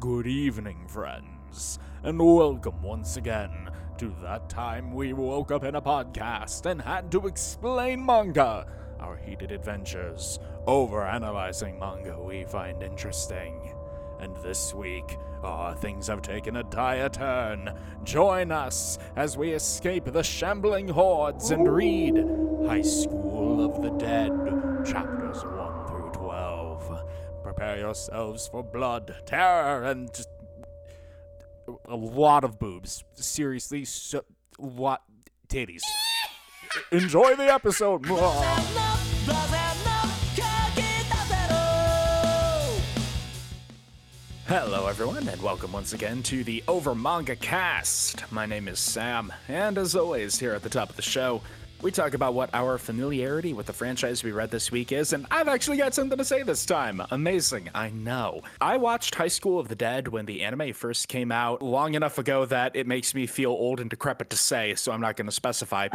Good evening, friends, and welcome once again to that time we woke up in a podcast and had to explain manga, our heated adventures, over analyzing manga we find interesting. And this week, ah, things have taken a dire turn. Join us as we escape the shambling hordes and read High School of the Dead, chapters 1 through 12. Prepare yourselves for blood, terror, and just a lot of boobs. Seriously, so what titties. Enjoy the episode. Hello, everyone, and welcome once again to the Over Manga Cast. My name is Sam, and as always, here at the top of the show, we talk about what our familiarity with the franchise we read this week is, and I've actually got something to say this time. Amazing, I know. I watched High School of the Dead when the anime first came out long enough ago that it makes me feel old and decrepit to say, so I'm not going to specify.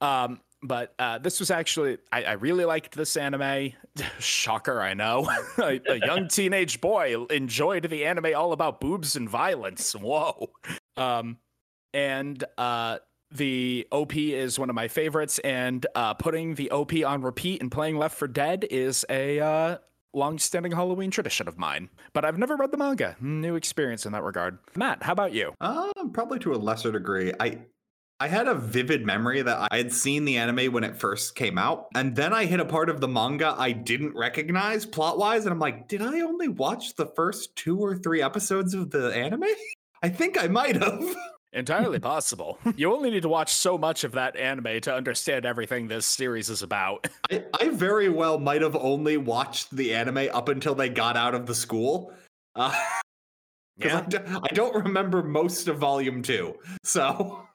Um, but uh, this was actually I, I, really liked this anime shocker i know a, a, young teenage boy enjoyed the anime all about boobs and violence whoa um, and uh, the op is one of my favorites and uh, putting the op on repeat and playing Left 4 Dead is a uh, long-standing halloween tradition of mine. But i've never read the manga. New experience in that regard. Matt how about you? Um probably to a lesser degree. I I had a vivid memory that I had seen the anime when it first came out, and then I hit a part of the manga I didn't recognize plot wise, and I'm like, did I only watch the first two or three episodes of the anime? I think I might have. Entirely possible. You only need to watch so much of that anime to understand everything this series is about. I, I very well might have only watched the anime up until they got out of the school. Uh, yeah. I, do, I don't remember most of volume two. So.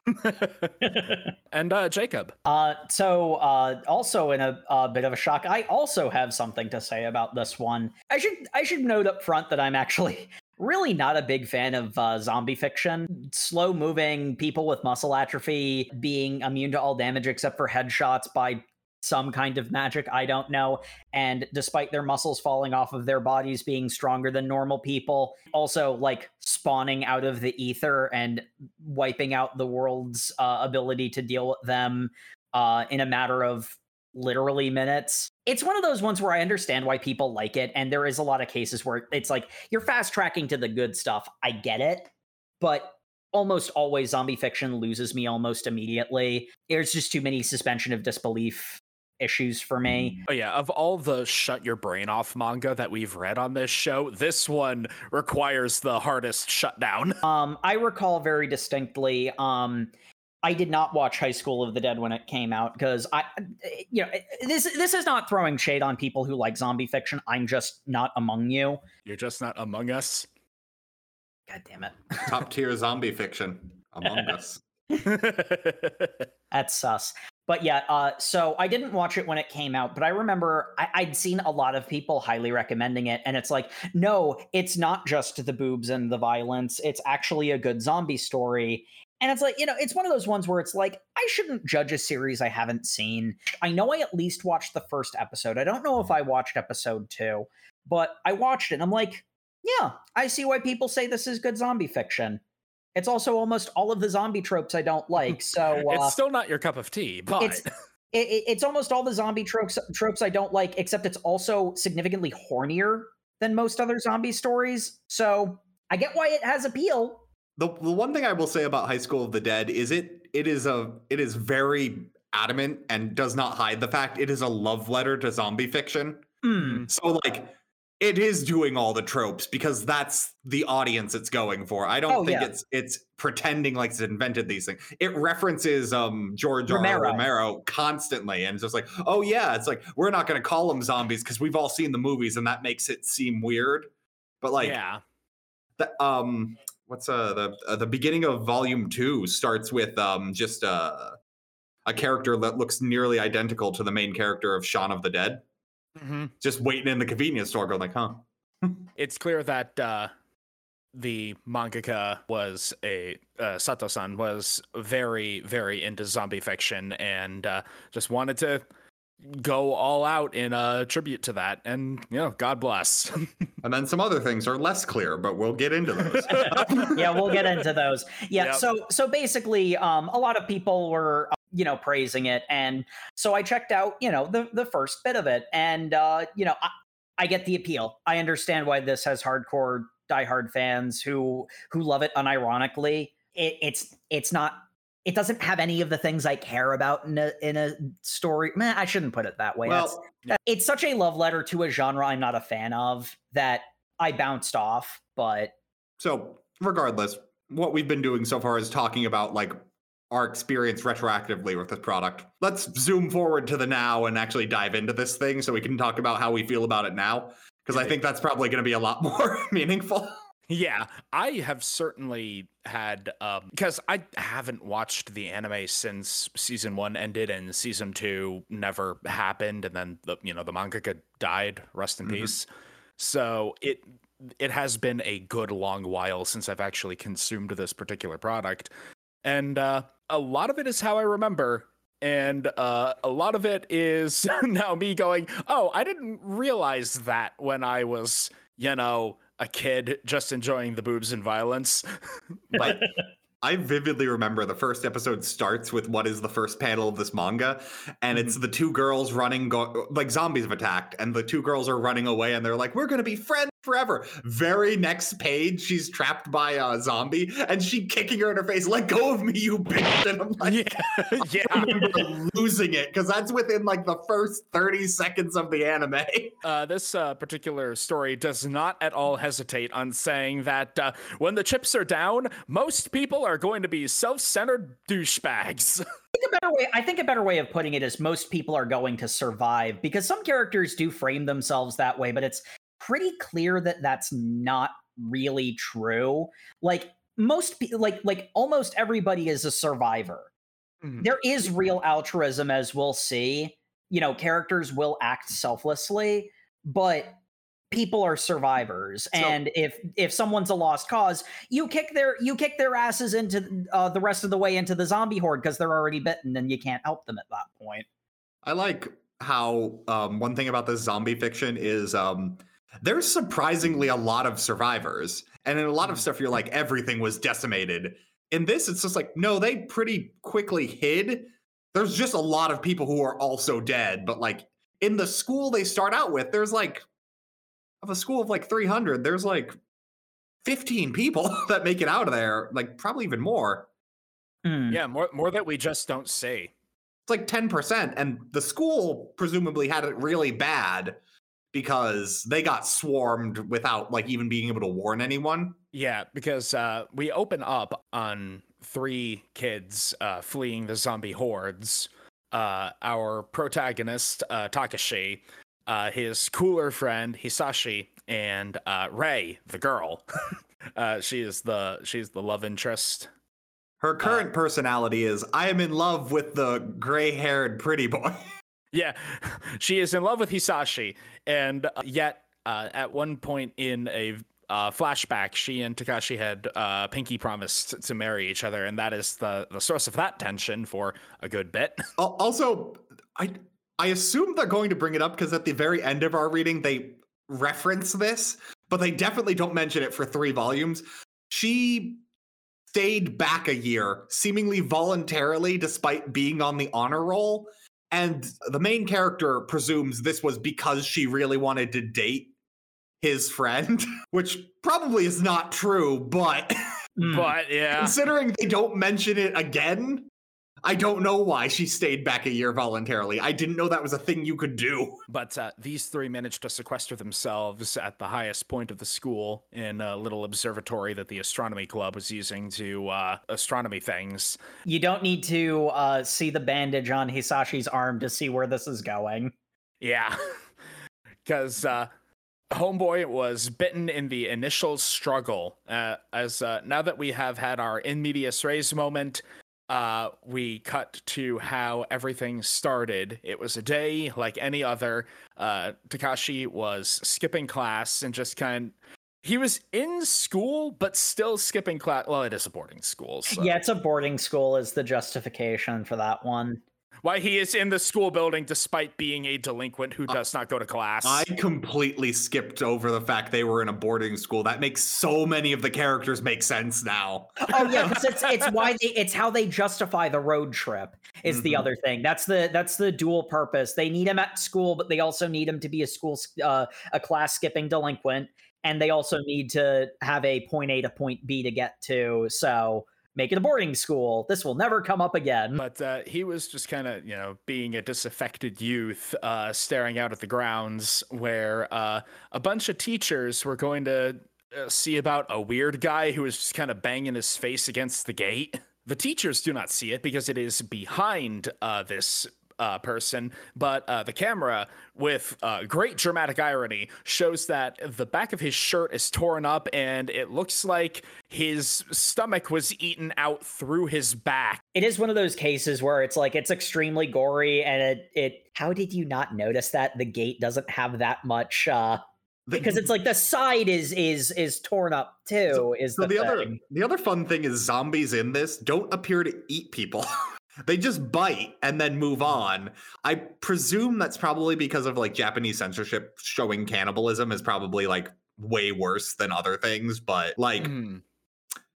and uh, Jacob. Uh, so, uh, also in a, a, bit of a shock, I also have something to say about this one. I should I should note up front that I'm actually really not a big fan of uh, zombie fiction. Slow moving people with muscle atrophy being immune to all damage except for headshots by some kind of magic, I don't know. And despite their muscles falling off of their bodies being stronger than normal people, also like spawning out of the ether and wiping out the world's uh, ability to deal with them uh, in a matter of literally minutes. It's one of those ones where I understand why people like it. And there is a lot of cases where it's like you're fast tracking to the good stuff. I get it. But almost always zombie fiction loses me almost immediately. There's just too many suspension of disbelief issues for me. Oh yeah, of all the shut your brain off manga that we've read on this show, this one requires the hardest shutdown. Um I recall very distinctly um I did not watch High School of the Dead when it came out because I you know this this is not throwing shade on people who like zombie fiction. I'm just not among you. You're just not among us. God damn it. Top tier zombie fiction among us. That's sus. But yeah, uh, so I didn't watch it when it came out, but I remember I- would seen a lot of people highly recommending it. And it's like, no, it's not just the boobs and the violence. It's actually a good zombie story. And it's like, you know, it's one of those ones where it's like, I shouldn't judge a series I haven't seen. I know I at least watched the first episode. I don't know if I watched episode two, but I watched it. And I'm like, yeah, I see why people say this is good zombie fiction. It's also almost all of the zombie tropes I don't like. So uh, it's still not your cup of tea, but it's, it, it's almost all the zombie tropes tropes I don't like, except it's also significantly hornier than most other zombie stories. So I get why it has appeal. The the one thing I will say about High School of the Dead is it it is a it is very adamant and does not hide the fact it is a love letter to zombie fiction. Mm. So like it is doing all the tropes because that's the audience it's going for. I don't oh, think yeah. it's it's pretending like it's invented these things. It references um George Romero. R. Romero constantly and it's just like, oh yeah, it's like we're not gonna call them zombies because we've all seen the movies and that makes it seem weird. But like yeah. The, um what's uh the uh, the beginning of volume two starts with um just uh a character that looks nearly identical to the main character of Shaun of the Dead mm-hmm. just waiting in the convenience store, going like, "Huh." it's clear that uh, the mangaka was a uh, Sato-san was very, very into zombie fiction and uh, just wanted to go all out in a tribute to that and you know god bless. And then some other things are less clear but we'll get into those. Yeah we'll get into those. Yeah yep. so so basically um a lot of people were you know praising it and so i checked out you know the the first bit of it and uh you know I, I get the appeal. I understand why this has hardcore diehard fans who who love it unironically. It, it's it's not it doesn't have any of the things I care about in a in a story. Man, I shouldn't put it that way. Well, it's such a love letter to a genre I'm not a fan of that I bounced off. But so regardless, what we've been doing so far is talking about like our experience retroactively with this product. Let's zoom forward to the now and actually dive into this thing so we can talk about how we feel about it now. Because I think that's probably going to be a lot more meaningful. Yeah, I have certainly had um because I haven't watched the anime since season 1 ended and season 2 never happened and then the you know the mangaka died, rest in mm-hmm. peace. So it it has been a good long while since I've actually consumed this particular product. And uh a lot of it is how I remember and uh, a lot of it is now me going, "Oh, I didn't realize that when I was, you know, a kid just enjoying the boobs and violence. I vividly remember the first episode starts with what is the first panel of this manga, and mm-hmm. it's the two girls running, go- like zombies have attacked, and the two girls are running away, and they're like, "We're gonna be friends forever." Very next page, she's trapped by a zombie, and she kicking her in her face, "Let go of me, you bitch!" And I'm like, "Yeah, yeah." I remember losing it because that's within like the first thirty seconds of the anime. Uh, this uh, particular story does not at all hesitate on saying that uh, when the chips are down, most people are going to be self-centered douchebags. I think a better way I think a better way of putting it is most people are going to survive because some characters do frame themselves that way, but it's pretty clear that that's not really true. Like most people, like like almost everybody is a survivor. Mm-hmm. There is real altruism, as we'll see. You know, characters will act selflessly, but people are survivors so, and if if someone's a lost cause you kick their you kick their asses into uh, the rest of the way into the zombie horde because they're already bitten and you can't help them at that point i like how um, one thing about this zombie fiction is um, there's surprisingly a lot of survivors. And in a lot of mm. stuff, you're like, everything was decimated. In this, it's just like, no, they pretty quickly hid. There's just a lot of people who are also dead. But like in the school they start out with, there's like, of a school of like 300, there's like 15 people that make it out of there, like probably even more. Mm. Yeah, more more that we just don't see. It's like 10%. And the school presumably had it really bad because they got swarmed without like even being able to warn anyone. Yeah, because uh, we open up on three kids uh, fleeing the zombie hordes. Uh, our protagonist, uh, Takashi, uh, his cooler friend Hisashi, and uh, Rei, the girl. she is the she's the love interest. Her current personality is I am in love with the gray-haired pretty boy. Yeah, she is in love with Hisashi, and uh, yet uh, at one point in a uh, flashback, she and Takashi had uh, pinky promised to marry each other, and that is the the source of that tension for a good bit. Also, I I assume they're going to bring it up because at the very end of our reading, they reference this, but they definitely don't mention it for three volumes. She stayed back a year, seemingly voluntarily, despite being on the honor roll and the main character presumes this was because she really wanted to date his friend, which probably is not true, but hmm. but yeah. Considering they don't mention it again, I don't know why she stayed back a year voluntarily. I didn't know that was a thing you could do. But uh, these three managed to sequester themselves at the highest point of the school in a little observatory that the astronomy club was using to uh, astronomy things. You don't need to uh, see the bandage on Hisashi's arm to see where this is going. Yeah. Because uh, Homeboy was bitten in the initial struggle. Uh, as uh, now that we have had our in medias res moment, uh, we cut to how everything started. It was a day like any other. Uh, Takashi was skipping class and just kind. He was in school, but still skipping class. Well, it is a boarding school. So. Yeah, it's a boarding school. Is the justification for that one? Why he is in the school building despite being a delinquent who does not go to class. I completely skipped over the fact they were in a boarding school. That makes so many of the characters make sense now. oh yeah, because it's it's why they it's how they justify the road trip is mm-hmm. the other thing. That's the that's the dual purpose. They need him at school, but they also need him to be a school uh, a class skipping delinquent, and they also need to have a point A to point B to get to. So make it a boarding school. This will never come up again. But uh, he was just kind of, you know, being a disaffected youth, uh, staring out at the grounds where uh, a bunch of teachers were going to uh, see about a weird guy who was just kind of banging his face against the gate. The teachers do not see it because it is behind uh, this uh, person, but uh, the camera, with uh, great dramatic irony, shows that the back of his shirt is torn up and it looks like his stomach was eaten out through his back. It is one of those cases where it's like it's extremely gory and it it how did you not notice that the gate doesn't have that much uh because it's like the side is is is torn up too so, is so the, the other the other fun thing is zombies in this don't appear to eat people They just bite and then move on. I presume that's probably because of like Japanese censorship showing cannibalism is probably like way worse than other things, but like mm.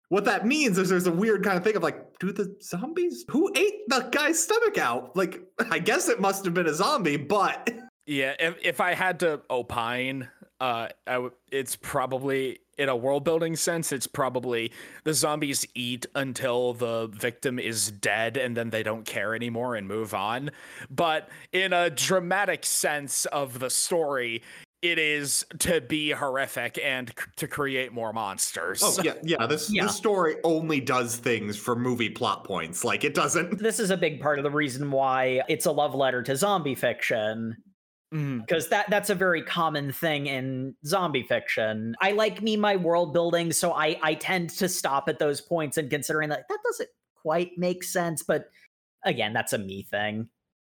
what that means is there's a weird kind of thing of like, do the zombies who ate the guy's stomach out? Like, I guess it must have been a zombie, but yeah, if if I had to opine, uh, I w- it's probably in a world building sense, it's probably the zombies eat until the victim is dead and then they don't care anymore and move on. But in a dramatic sense of the story, it is to be horrific and c- to create more monsters. Oh yeah, yeah. This yeah. this story only does things for movie plot points. Like it doesn't. This is a big part of the reason why it's a love letter to zombie fiction because mm-hmm. that that's a very common thing in zombie fiction. I like me my world building, so I I tend to stop at those points and considering that that doesn't quite make sense, but again, that's a me thing.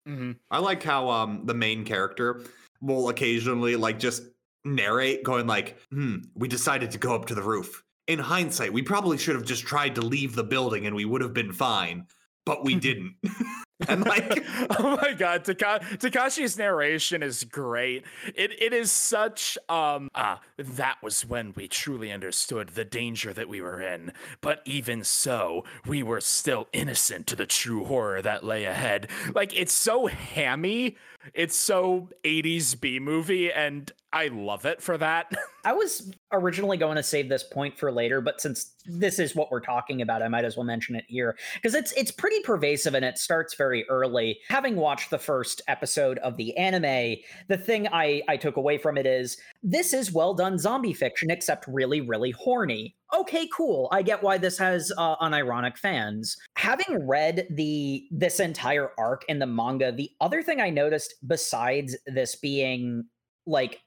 Mm-hmm. I like how um the main character will occasionally like just narrate, going like, "Hmm, we decided to go up to the roof. In hindsight, we probably should have just tried to leave the building and we would have been fine, but we didn't." and like oh my god Taka- takashi's narration is great. It it is such um ah that was when we truly understood the danger that we were in. But even so we were still innocent to the true horror that lay ahead. Like it's so hammy it's so 80s B movie, and I love it for that. I was originally going to save this point for later, but since this is what we're talking about, I might as well mention it here because it's it's pretty pervasive and it starts very early. Having watched the first episode of the anime, the thing I I took away from it is this is well done zombie fiction, except really really horny okay, cool. I get why this has uh, unironic fans. Having read the this entire arc in the manga, the other thing I noticed besides this being like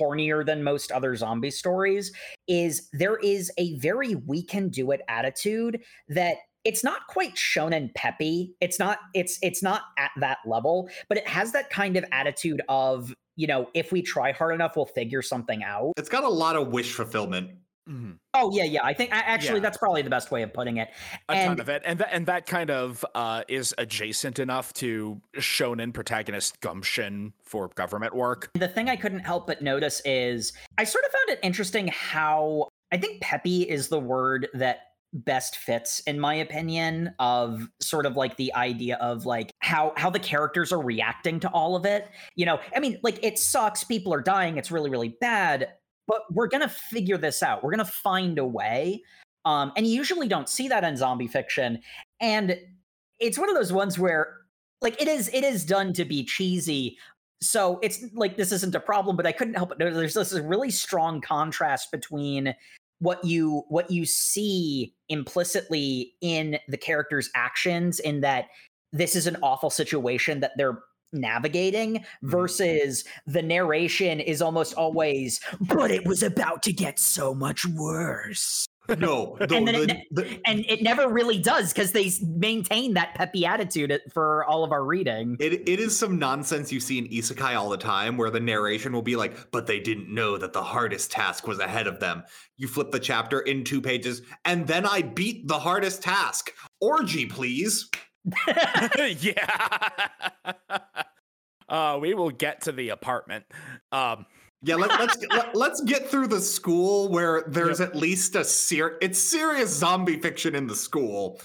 hornier than most other zombie stories is there is a very we can do it attitude that it's not quite shonen peppy it's not it's it's not at that level but it has that kind of attitude of you know if we try hard enough we'll figure something out it's got a lot of wish fulfillment Mm-hmm. Oh yeah, yeah. I think actually yeah. that's probably the best way of putting it. A and, ton of it, and that and that kind of uh, is adjacent enough to shonen protagonist gumption for government work. The thing I couldn't help but notice is I sort of found it interesting how I think peppy is the word that best fits in my opinion of sort of like the idea of like how how the characters are reacting to all of it you know i mean like it sucks people are dying it's really really bad but we're gonna figure this out. We're gonna find a way. Um, and you usually don't see that in zombie fiction. And it's one of those ones where like it is it is done to be cheesy. So it's like this isn't a problem, but I couldn't help but notice there's this really strong contrast between what you what you see implicitly in the character's actions in that this is an awful situation that they're navigating mm-hmm. versus the narration is almost always, but it was about to get so much worse. No, the, and, the, it, the, and it never really does because they maintain that peppy attitude for all of our reading. It, it is some nonsense you see in isekai all the time where the narration will be like, but they didn't know that the hardest task was ahead of them. You flip the chapter in two pages, and then I beat the hardest task. Orgy, please. yeah. uh, we will get to the apartment. Um, yeah, let, us let, let's get through the school where there's yep. at least a ser- it's serious zombie fiction in the school.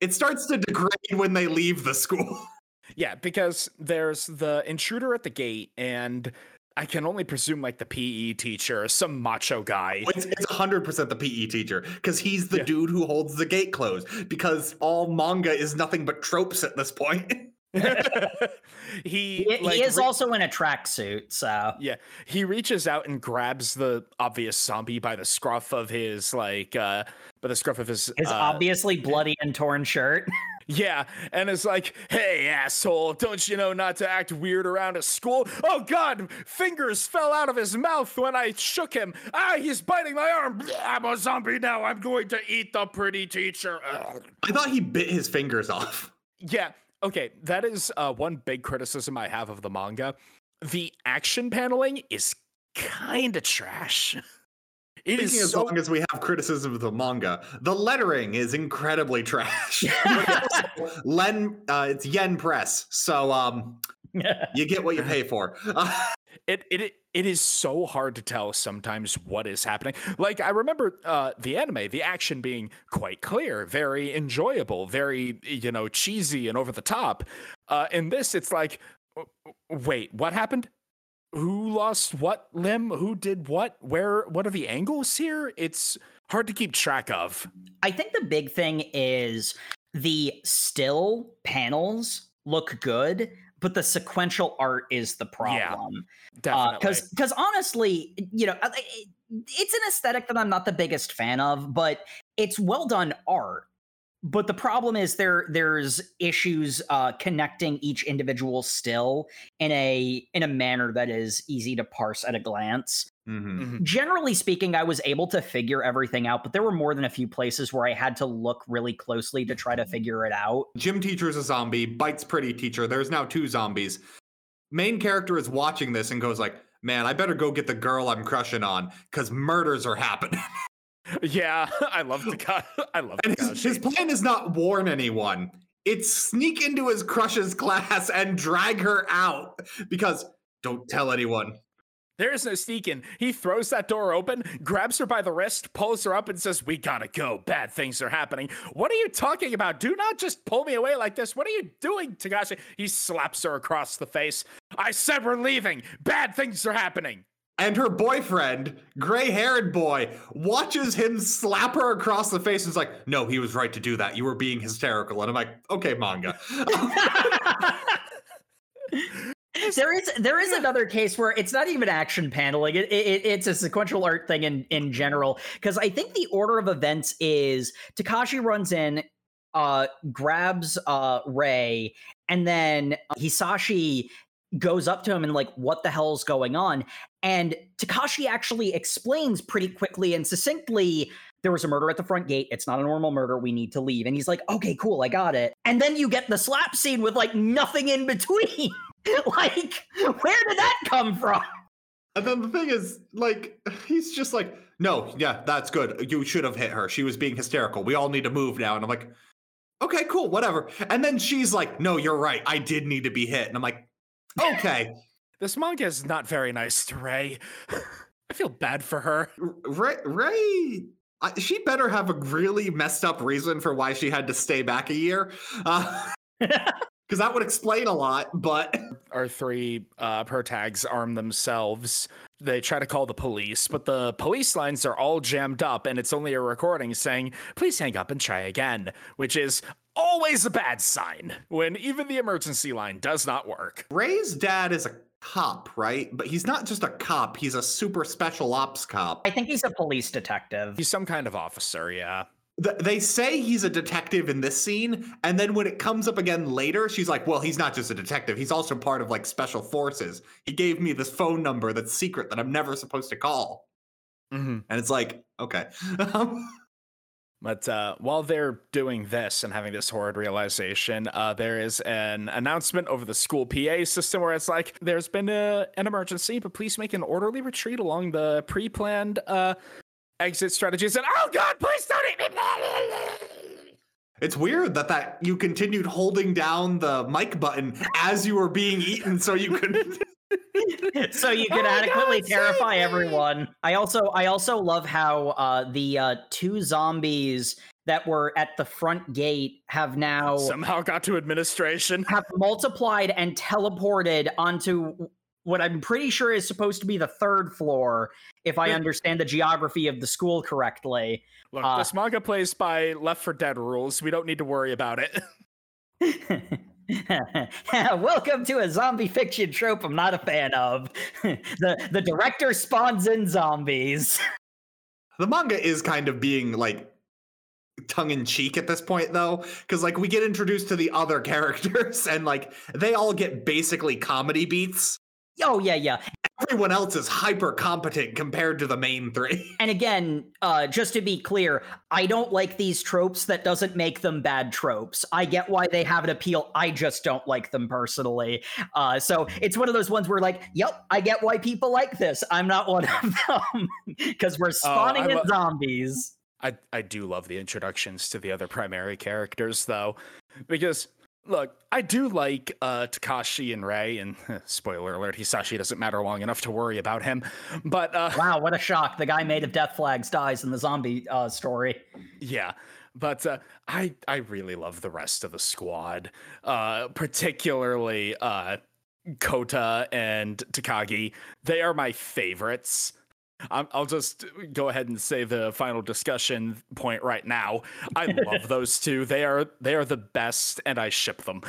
It starts to degrade when they leave the school. Yeah, because there's the intruder at the gate, and I can only presume like the PE teacher, some macho guy. It's, it's 100% the PE teacher because he's the yeah. dude who holds the gate closed because all manga is nothing but tropes at this point. he he, like, he is re- also in a tracksuit, so yeah, he reaches out and grabs the obvious zombie by the scruff of his like uh by the scruff of his his uh, obviously bloody and torn shirt. Yeah, and it's like, hey, asshole, don't you know not to act weird around a school? Oh, God, fingers fell out of his mouth when I shook him. Ah, he's biting my arm. I'm a zombie now. I'm going to eat the pretty teacher. Ugh. I thought he bit his fingers off. Yeah, okay, that is uh, one big criticism I have of the manga. The action paneling is kind of trash. It Speaking as so... long as we have criticism of the manga, the lettering is incredibly trash. Len, uh, it's Yen Press, so um, you get what you pay for. it it it is so hard to tell sometimes what is happening. Like I remember uh, the anime, the action being quite clear, very enjoyable, very you know cheesy and over the top. Uh, in this, it's like, wait, what happened? Who lost what limb, who did what, where, what are the angles here? It's hard to keep track of. I think the big thing is the still panels look good, but the sequential art is the problem. Yeah, definitely. Because uh, because honestly, you know, it's an aesthetic that I'm not the biggest fan of, but it's well done art but the problem is there there's issues uh, connecting each individual still in a in a manner that is easy to parse at a glance. Mm-hmm. Mm-hmm. Generally speaking, I was able to figure everything out, but there were more than a few places where I had to look really closely to try to figure it out. Gym teacher is a zombie, bites pretty teacher. There's now two zombies. Main character is watching this and goes like, "Man, I better go get the girl I'm crushing on because murders are happening." Yeah, I love the guy. I love his, his plan is not warn anyone. It's sneak into his crush's class and drag her out because don't tell anyone. There is no sneaking. He throws that door open, grabs her by the wrist, pulls her up, and says, We gotta go. Bad things are happening. What are you talking about? Do not just pull me away like this. What are you doing, Takashi? He slaps her across the face. I said we're leaving. Bad things are happening and her boyfriend, gray haired boy, watches him slap her across the face and is like, No, he was right to do that. You were being hysterical. And I'm like, Okay, manga. there is there is another case where it's not even action paneling it, it, it's a sequential art thing in in general because i think the order of events is takashi runs in uh grabs uh rei and then hisashi goes up to him and like what the hell's going on? And takashi actually explains pretty quickly and succinctly there was a murder at the front gate. It's not a normal murder. We need to leave. And he's like okay cool. I got it. And then you get the slap scene with like nothing in between. Like where did that come from? And then the thing is like he's just like no yeah that's good. You should have hit her. She was being hysterical. We all need to move now. And i'm like okay cool whatever. And then she's like no you're right. I did need to be hit. And i'm like Okay. this manga is not very nice to Rei. I feel bad for her. Rei, Rei she better have a really messed up reason for why she had to stay back a year. Uh, because that would explain a lot. But our three uh, per tags arm themselves. They try to call the police, but the police lines are all jammed up, and it's only a recording saying, "Please hang up and try again," which is always a bad sign when even the emergency line does not work. Rei's dad is a cop, right? But he's not just a cop, he's a super special ops cop. I think he's a police detective. He's some kind of officer, yeah. they say he's a detective in this scene, and then when it comes up again later, she's like, "Well, he's not just a detective; he's also part of like special forces. He gave me this phone number that's secret that I'm never supposed to call." Mm-hmm. And it's like, okay. But uh, while they're doing this and having this horrid realization, uh, there is an announcement over the school PA system where it's like, there's been a, an emergency, but please make an orderly retreat along the pre planned uh, exit strategies. And oh God, please don't eat me. It's weird that that you continued holding down the mic button as you were being eaten, so you could. so you could oh adequately God, terrify everyone. I also I also love how uh, the uh, two zombies that were at the front gate have now somehow got to administration have multiplied and teleported onto what I'm pretty sure is supposed to be the third floor, if I understand the geography of the school correctly. Look, uh, this manga plays by Left 4 Dead rules. We don't need to worry about it. Welcome to a zombie fiction trope I'm not a fan of. the the director spawns in zombies. The manga is kind of being like tongue in cheek at this point though because like we get introduced to the other characters and like they all get basically comedy beats Oh yeah, yeah. Everyone else is hyper competent compared to the main three. And again, uh, just to be clear, I don't like these tropes. That doesn't make them bad tropes. I get why they have an appeal. I just don't like them personally. Uh, so it's one of those ones where, like, yep, I get why people like this. I'm not one of them because we're oh, spawning oh, in zombies. I I do love the introductions to the other primary characters though, because Look, I do like uh, Takashi and Rei, and spoiler alert, Hisashi doesn't matter long enough to worry about him. But uh, wow, what a shock! The guy made of death flags dies in the zombie uh, story. Yeah, but uh, I I really love the rest of the squad, uh, particularly uh, Kota and Takagi. They are my favorites. I will just go ahead and say the final discussion point right now. I love those two. They are they are the best, and I ship them.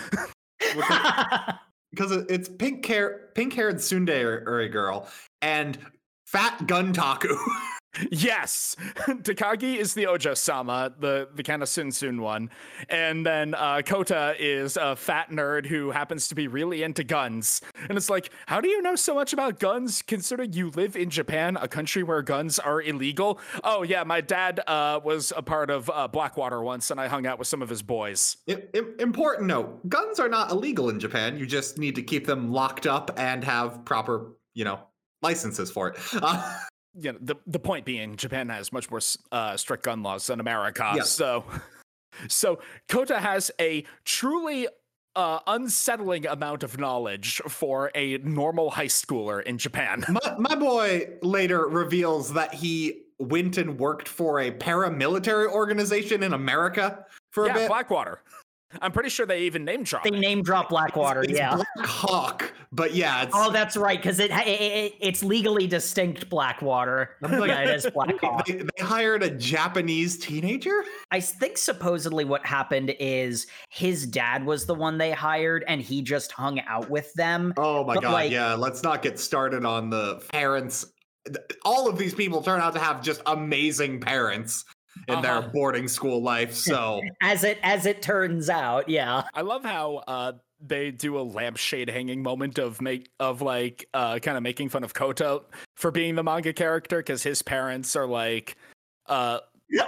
because it's pink hair, pink haired tsundere girl and fat gun taku. Yes, Takagi is the Ojo Sama, the the kind of Sun one, and then uh, Kota is a fat nerd who happens to be really into guns. And it's like, how do you know so much about guns, considering you live in Japan, a country where guns are illegal? Oh yeah, my dad uh, was a part of uh, Blackwater once, and I hung out with some of his boys. I- I- important note: guns are not illegal in Japan. You just need to keep them locked up and have proper, you know, licenses for it. Uh, you know, the the point being, Japan has much more uh, strict gun laws than America. Yeah. So, so Kota has a truly uh, unsettling amount of knowledge for a normal high schooler in Japan. My, my boy later reveals that he went and worked for a paramilitary organization in America for yeah, a bit. Blackwater. I'm pretty sure they even name drop. They name drop Blackwater. It's, it's yeah, Black Hawk. But yeah, oh, that's right because it, it, it, it's legally distinct Blackwater. yeah, it is Black Hawk. They, they, hired a Japanese teenager. I think supposedly what happened is his dad was the one they hired, and he just hung out with them. Oh my but god! Like, yeah, let's not get started on the parents. All of these people turn out to have just amazing parents in uh-huh. their boarding school life. So as it as it turns out, yeah. I love how uh they do a lampshade hanging moment of make of like uh kind of making fun of Kota for being the manga character because his parents are like uh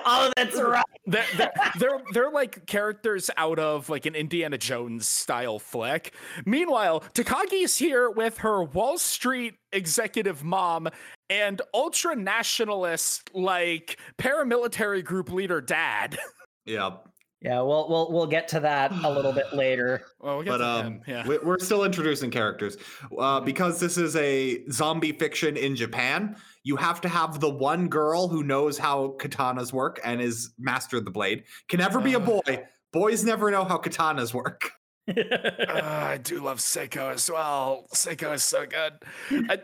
Oh, that's right. They're, they're, they're, they're like characters out of like an Indiana Jones style flick. Meanwhile, Takagi's here with her Wall Street executive mom and ultra nationalist like paramilitary group leader dad. Yeah. Yeah, we'll we'll we'll get to that a little bit later. Well, we'll but um, yeah. we're still introducing characters uh, because this is a zombie fiction in Japan. You have to have the one girl who knows how katanas work and is master of the blade. Can never be a boy. Boys never know how katanas work. uh, I do love Seiko as well. Seiko is so good. I,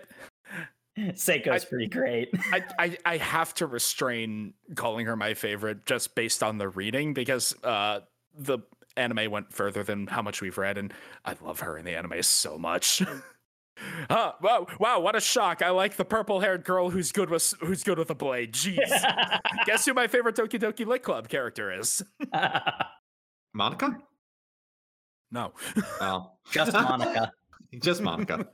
Seiko's I, pretty great. I, I, I have to restrain calling her my favorite just based on the reading because uh, the anime went further than how much we've read, and I love her in the anime so much. Oh, wow, wow, what a shock. I like the purple-haired girl who's good with who's good with a blade. Jeez. Guess who my favorite Doki Doki Lit Club character is? Monika? No. Oh. Just Monika. Just Monika.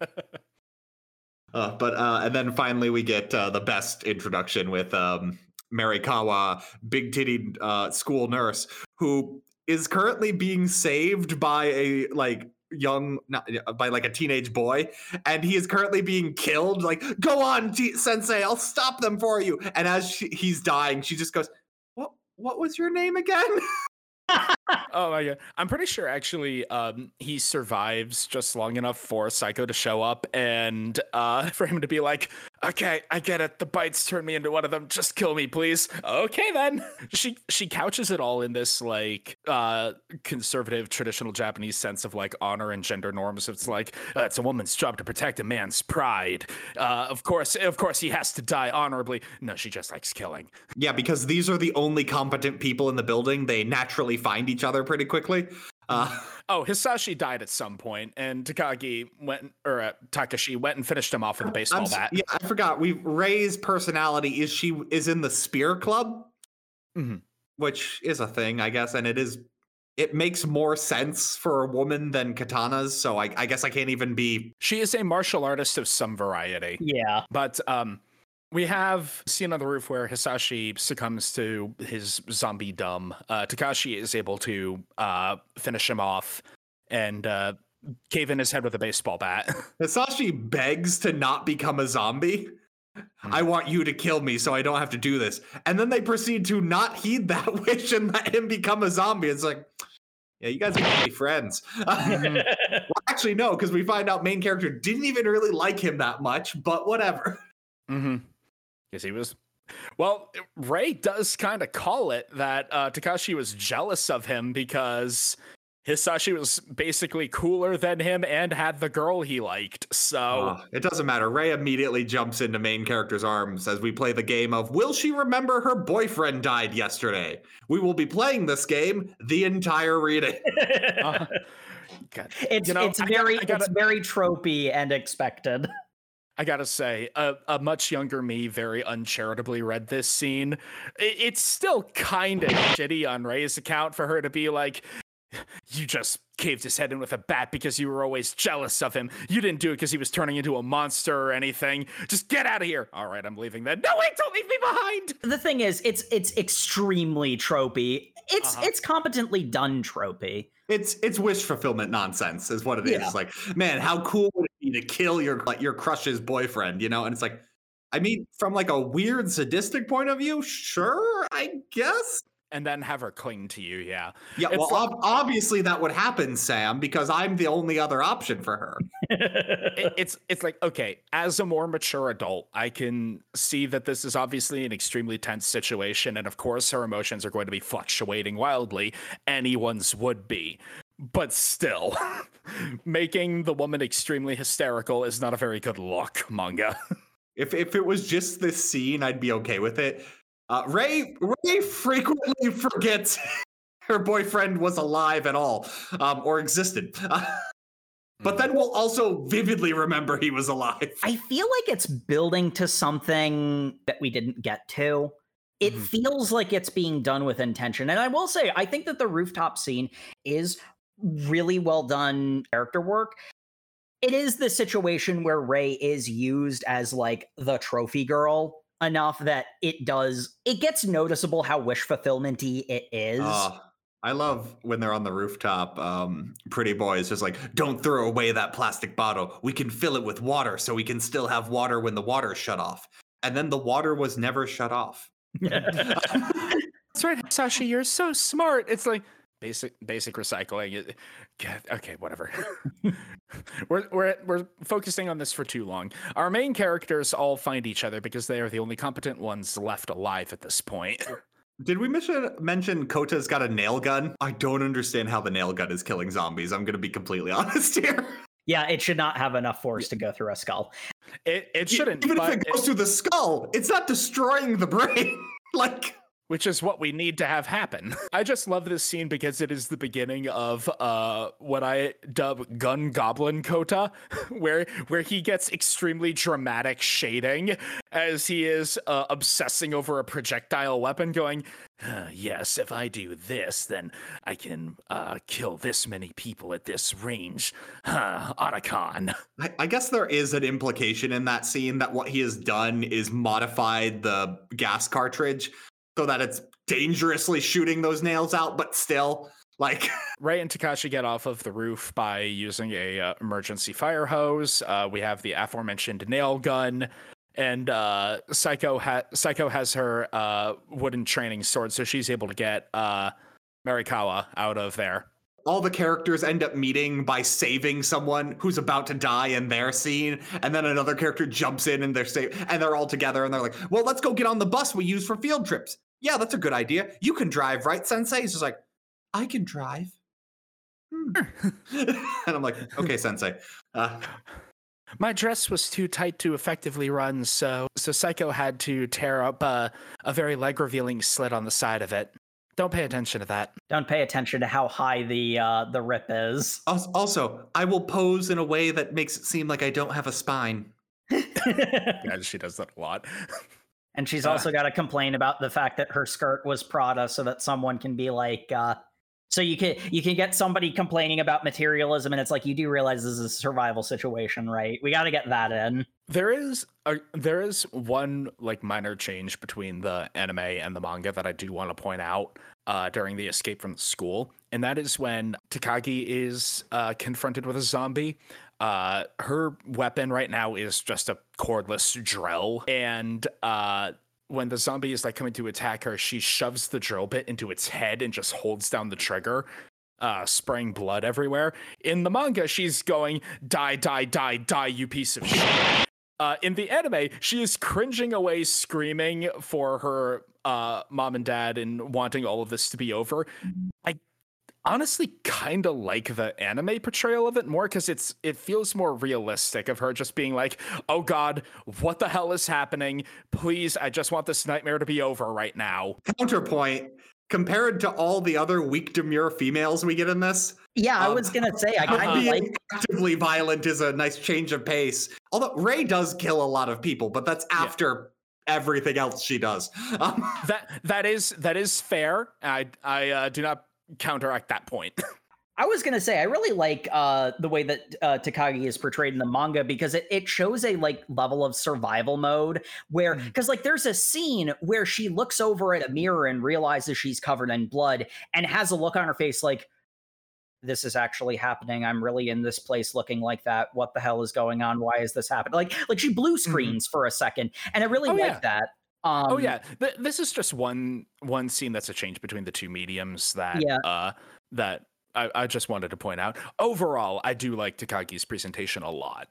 Uh, but uh, and then finally we get uh, the best introduction with um, Marikawa, big titty uh, school nurse, who is currently being saved by a like young not, by like a teenage boy. And he is currently being killed. Like go on T- sensei i'll stop them for you. And as she, he's dying she just goes what what was your name again oh my god! I'm pretty sure actually um, he survives just long enough for Psycho to show up and uh, for him to be like, "Okay, I get it. The bites turned me into one of them. Just kill me, please." Okay, then. She she couches it all in this like uh, conservative, traditional Japanese sense of like honor and gender norms. It's like uh, it's a woman's job to protect a man's pride. Uh, of course, of course, he has to die honorably. No, she just likes killing. Yeah, because these are the only competent people in the building. They naturally find each other pretty quickly. Uh, oh, Hisashi died at some point, and Takagi went, or uh, Takashi went and finished him off with a baseball I'm, bat. Yeah, I forgot. We Rei's personality is she is in the Spear Club, mm-hmm. which is a thing, I guess, and it is. It makes more sense for a woman than katanas, so I, I guess I can't even be. She is a martial artist of some variety. Yeah, but um, we have seen on the roof where Hisashi succumbs to his zombie dumb. Uh, Takashi is able to uh, finish him off and uh, cave in his head with a baseball bat. Hisashi begs to not become a zombie. Hmm. I want you to kill me so I don't have to do this. And then they proceed to not heed that wish and let him become a zombie. It's like, yeah, you guys are be friends. well, actually, no, because we find out main character didn't even really like him that much, but whatever. Mm-hmm because he was well, Rei does kind of call it that uh, Takashi was jealous of him because Hisashi was basically cooler than him and had the girl he liked. So uh, it doesn't matter. Rei immediately jumps into main character's arms as we play the game of Will she remember her boyfriend died yesterday? We will be playing this game the entire reading. uh, God. It's you know, it's very gotta, gotta, it's very tropey and expected. I gotta say, a, a, much younger me very uncharitably read this scene. It, it's still kind of shitty on Rei's account for her to be like, you just caved his head in with a bat because you were always jealous of him. You didn't do it because he was turning into a monster or anything. Just get out of here. All right, I'm leaving then. No, wait, don't leave me behind. The thing is, it's it's extremely tropey. It's uh-huh. it's competently done tropey. It's it's wish fulfillment nonsense, is what it yeah. is. Like, man, how cool would it be to kill your like your crush's boyfriend? You know, and it's like, I mean, from like a weird sadistic point of view, sure, I guess and then have her cling to you. Yeah. Yeah. It's well, like, obviously that would happen, Sam, because I'm the only other option for her. it, it's it's like okay, as a more mature adult, I can see that this is obviously an extremely tense situation, and of course her emotions are going to be fluctuating wildly. Anyone's would be. But still, making the woman extremely hysterical is not a very good look, manga. If if it was just this scene, I'd be okay with it. Uh, Ray Rei frequently forgets her boyfriend was alive at all um, or existed. Uh, but then we'll also vividly remember he was alive. I feel like it's building to something that we didn't get to. It mm-hmm. feels like it's being done with intention. And I will say, I think that the rooftop scene is really well done character work. It is the situation where Rei is used as like the trophy girl enough that it does it gets noticeable how wish fulfillmenty it is. Uh, I love when they're on the rooftop. Um, pretty is just like, don't throw away that plastic bottle. We can fill it with water, so we can still have water when the water's shut off. And then the water was never shut off. That's right, Sasha. You're so smart. It's like basic basic recycling. okay, whatever. we're we're we're focusing on this for too long. Our main characters all find each other because they are the only competent ones left alive at this point. Did we mention mention Kota's got a nail gun? I don't understand how the nail gun is killing zombies. I'm going to be completely honest here. Yeah, it should not have enough force to go through a skull. It it shouldn't. Even if it goes it, through the skull, it's not destroying the brain. like which is what we need to have happen. I just love this scene because it is the beginning of uh, what I dub gun goblin Kota, where where he gets extremely dramatic shading as he is uh, obsessing over a projectile weapon, going, uh, "Yes, if I do this, then I can uh, kill this many people at this range." Uh, Otacon. I, I guess there is an implication in that scene that what he has done is modified the gas cartridge so that it's dangerously shooting those nails out, but still like Rei and Takashi get off of the roof by using a uh, emergency fire hose. Uh, we have the aforementioned nail gun, and uh, Psycho ha- Psycho has her uh, wooden training sword, so she's able to get uh, Marikawa out of there. All the characters end up meeting by saving someone who's about to die in their scene, and then another character jumps in and they're safe, and they're all together, and they're like, "Well, let's go get on the bus we use for field trips." Yeah, that's a good idea. You can drive, right, Sensei? He's just like, "I can drive." Hmm. and I'm like, "Okay, Sensei." Uh, my dress was too tight to effectively run, so so Saeko had to tear up a, a very leg revealing slit on the side of it. Don't pay attention to that. Don't pay attention to how high the uh, the rip is. Also, I will pose in a way that makes it seem like I don't have a spine. yeah, she does that a lot. And she's uh, also got to complain about the fact that her skirt was Prada, so that someone can be like, uh, so you can you can get somebody complaining about materialism, and it's like you do realize this is a survival situation, right? We got to get that in. There is a there is one like minor change between the anime and the manga that I do want to point out uh, during the escape from the school, and that is when Takagi is uh, confronted with a zombie. Uh, her weapon right now is just a cordless drill, and uh, when the zombie is like coming to attack her, she shoves the drill bit into its head and just holds down the trigger, uh, spraying blood everywhere. In the manga, she's going, die, die, die, die, you piece of shit. Uh, in the anime, she is cringing away, screaming for her uh, mom and dad and wanting all of this to be over. I honestly kind of like the anime portrayal of it more because it's it feels more realistic of her just being like oh god what the hell is happening? Please i just want this nightmare to be over right now. Counterpoint compared to all the other weak demure females we get in this yeah um, i was gonna say i kind of like actively violent is a nice change of pace. Although rei does kill a lot of people but that's after yeah. everything else she does. Um, that that is that is fair. I i uh, do not counteract that point. I was gonna say I really like uh, the way that uh, Takagi is portrayed in the manga because it, it shows a like level of survival mode where because mm. like there's a scene where she looks over at a mirror and realizes she's covered in blood and has a look on her face like this is actually happening. I'm really in this place looking like that. What the hell is going on? Why is this happening? Like like she blue mm-hmm. screens mm-hmm. for a second and I really oh, like yeah. that. Oh, um, oh yeah, Th- this is just one one scene that's a change between the two mediums that yeah. uh, that I, I just wanted to point out. Overall, I do like Takagi's presentation a lot.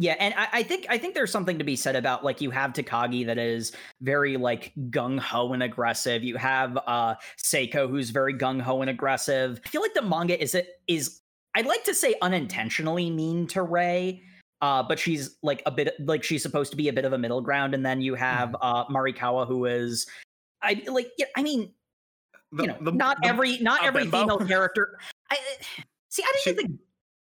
Yeah, and I, I, think I think there's something to be said about like you have Takagi that is very like gung ho and aggressive. You have uh Saeko who's very gung ho and aggressive. I feel like the manga is it is I'd like to say unintentionally mean to Rei uh, but she's like a bit like she's supposed to be a bit of a middle ground, and then you have mm-hmm. uh, Marikawa, who is, I like, yeah, I mean, the, you know, the, not the, every not every bimbo. female character. I see. I didn't she, think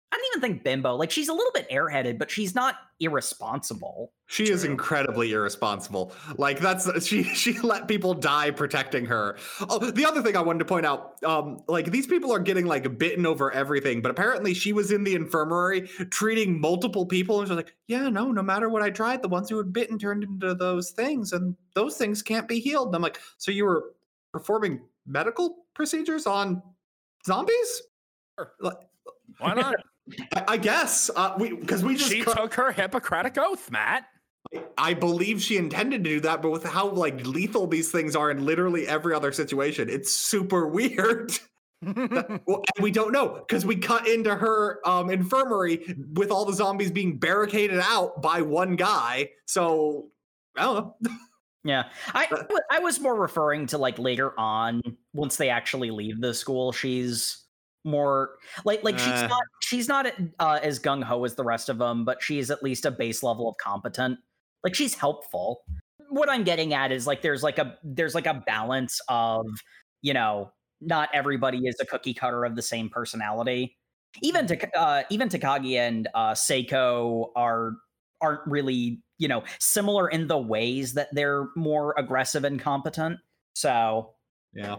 I don't even think bimbo. Like she's a little bit airheaded, but she's not irresponsible. She True. is incredibly irresponsible. Like that's she she let people die protecting her. Oh, the other thing I wanted to point out, um, like these people are getting like bitten over everything, but apparently she was in the infirmary treating multiple people, and she's like, yeah, no, no matter what I tried, the ones who had bitten turned into those things, and those things can't be healed. And I'm like, so you were performing medical procedures on zombies? Like, Why not? I guess uh, we because we just she took her Hippocratic oath, Matt. I believe she intended to do that, but with how like lethal these things are in literally every other situation, it's super weird. that, well, we don't know because we cut into her um, infirmary with all the zombies being barricaded out by one guy. So I don't know. Yeah, I I was more referring to like later on once they actually leave the school. She's more like like uh, she's not she's not uh, as gung ho as the rest of them, but she's at least a base level of competent. Like she's helpful. What I'm getting at is like there's like a there's like a balance of you know not everybody is a cookie cutter of the same personality. Even to uh, even Takagi and uh, Saeko are aren't really you know similar in the ways that they're more aggressive and competent. So yeah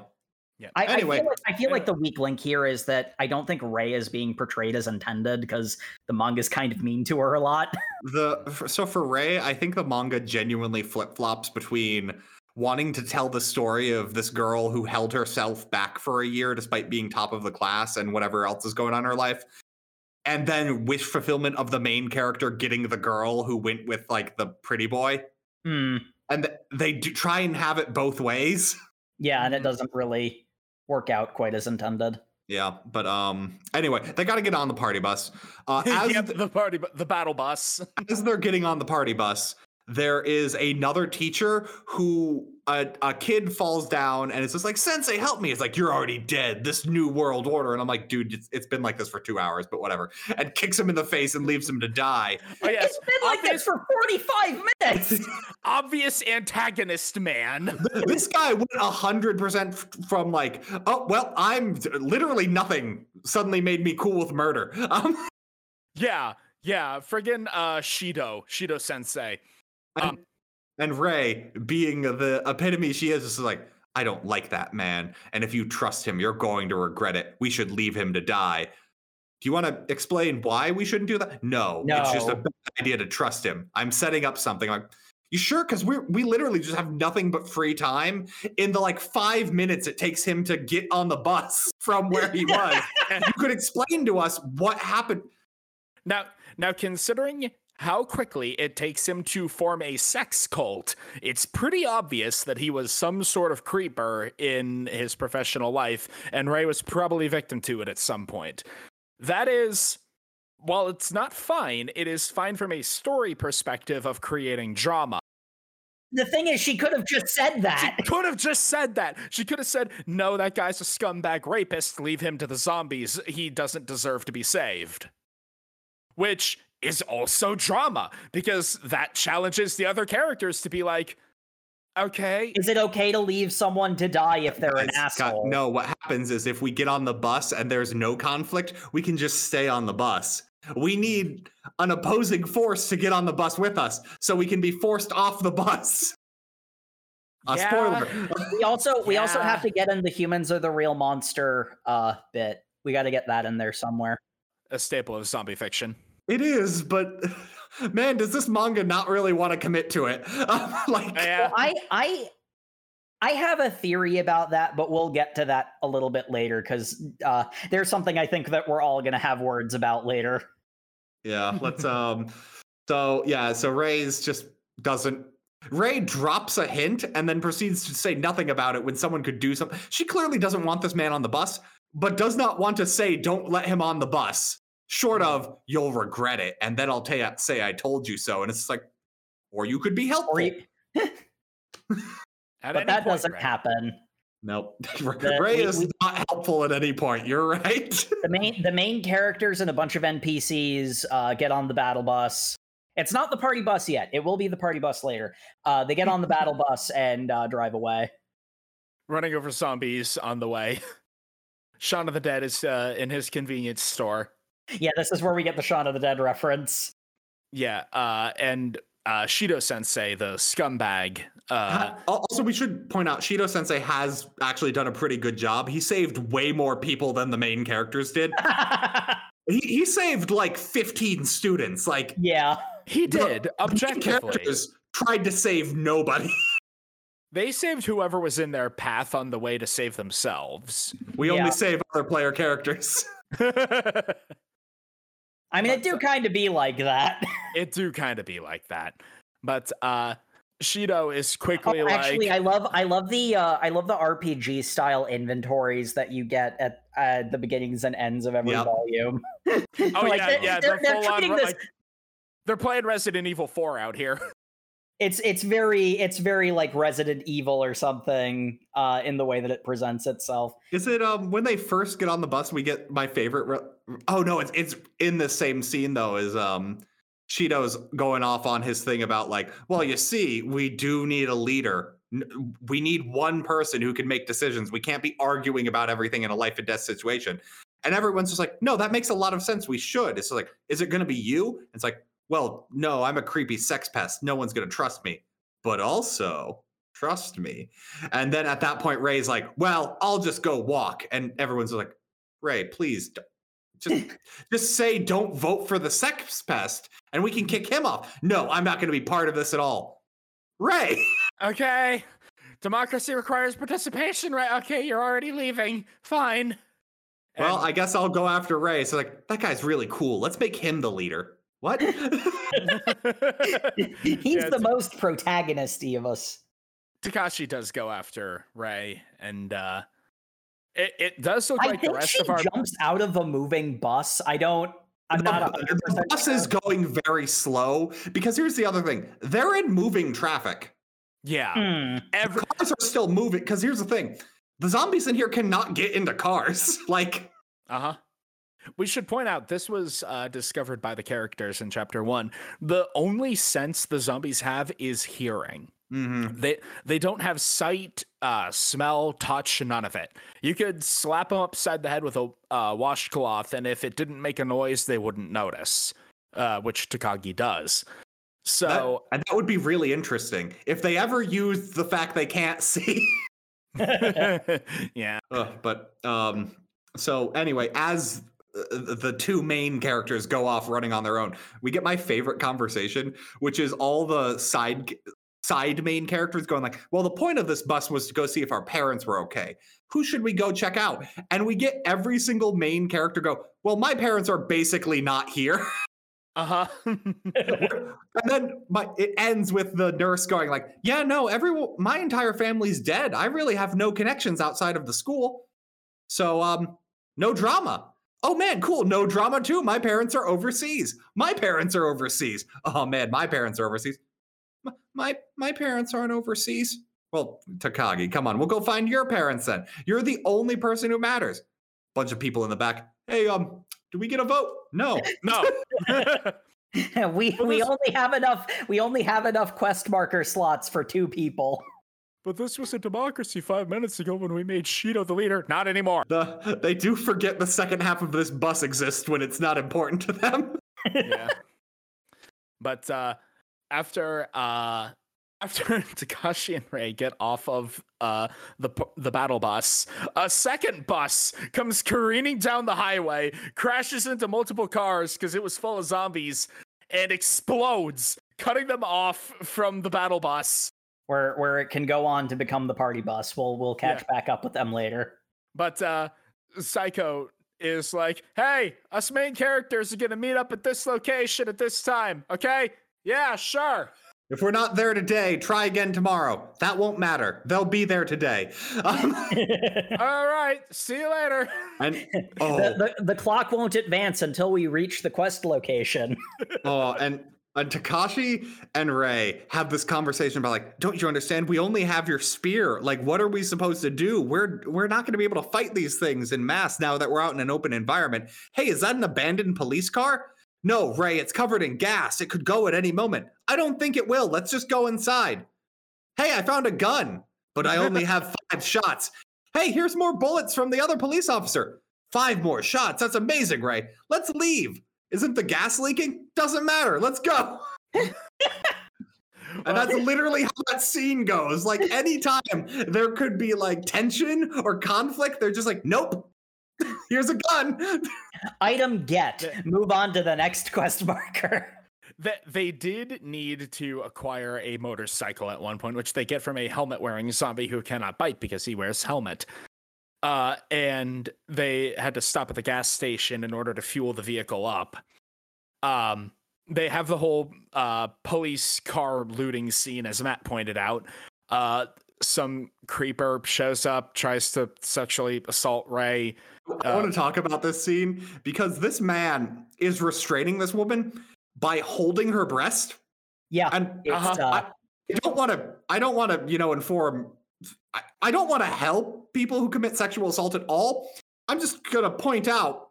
yeah. I, anyway, I feel, like, I feel like the weak link here is that I don't think Rei is being portrayed as intended because the manga's kind of mean to her a lot. the so for Rei, I think the manga genuinely flip flops between wanting to tell the story of this girl who held herself back for a year despite being top of the class and whatever else is going on in her life, and then wish fulfillment of the main character getting the girl who went with like the pretty boy. Mm. And they do try and have it both ways. Yeah, and it doesn't really work out quite as intended. Yeah, but um, anyway, they got to get on the party bus. Uh, as yep, the party, the battle bus. as they're getting on the party bus, there is another teacher who a, a kid falls down and it's just like sensei help me. It's like you're already dead. This new world order. And i'm like dude it's, it's been like this for two hours but whatever. And kicks him in the face and leaves him to die. Oh yes. It's been like Obvious, this for 45 minutes. Obvious antagonist man. This guy went 100% from like oh well i'm literally nothing suddenly made me cool with murder. Um, yeah yeah. Friggin uh Shido Shido sensei um, and Rei, being the epitome she is, is like, I don't like that man. And if you trust him, you're going to regret it. We should leave him to die. Do you want to explain why we shouldn't do that? No, no. it's just a bad idea to trust him. I'm setting up something like, you sure? Because we we literally just have nothing but free time in the like five minutes it takes him to get on the bus from where he was. and you could explain to us what happened. Now, now considering how quickly it takes him to form a sex cult. It's pretty obvious that he was some sort of creeper in his professional life, and Rei was probably victim to it at some point. That is, while it's not fine, it is fine from a story perspective of creating drama. The thing is, she could have just said that. She could have just said that. She could have said, No, that guy's a scumbag rapist. Leave him to the zombies. He doesn't deserve to be saved. Which is also drama because that challenges the other characters to be like, okay. Is it okay to leave someone to die if they're an asshole? Got, no, what happens is if we get on the bus and there's no conflict, we can just stay on the bus. We need an opposing force to get on the bus with us so we can be forced off the bus. A yeah. spoiler. we also we yeah. also have to get in the humans are the real monster uh bit. We got to get that in there somewhere. A staple of zombie fiction. It is, but man, does this manga not really want to commit to it? like, yeah. well, I, I, I have a theory about that, but we'll get to that a little bit later because uh, there's something I think that we're all gonna have words about later. Yeah, let's. um. So yeah, so Rei's just doesn't. Rei drops a hint and then proceeds to say nothing about it when someone could do something. She clearly doesn't want this man on the bus, but does not want to say, "Don't let him on the bus." Short of you'll regret it and then i'll tell you say i told you so and it's like or you could be helpful. You... but that point, doesn't Rei. happen. Nope. The, Rei we, is we, not helpful at any point you're right. The main the main characters and a bunch of npcs uh, get on the battle bus. It's not the party bus yet. It will be the party bus later. Uh, they get on the battle bus and uh, drive away. Running over zombies on the way. Shaun of the Dead is uh, in his convenience store yeah, this is where we get the Shaun of the Dead reference. Yeah, uh, and uh, Shido Sensei, the scumbag. Uh, also, we should point out Shido Sensei has actually done a pretty good job. He saved way more people than the main characters did. he, he saved like 15 students. Like, yeah, he did. The, objectively, characters tried to save nobody. They saved whoever was in their path on the way to save themselves. We yeah. only save other player characters. I mean, but, it do kind of be like that. it do kind of be like that. But uh Shido is quickly oh, actually, like... I love I love the uh I love the RPG style inventories that you get at uh, the beginnings and ends of every yep. volume. oh like, yeah, yeah, they're, they're, they're on, this... like, they're playing Resident Evil 4 out here. It's it's very it's very like Resident Evil or something uh in the way that it presents itself. Is it um when they first get on the bus we get my favorite re- Oh no, it's it's in the same scene though. Is um Shido's going off on his thing about like, well, you see, we do need a leader. We need one person who can make decisions. We can't be arguing about everything in a life and death situation. And everyone's just like, no, that makes a lot of sense. We should. It's like, is it going to be you? It's like, well, no, I'm a creepy sex pest. No one's going to trust me. But also, trust me. And then at that point, Rei's like, well, I'll just go walk. And everyone's like, Rei, please just just say don't vote for the sex pest and we can kick him off. No, I'm not going to be part of this at all. Rei. okay. Democracy requires participation, right? Okay, you're already leaving. Fine. Well, I guess I'll go after Rei. So like that guy's really cool. Let's make him the leader. What? He's yeah, the most protagonisty of us. Takashi does go after Rei and uh It, it does look I like the rest of our jumps out of a moving bus. I don't. I'm the, not. The bus sure. is going very slow because here's the other thing: they're in moving traffic. Yeah, hmm. Every- cars are still moving. Because here's the thing: the zombies in here cannot get into cars. like, uh huh. We should point out this was uh, discovered by the characters in chapter one. The only sense the zombies have is hearing. Mm-hmm. They they don't have sight, uh, smell, touch, none of it. You could slap them upside the head with a uh, washcloth, and if it didn't make a noise, they wouldn't notice, uh, which Takagi does. So that, and that would be really interesting if they ever used the fact they can't see. yeah. but um, so anyway, as the two main characters go off running on their own. We get my favorite conversation, which is all the side side main characters going like, "Well, the point of this bus was to go see if our parents were okay. Who should we go check out?" And we get every single main character go, "Well, my parents are basically not here." Uh-huh. and then my it ends with the nurse going like, "Yeah, no, everyone my entire family's dead. I really have no connections outside of the school." So, um, no drama. Oh man, cool. No drama too. My parents are overseas. My parents are overseas. Oh man, my parents are overseas. My my parents aren't overseas. Well, Takagi, come on. We'll go find your parents then. You're the only person who matters. Bunch of people in the back. Hey, um, do we get a vote? No. No. we we only have enough we only have enough quest marker slots for two people. But this was a democracy five minutes ago when we made Shido the leader. Not anymore. The, they do forget the second half of this bus exists when it's not important to them. yeah. But uh, after uh, after Takashi and Rei get off of uh, the the battle bus, a second bus comes careening down the highway, crashes into multiple cars because it was full of zombies, and explodes, cutting them off from the battle bus where where it can go on to become the party bus. We'll we'll catch yeah. back up with them later. But uh Saeko is like, "Hey, us main characters are going to meet up at this location at this time, okay? Yeah, sure." If we're not there today, try again tomorrow. That won't matter. They'll be there today. Um, All right. See you later. And oh. the, the, the, clock won't advance until we reach the quest location. oh, and and Takashi and Rei have this conversation about like, don't you understand? We only have your spear. Like, what are we supposed to do? We're we're not going to be able to fight these things in mass now that we're out in an open environment. Hey, is that an abandoned police car? No, Rei, it's covered in gas. It could go at any moment. I don't think it will. Let's just go inside. Hey, I found a gun, but I only have five shots. Hey, here's more bullets from the other police officer. Five more shots. That's amazing, Rei. Let's leave. Isn't the gas leaking? Doesn't matter. Let's go. and that's literally how that scene goes. Like anytime there could be like tension or conflict, they're just like, nope. Here's a gun. Item get. Move on to the next quest marker. That they did need to acquire a motorcycle at one point, which they get from a helmet wearing zombie who cannot bite because he wears helmet uh, and they had to stop at the gas station in order to fuel the vehicle up. Um, they have the whole uh, police car looting scene, as Matt pointed out. Uh, some creeper shows up, tries to sexually assault Rei. I want to uh, talk about this scene because this man is restraining this woman by holding her breast. Yeah, and uh-huh, uh, I, I don't want to. I don't want to, you know, inform I, I don't want to help people who commit sexual assault at all. I'm just gonna point out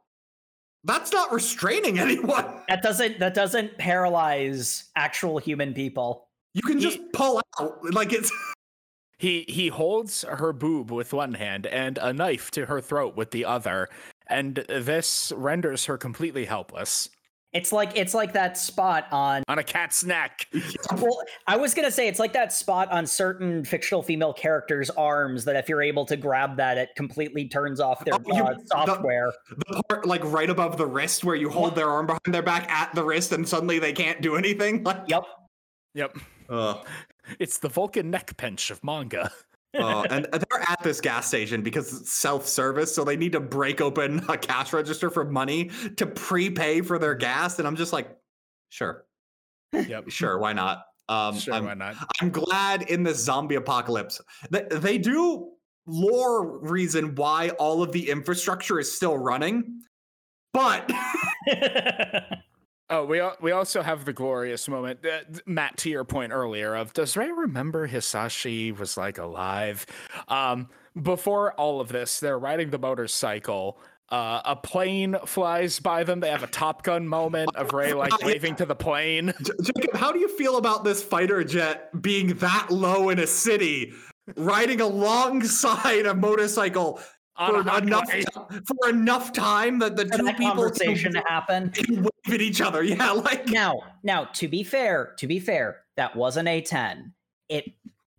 that's not restraining anyone. That doesn't that doesn't paralyze actual human people. You can just pull out like it's He he holds her boob with one hand and a knife to her throat with the other, and this renders her completely helpless. It's like it's like that spot on on a cat's neck. well, I was gonna say it's like that spot on certain fictional female characters' arms that if you're able to grab that, it completely turns off their oh, uh, software. The, the, part like right above the wrist where you hold their arm behind their back at the wrist, and suddenly they can't do anything. Like, yep, yep. Uh. It's the Vulcan neck pinch of manga. uh, and they're at this gas station because it's self-service, so they need to break open a cash register for money to prepay for their gas. And I'm just like, sure, yep, sure, why not? Um, sure, I'm, why not? I'm glad in this zombie apocalypse that they do lore reason why all of the infrastructure is still running. But Oh, we we also have the glorious moment, uh, Matt. To your point earlier, of does Rei remember Hisashi was like alive? Um, before all of this, they're riding the motorcycle. Uh, a plane flies by them. They have a Top Gun moment of Rei like waving to the plane. Jacob, how do you feel about this fighter jet being that low in a city, riding alongside a motorcycle for enough for enough time that the for two that people conversation to happen wave at each other. Yeah, like now, now to be fair, to be fair, that was an A10. It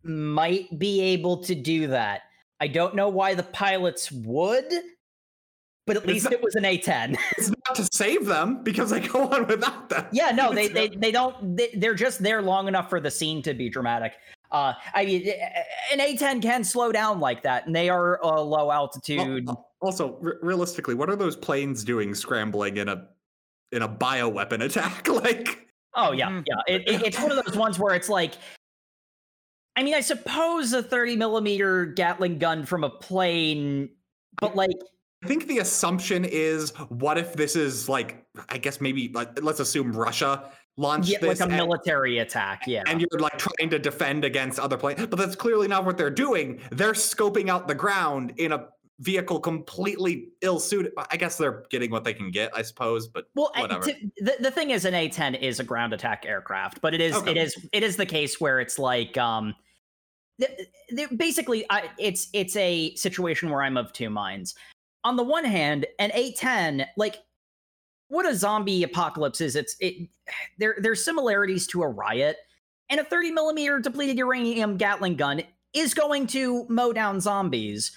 might be able to do that. I don't know why the pilots would, but at least it was an A10. It's not to save them because they go on without them. Yeah, no, they they, they don't. They, they're just there long enough for the scene to be dramatic. Uh, I mean, an A10 can slow down like that, and they are a low altitude. Also, r- realistically, what are those planes doing scrambling in a in a bioweapon attack? like, oh yeah, mm. yeah. It, it, it's one of those ones where it's like, I mean, I suppose a 30 millimeter Gatling gun from a plane, but like. I think the assumption is, what if this is like, I guess maybe like, let's assume Russia launch yeah, this like a military attack yeah. and you're like trying to defend against other planes but that's clearly not what they're doing. They're scoping out the ground in a vehicle completely ill suited i guess they're getting what they can get i suppose but well whatever. to, the, the thing is an a10 is a ground attack aircraft but it is okay. it is it is the case where it's like um basically I, it's it's a situation where i'm of two minds. On the one hand an a10 like what a zombie apocalypse is. It's it there there's similarities to a riot, and a 30 millimeter depleted uranium Gatling gun is going to mow down zombies.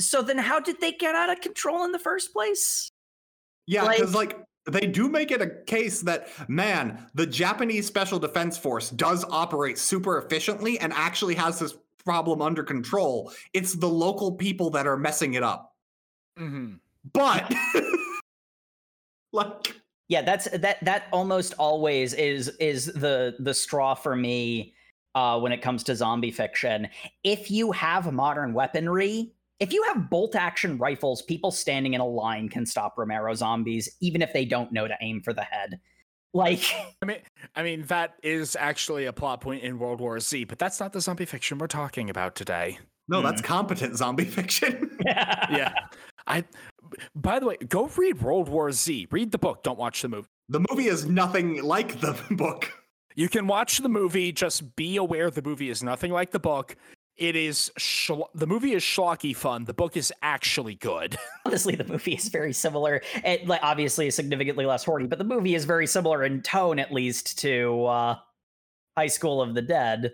So then, how did they get out of control in the first place? Yeah, because like, like they do make it a case that man, the Japanese Special Defense Force does operate super efficiently and actually has this problem under control. It's the local people that are messing it up. Mm-hmm. But like yeah that's that that almost always is is the the straw for me uh when it comes to zombie fiction if you have modern weaponry if you have bolt action rifles people standing in a line can stop romero zombies even if they don't know to aim for the head like i mean i mean that is actually a plot point in world war z but that's not the zombie fiction we're talking about today no, that's hmm. competent zombie fiction. yeah. I by the way, go read World War Z. Read the book, don't watch the movie. The movie is nothing like the book. You can watch the movie, just be aware the movie is nothing like the book. It is schl- the movie is schlocky fun. The book is actually good. Honestly, the movie is very similar. It like obviously is significantly less horny, but the movie is very similar in tone, at least, to uh, High School of the Dead.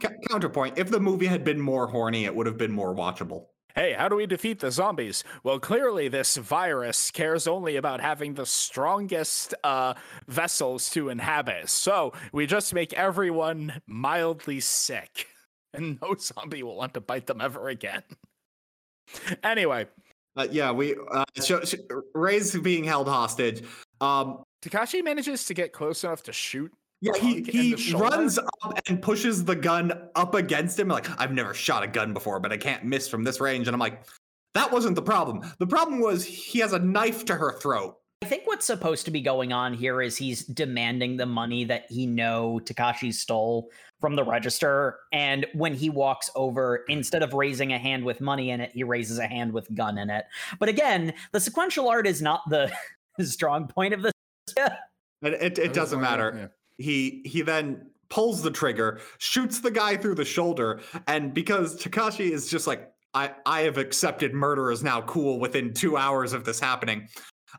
C- counterpoint: If the movie had been more horny, it would have been more watchable hey, how do we defeat the zombies? Well, clearly, this virus cares only about having the strongest uh, vessels to inhabit. So we just make everyone mildly sick, and no zombie will want to bite them ever again. anyway. Uh, yeah, we uh, sh- sh- Rei's being held hostage. Um, Takashi manages to get close enough to shoot yeah, he, he runs up and pushes the gun up against him. Like, I've never shot a gun before, but I can't miss from this range. And I'm like, that wasn't the problem. The problem was he has a knife to her throat. I think what's supposed to be going on here is he's demanding the money that he know Takashi stole from the register. And when he walks over, instead of raising a hand with money in it, he raises a hand with gun in it. But again, the sequential art is not the strong point of this. it, it, it doesn't matter. He he then pulls the trigger, shoots the guy through the shoulder, and because Takashi is just like, I, I have accepted murder is now cool within two hours of this happening,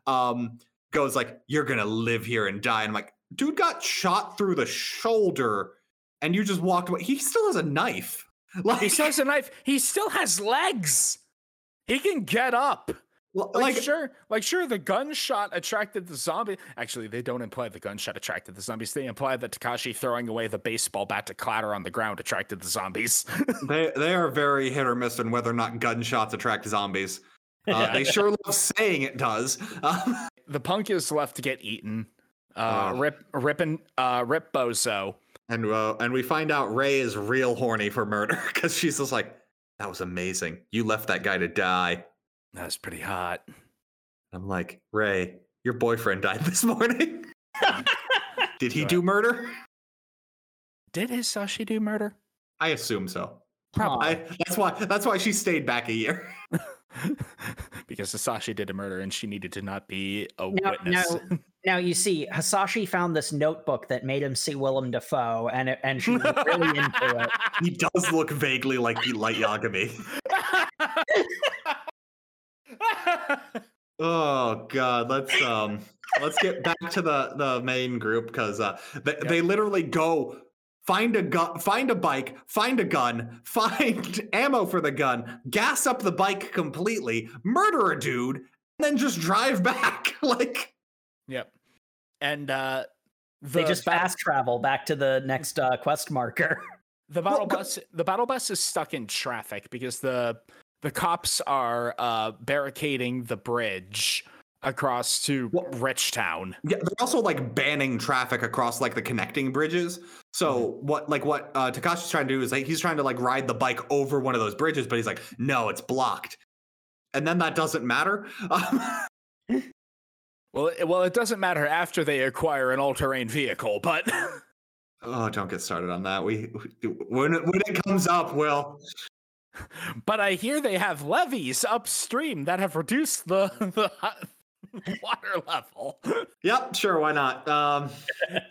um, goes like, You're gonna live here and die. And I'm like, dude got shot through the shoulder and you just walked away. He still has a knife. Like he still has a knife. He still has legs. He can get up. Like, like, sure, like sure, the gunshot attracted the zombie. Actually, they don't imply the gunshot attracted the zombies. They imply that Takashi throwing away the baseball bat to clatter on the ground attracted the zombies. they they are very hit or miss on whether or not gunshots attract zombies. Uh, yeah. They sure love saying it does. Um, the punk is left to get eaten. Uh, uh, rip, ripping, uh, rip bozo. And uh, and we find out Rei is real horny for murder because she's just like, that was amazing. You left that guy to die. That was pretty hot. I'm like, Rei, your boyfriend died this morning. Did he do murder? Did Hisashi do murder? I assume so. Probably. I, that's why. That's why she stayed back a year. because Hisashi did a murder and she needed to not be a now, witness. Now, now you see, Hisashi found this notebook that made him see Willem Dafoe, and it, and she's really into it. He does look vaguely like the Light Yagami. oh God, let's um, let's get back to the the main group because uh, they, yep. they literally go find a gun, find a bike, find a gun, find ammo for the gun, gas up the bike completely, murder a dude, and then just drive back. like, yep. And uh, the they just fast travel back to the next uh, quest marker. The battle well, bus, the battle bus is stuck in traffic because the the cops are uh, barricading the bridge across to well, Richtown. Yeah, they're also like banning traffic across like the connecting bridges. So mm-hmm. what like what uh, Takashi's trying to do is like he's trying to like ride the bike over one of those bridges, but he's like, no, it's blocked. And then that doesn't matter. well, it, well, it doesn't matter after they acquire an all-terrain vehicle, but. oh, don't get started on that. We when it, when it comes up, well. But I hear they have levees upstream that have reduced the the water level. Yep, sure, why not? Um...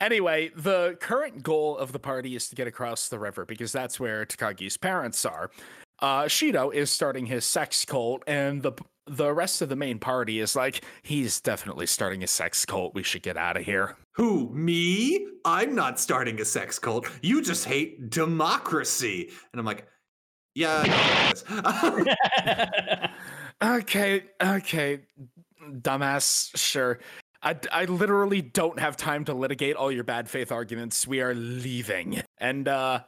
anyway, the current goal of the party is to get across the river because that's where Takagi's parents are. Uh, Shido is starting his sex cult, and the the rest of the main party is like, he's definitely starting a sex cult. We should get out of here. Who, me? I'm not starting a sex cult. You just hate democracy. And I'm like, yeah. okay, okay dumbass, sure. I, I literally don't have time to litigate all your bad faith arguments. We are leaving. And uh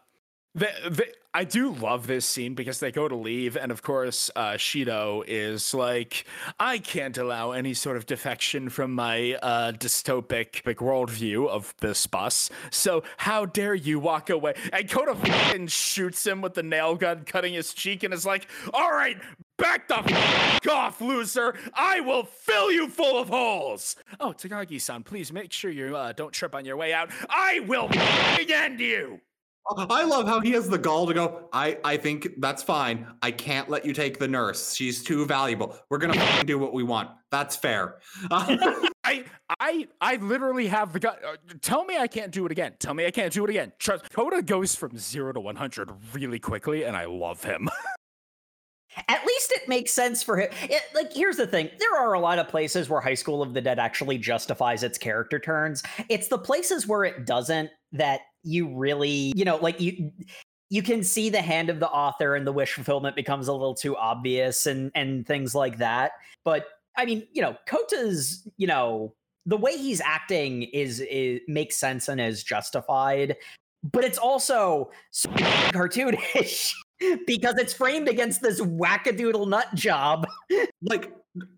the, the, I do love this scene because they go to leave, and of course, uh, Shido is like, I can't allow any sort of defection from my uh, dystopic worldview of this bus. So how dare you walk away? And Kota fucking shoots him with the nail gun, cutting his cheek, and is like, All right, Back the f- off, loser! I will fill you full of holes! Oh, Takagi-san, please make sure you uh, don't trip on your way out. I will end you! I love how he has the gall to go. I, I think that's fine. I can't let you take the nurse. She's too valuable. We're gonna do what we want. That's fair. I I I literally have the gut. Uh, tell me I can't do it again. Tell me I can't do it again. Trust. Kota goes from zero to one hundred really quickly, and I love him. At least it makes sense for him. It, like, here's the thing there are a lot of places where High School of the Dead actually justifies its character turns. It's the places where it doesn't that you really, you know, like you. You can see the hand of the author, and the wish fulfillment becomes a little too obvious, and and things like that. But I mean, you know, Kota's, you know, the way he's acting is, is makes sense and is justified but it's also so cartoonish because it's framed against this wackadoodle nut job. like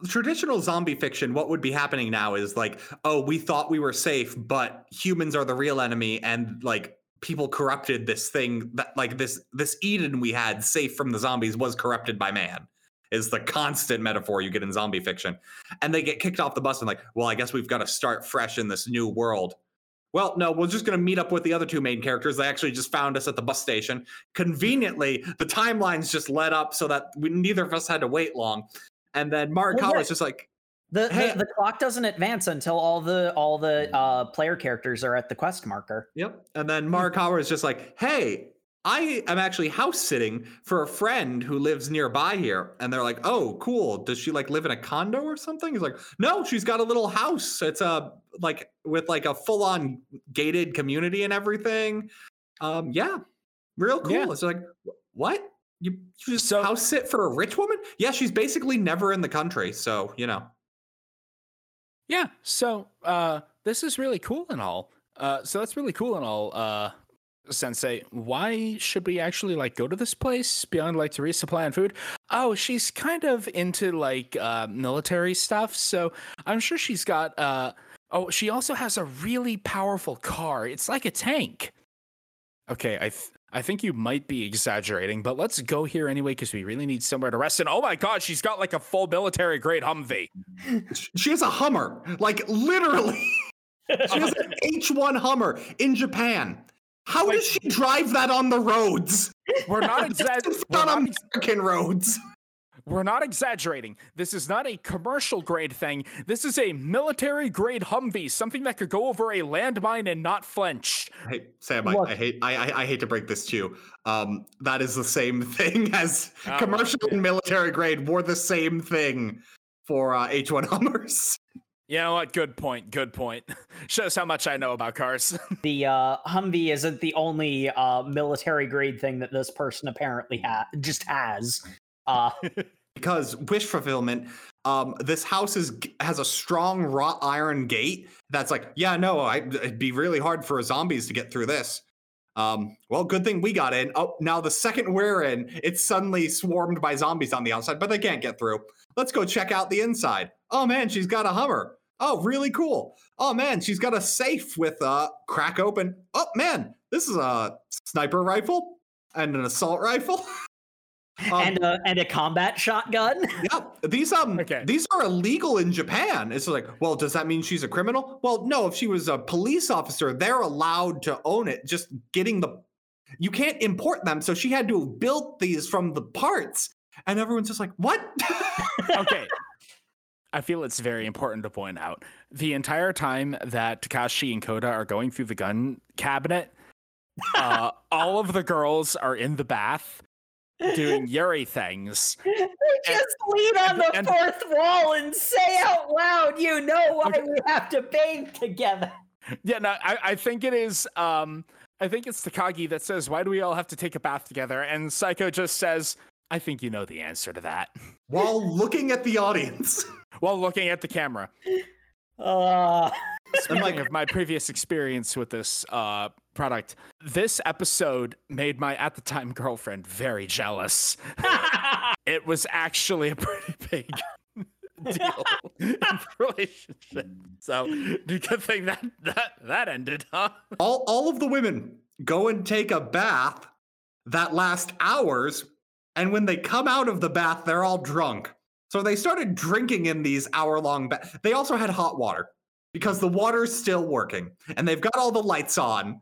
traditional zombie fiction, what would be happening now is like, oh, we thought we were safe, but humans are the real enemy, and like people corrupted this thing that like this this Eden we had safe from the zombies was corrupted by man. Is the constant metaphor you get in zombie fiction. And they get kicked off the bus and like, well, I guess we've got to start fresh in this new world well, no, we're just going to meet up with the other two main characters. They actually just found us at the bus station. Conveniently, the timelines just led up so that we, neither of us had to wait long. And then Mark well, yeah. is just like, the, hey. the, the clock doesn't advance until all the all the uh, player characters are at the quest marker. Yep. And then Marikawa is just like, "Hey, I am actually house sitting for a friend who lives nearby here. And they're like, oh, cool. Does she like live in a condo or something? He's like, no, she's got a little house. It's a like with like a full on gated community and everything. Um, yeah, real cool. Yeah. It's like, what? You, you just so, house sit for a rich woman? Yeah, she's basically never in the country. So, you know. Yeah. So, uh, this is really cool and all. Uh, so that's really cool and all. Uh, Sensei, why should we actually like go to this place beyond like to resupply on food? Oh, she's kind of into like uh, military stuff, so I'm sure she's got. Uh, oh, she also has a really powerful car. It's like a tank. Okay, I th- I think you might be exaggerating, but let's go here anyway because we really need somewhere to rest. And oh my god, she's got like a full military grade Humvee. She has a Hummer, like literally. she has an H1 Hummer in Japan. How does she drive that on the roads? We're not exaggerating. on American roads. We're not exaggerating. This is not a commercial grade thing. This is a military grade Humvee, something that could go over a landmine and not flinch. Hey Sam, I, I, hate I, I, I hate to break this to you. Um, that is the same thing as oh, commercial and military grade wore the same thing for uh, H1 Hummers. You know what? Good point. Good point. Shows how much I know about cars. the uh, Humvee isn't the only uh, military grade thing that this person apparently ha- just has. Uh, because wish fulfillment. Um, this house is has a strong wrought iron gate. That's like, yeah, no, I, it'd be really hard for zombies to get through this. Um, well, good thing we got in. Oh, now the second we're in, it's suddenly swarmed by zombies on the outside, but they can't get through. Let's go check out the inside. Oh man, she's got a Hummer. Oh, really cool. Oh man, she's got a safe with a uh, crack open. Oh man, this is a sniper rifle and an assault rifle. Um, and a and a combat shotgun. yeah, these um okay. these are illegal in Japan. It's like, well, does that mean she's a criminal? Well, no. If she was a police officer, they're allowed to own it. Just getting the, you can't import them. So she had to have built these from the parts, and everyone's just like, what? okay. I feel it's very important to point out the entire time that Takashi and Kota are going through the gun cabinet, uh, all of the girls are in the bath doing Yuri things. They just and, lean on the and, fourth wall and say out loud, "You know why okay. we have to bathe together." Yeah, no, I, I think it is. Um, I think it's Takagi that says, "Why do we all have to take a bath together?" And Psycho just says, "I think you know the answer to that." While looking at the audience, while looking at the camera. Uh, Speaking like, of my previous experience with this uh, product, this episode made my at the time girlfriend very jealous. it was actually a pretty big deal in the relationship. So good thing that that that ended, huh? All all of the women go and take a bath that lasts hours, and when they come out of the bath, they're all drunk. So they started drinking in these hour long. They also had hot water because the water's still working and they've got all the lights on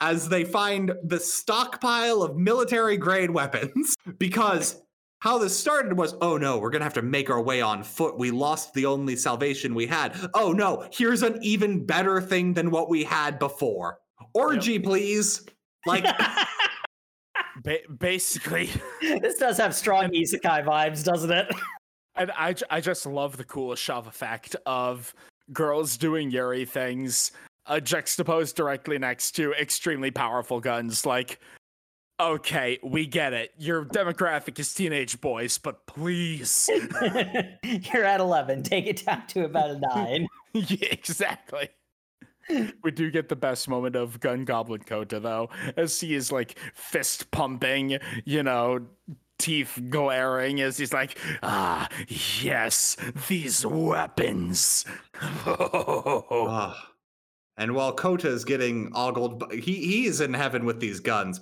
as they find the stockpile of military grade weapons because how this started was oh no we're gonna have to make our way on foot we lost the only salvation we had oh no here's an even better thing than what we had before orgy yep. please like ba- basically this does have strong isekai vibes doesn't it and I, I just love the Kuleshov effect of girls doing Yuri things uh, juxtaposed directly next to extremely powerful guns. Like, okay, we get it. Your demographic is teenage boys, but please. You're at 11. Take it down to about a nine. yeah, exactly. We do get the best moment of Gun Goblin Kota, though, as he is like fist pumping, you know, teeth glaring as he's like, ah, yes, these weapons. oh. And while Kota is getting ogled, he he is in heaven with these guns.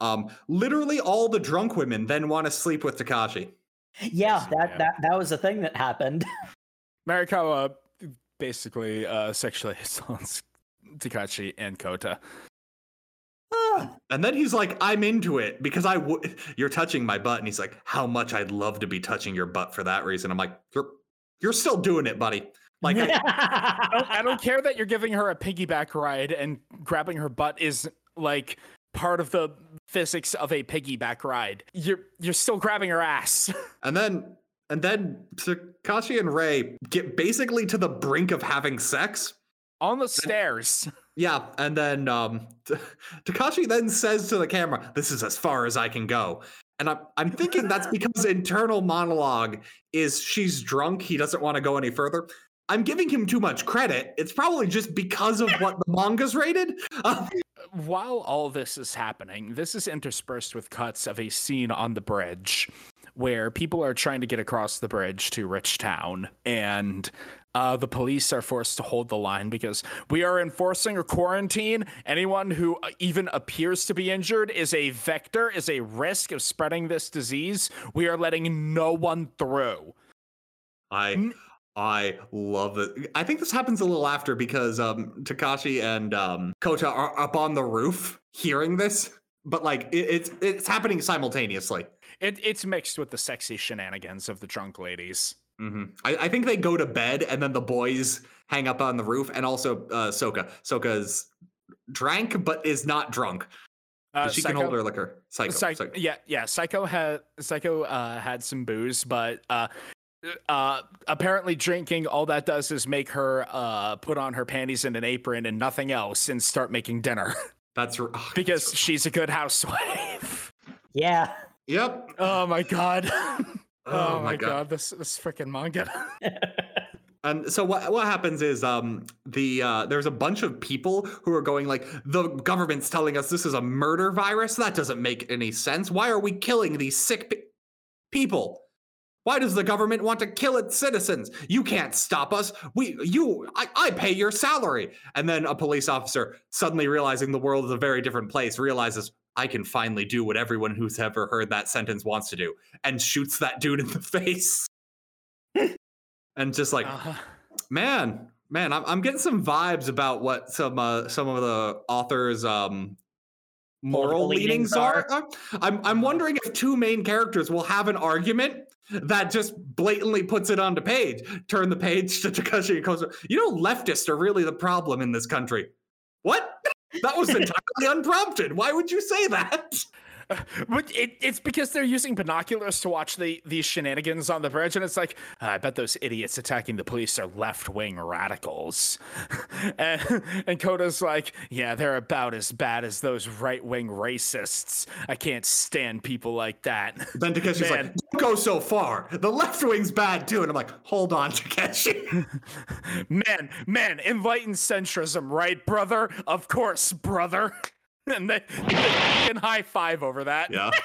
Um, literally all the drunk women then want to sleep with Takashi. Yeah, that that that was a thing that happened. Marikawa basically uh, sexually assaults Takashi and Kota. Ah, and then he's like, I'm into it because I would you're touching my butt. And he's like, How much I'd love to be touching your butt for that reason. I'm like, You're you're still doing it, buddy. Like I, I, don't, I don't care that you're giving her a piggyback ride and grabbing her butt is like part of the physics of a piggyback ride. You're you're still grabbing her ass. And then and then Takashi and Rei get basically to the brink of having sex on the stairs. Yeah, and then um, Takashi then says to the camera, "This is as far as I can go." And I'm I'm thinking that's because internal monologue is she's drunk. He doesn't want to go any further. I'm giving him too much credit. It's probably just because of what the manga's rated. While all this is happening, this is interspersed with cuts of a scene on the bridge where people are trying to get across the bridge to Rich Town and uh, the police are forced to hold the line because we are enforcing a quarantine. Anyone who uh, even appears to be injured is a vector, is a risk of spreading this disease. We are letting no one through. I I love it. I think this happens a little after because um, Takashi and um, Kota are up on the roof hearing this, but like it, it's it's happening simultaneously. It, it's mixed with the sexy shenanigans of the drunk ladies. Mm-hmm. I, I, think they go to bed and then the boys hang up on the roof, and also uh, Soka. Soka's drank but is not drunk. Uh, she Saeko, can hold her liquor. Saeko, Saeko, Yeah, yeah. Saeko had Saeko uh, had some booze, but uh, uh, apparently drinking all that does is make her uh, put on her panties and an apron and nothing else, and start making dinner. That's oh, because that's she's a good housewife. Yeah. Yep. Oh my god. Oh, oh my god. god, this this freaking manga. And so what what happens is um the uh there's a bunch of people who are going like the government's telling us this is a murder virus? That doesn't make any sense. Why are we killing these sick pe- people? Why does the government want to kill its citizens? You can't stop us. We you I, I pay your salary. And then a police officer suddenly realizing the world is a very different place realizes I can finally do what everyone who's ever heard that sentence wants to do and shoots that dude in the face. and just like, uh-huh. man, man, I'm, I'm getting some vibes about what some uh, some of the authors' um, moral leanings are. are. I'm I'm uh-huh. wondering if two main characters will have an argument that just blatantly puts it onto page. Turn the page to Takashi and Kota. You know, leftists are really the problem in this country. What? That was entirely unprompted. Why would you say that? but it, it's because they're using binoculars to watch the these shenanigans on the bridge, and it's like uh, I bet those idiots attacking the police are left wing radicals. and, and Kota's like, yeah, they're about as bad as those right wing racists. I can't stand people like that. Then Takashi's like, don't go so far. The left wing's bad too, and I'm like, hold on, Takashi. man, man, enlightened centrism, right, brother? Of course, brother. and they, they can high five over that. Yeah.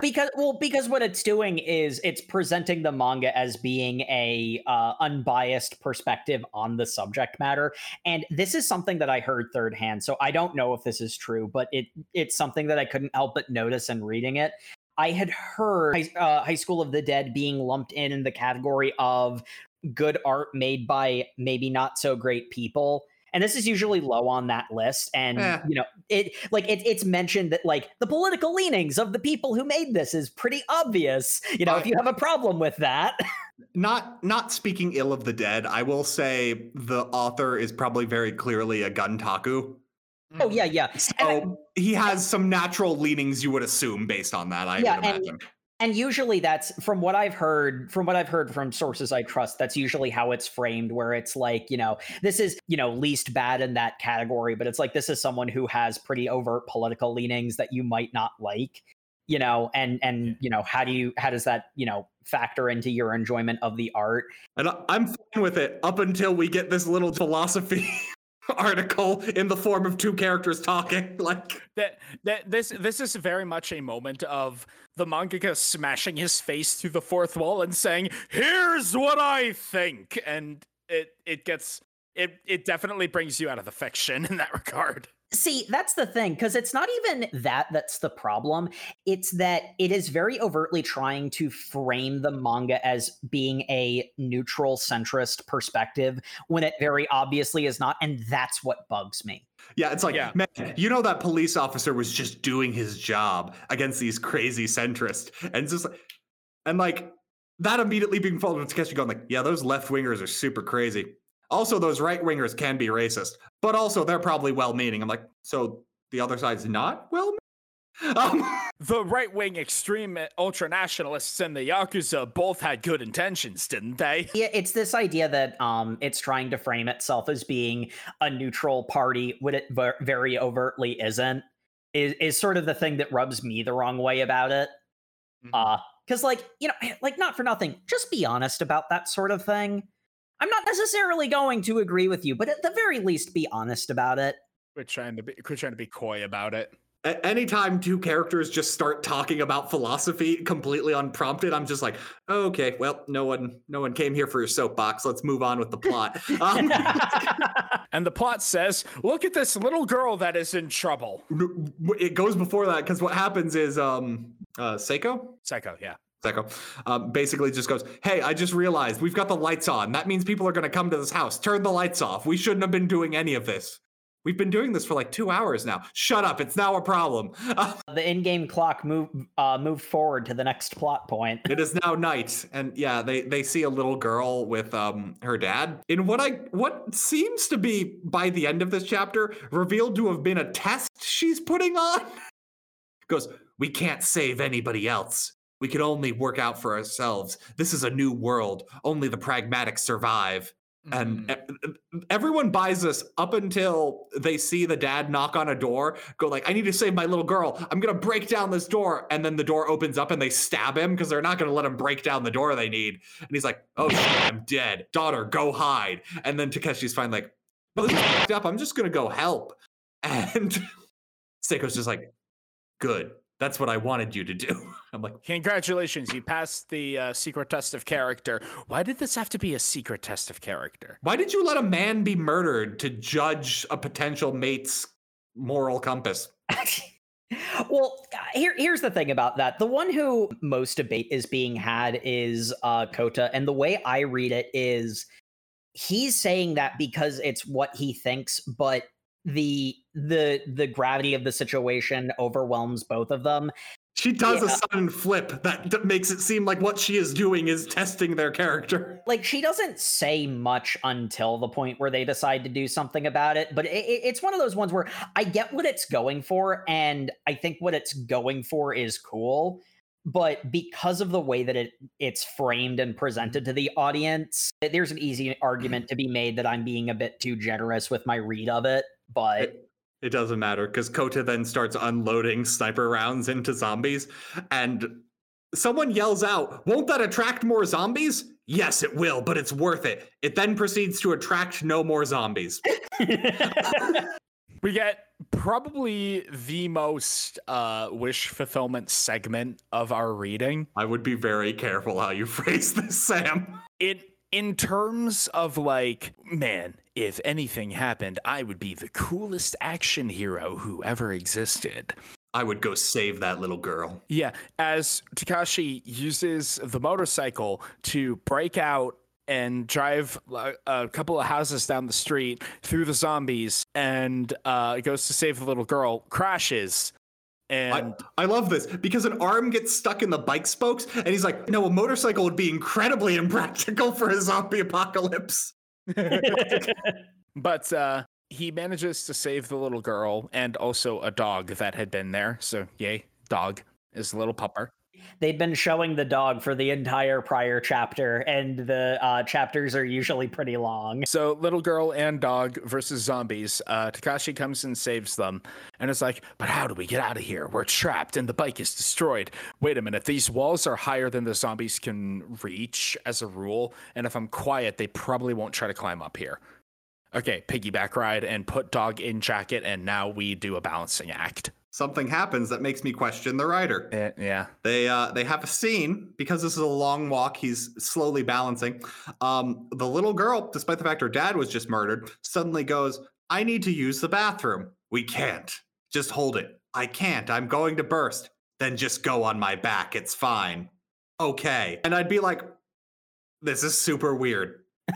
because well because what it's doing is it's presenting the manga as being a uh, unbiased perspective on the subject matter and this is something that i heard third hand so i don't know if this is true but it it's something that i couldn't help but notice in reading it i had heard uh, high school of the dead being lumped in in the category of good art made by maybe not so great people and this is usually low on that list and eh. you know it like it, it's mentioned that like the political leanings of the people who made this is pretty obvious you know if you have a problem with that not not speaking ill of the dead i will say the author is probably very clearly a guntaku Oh yeah, yeah. So I, he has some natural leanings you would assume based on that. I yeah, would imagine. And, and usually that's from what i've heard from what i've heard from sources i trust that's usually how it's framed where it's like you know this is you know least bad in that category but it's like this is someone who has pretty overt political leanings that you might not like you know and and you know how do you how does that you know factor into your enjoyment of the art? And i'm fine with it up until we get this little philosophy article in the form of two characters talking like that that this this is very much a moment of the mangaka smashing his face through the fourth wall and saying here's what i think and it it gets it it definitely brings you out of the fiction in that regard See, that's the thing, because it's not even that that's the problem. It's that it is very overtly trying to frame the manga as being a neutral centrist perspective when it very obviously is not. And that's what bugs me. Yeah, it's like, yeah. man, you know, that police officer was just doing his job against these crazy centrists. And just like, and like, that immediately being followed with Takashi going like, yeah, those left wingers are super crazy. Also, those right wingers can be racist, but also they're probably well meaning. I'm like, so the other side's not well um, the right wing extreme ultra nationalists and the Yakuza both had good intentions, didn't they? Yeah, it's this idea that um, it's trying to frame itself as being a neutral party when it very overtly isn't, is, is sort of the thing that rubs me the wrong way about it. Mm-hmm. Uh, because, like, you know, like, not for nothing, just be honest about that sort of thing. I'm not necessarily going to agree with you, but at the very least, be honest about it. Quit trying to be quit trying to be coy about it. anytime two characters just start talking about philosophy completely unprompted i'm just like okay well no one no one came here for your soapbox. Let's move on with the plot. Um, and the plot says look at this little girl that is in trouble. It goes before that because what happens is um uh Saeko? Saeko yeah Saeko, um, basically just goes, Hey, I just realized we've got the lights on. That means people are going to come to this house. Turn the lights off. We shouldn't have been doing any of this. We've been doing this for like two hours now. Shut up! It's now a problem. the in-game clock move, uh, moved forward to the next plot point. it is now night, and yeah, they they see a little girl with um her dad in what I what seems to be by the end of this chapter revealed to have been a test she's putting on. Goes, we can't save anybody else. We can only work out for ourselves. This is a new world. Only the pragmatic survive. Mm-hmm. And everyone buys this up until they see the dad knock on a door, go like, I need to save my little girl. I'm going to break down this door. And then the door opens up and they stab him because they're not going to let him break down the door they need. And he's like, oh shit, I'm dead. Daughter, go hide. And then Takashi's fine, like, well, this is up. I'm just going to go help. And Saeko's just like, good. That's what I wanted you to do. I'm like, congratulations, you passed the uh, secret test of character. Why did this have to be a secret test of character? Why did you let a man be murdered to judge a potential mate's moral compass? well, here, here's the thing about that. The one who most debate is being had is uh, Kota, and the way I read it is he's saying that because it's what he thinks, but the the the gravity of the situation overwhelms both of them she does yeah. a sudden flip that, that makes it seem like what she is doing is testing their character. Like she doesn't say much until the point where they decide to do something about it, but it, it's one of those ones where I get what it's going for, and I think what it's going for is cool. But because of the way that it it's framed and presented to the audience, there's an easy argument to be made that I'm being a bit too generous with my read of it. But it, it doesn't matter because Kota then starts unloading sniper rounds into zombies, and someone yells out, Won't that attract more zombies? Yes, it will, but it's worth it. It then proceeds to attract no more zombies. we get probably the most uh, wish fulfillment segment of our reading. I would be very careful how you phrase this, Sam. It in terms of like, man, if anything happened, I would be the coolest action hero who ever existed. I would go save that little girl. Yeah, as Takashi uses the motorcycle to break out and drive a couple of houses down the street through the zombies and uh, goes to save the little girl, crashes, and I, I, love this because an arm gets stuck in the bike spokes, and he's like, "No, a motorcycle would be incredibly impractical for a zombie apocalypse." but uh, he manages to save the little girl and also a dog that had been there. So, yay, dog is a little pupper they'd been showing the dog for the entire prior chapter, and the uh, chapters are usually pretty long. So, little girl and dog versus zombies. Uh, Takashi comes and saves them, and it's like, but how do we get out of here? We're trapped, and the bike is destroyed. Wait a minute, these walls are higher than the zombies can reach as a rule, and if I'm quiet, they probably won't try to climb up here. Okay, piggyback ride and put dog in jacket, and now we do a balancing act something happens that makes me question the writer. It, yeah. They uh they have a scene because this is a long walk. He's slowly balancing. Um, the little girl, despite the fact her dad was just murdered, suddenly goes, "I need to use the bathroom." We can't. Just hold it. I can't. I'm going to burst. Then just go on my back. It's fine. Okay. And I'd be like, this is super weird.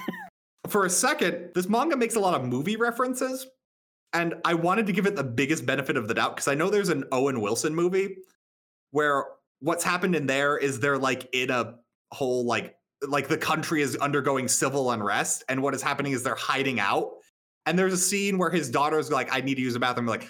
For a second, this manga makes a lot of movie references and I wanted to give it the biggest benefit of the doubt because I know there's an Owen Wilson movie where what's happened in there is they're like in a whole like like the country is undergoing civil unrest and what is happening is they're hiding out. And there's a scene where his daughter's like i need to use a bathroom like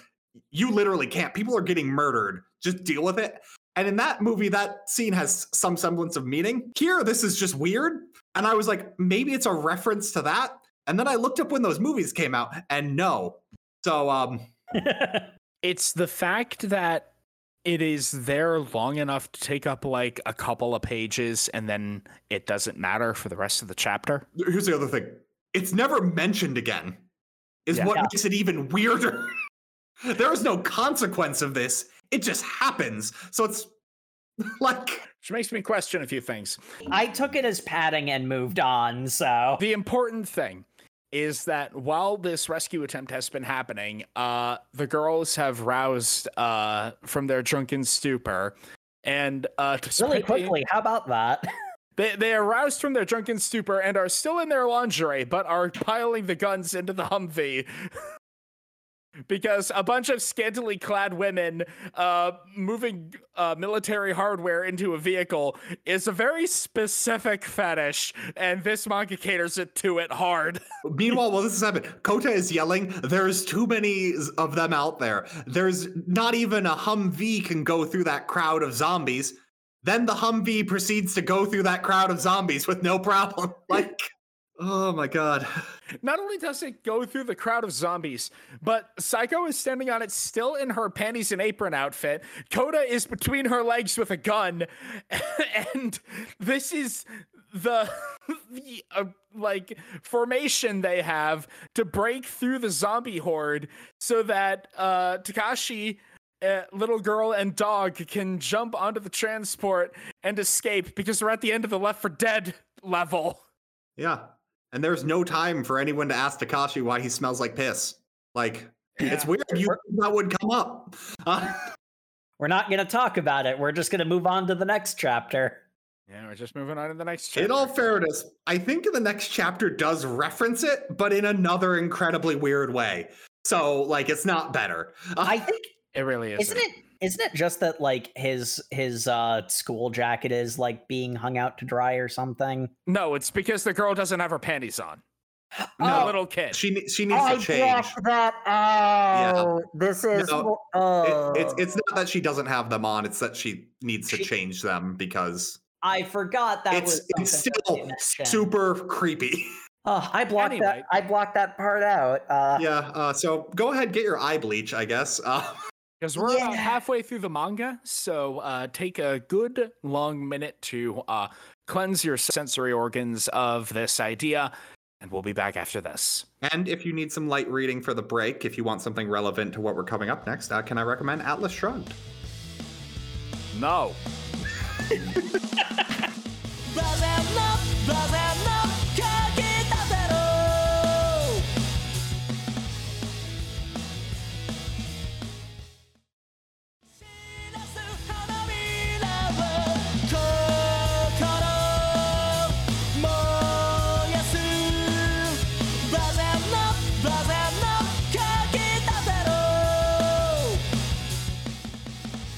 you literally can't. People are getting murdered. Just deal with it. And in that movie that scene has some semblance of meaning. Here this is just weird. And i was like maybe it's a reference to that. And then i looked up when those movies came out and no so um it's the fact that it is there long enough to take up like a couple of pages and then it doesn't matter for the rest of the chapter. Here's the other thing. It's never mentioned again. Is yeah. what yeah. makes it even weirder. there is no consequence of this. It just happens. So it's like which makes me question a few things. I took it as padding and moved on. So the important thing is that while this rescue attempt has been happening, uh, the girls have roused uh, from their drunken stupor, and uh, really quickly, how about that? They, they are roused from their drunken stupor and are still in their lingerie, but are piling the guns into the Humvee. because a bunch of scantily clad women uh, moving uh, military hardware into a vehicle is a very specific fetish, and this manga caters it to it hard. Meanwhile, while this is happening, Kota is yelling, "There's too many of them out there. There's not even a Humvee can go through that crowd of zombies." Then the Humvee proceeds to go through that crowd of zombies with no problem. Like. Oh my god. Not only does it go through the crowd of zombies, but Saeko is standing on it still in her panties and apron outfit. Kota is between her legs with a gun. And this is the, the uh, like formation they have to break through the zombie horde so that uh Takashi uh, little girl and dog can jump onto the transport and escape because we're at the end of the Left 4 Dead level. Yeah, and there's no time for anyone to ask Takashi why he smells like piss. Like yeah. it's weird. You that would come up. Uh, we're not going to talk about it. We're just going to move on to the next chapter. Yeah, we're just moving on to the next chapter. In all fairness, I think the next chapter does reference it, but in another incredibly weird way. So, like, it's not better. Uh, I think it really is. Isn't it? Isn't it just that like his his uh school jacket is like being hung out to dry or something? No, it's because the girl doesn't have her panties on. No, oh, little kid. She she needs I to change. that out. Yeah. This is no, oh. it, it's it's not that she doesn't have them on. It's that she needs to she, change them because I forgot that it's, was it's still super creepy. Oh, I blocked anyway. that. I blocked that part out. Uh, yeah. Uh, so go ahead, get your eye bleach. I guess. Because we're yeah. about halfway through the manga, so uh, take a good long minute to uh, cleanse your sensory organs of this idea, and we'll be back after this. And if you need some light reading for the break, if you want something relevant to what we're coming up next, uh, can I recommend Atlas Shrugged? No.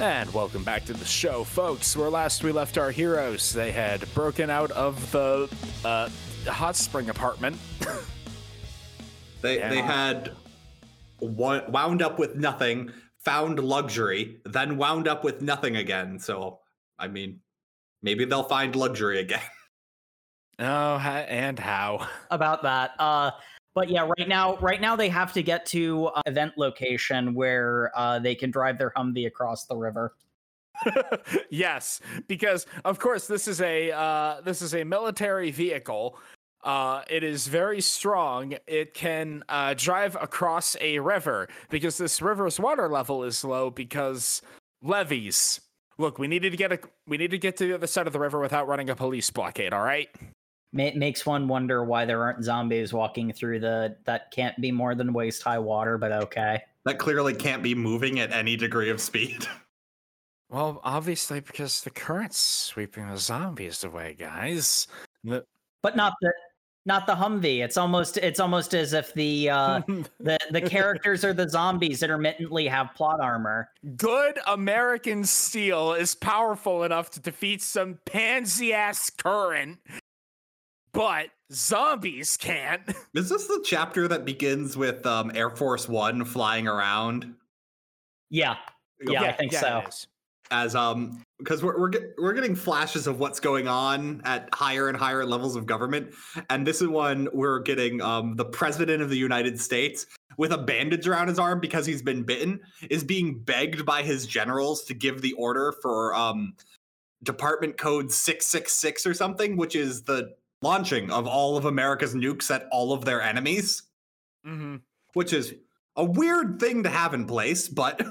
And welcome back to the show, folks. Where last we left our heroes, they had broken out of the uh, hot spring apartment. they yeah. they had wound up with nothing, found luxury, then wound up with nothing again. So, I mean, maybe they'll find luxury again. Oh, and how about that? Uh, but yeah, right now, right now they have to get to an event location where uh, they can drive their Humvee across the river. yes, because of course this is a uh, this is a military vehicle. Uh, it is very strong. It can uh, drive across a river because this river's water level is low because levees. Look, we needed to get a we need to get to the other side of the river without running a police blockade. All right makes one wonder why there aren't zombies walking through the that can't be more than waist high water but okay. That clearly can't be moving at any degree of speed. Well obviously because the current's sweeping the zombies away guys. The- but not the not the humvee. It's almost it's almost as if the uh the the characters are the zombies intermittently have plot armor. Good american steel is powerful enough to defeat some pansy ass current but zombies can't. Is this the chapter that begins with um, Air Force One flying around? Yeah, yeah, yeah I think yeah, so. As um, because we're we're, get, we're getting flashes of what's going on at higher and higher levels of government, and this is one we're getting um the president of the United States with a bandage around his arm because he's been bitten is being begged by his generals to give the order for um department code 666 or something which is the launching of all of America's nukes at all of their enemies, mm-hmm. which is a weird thing to have in place, but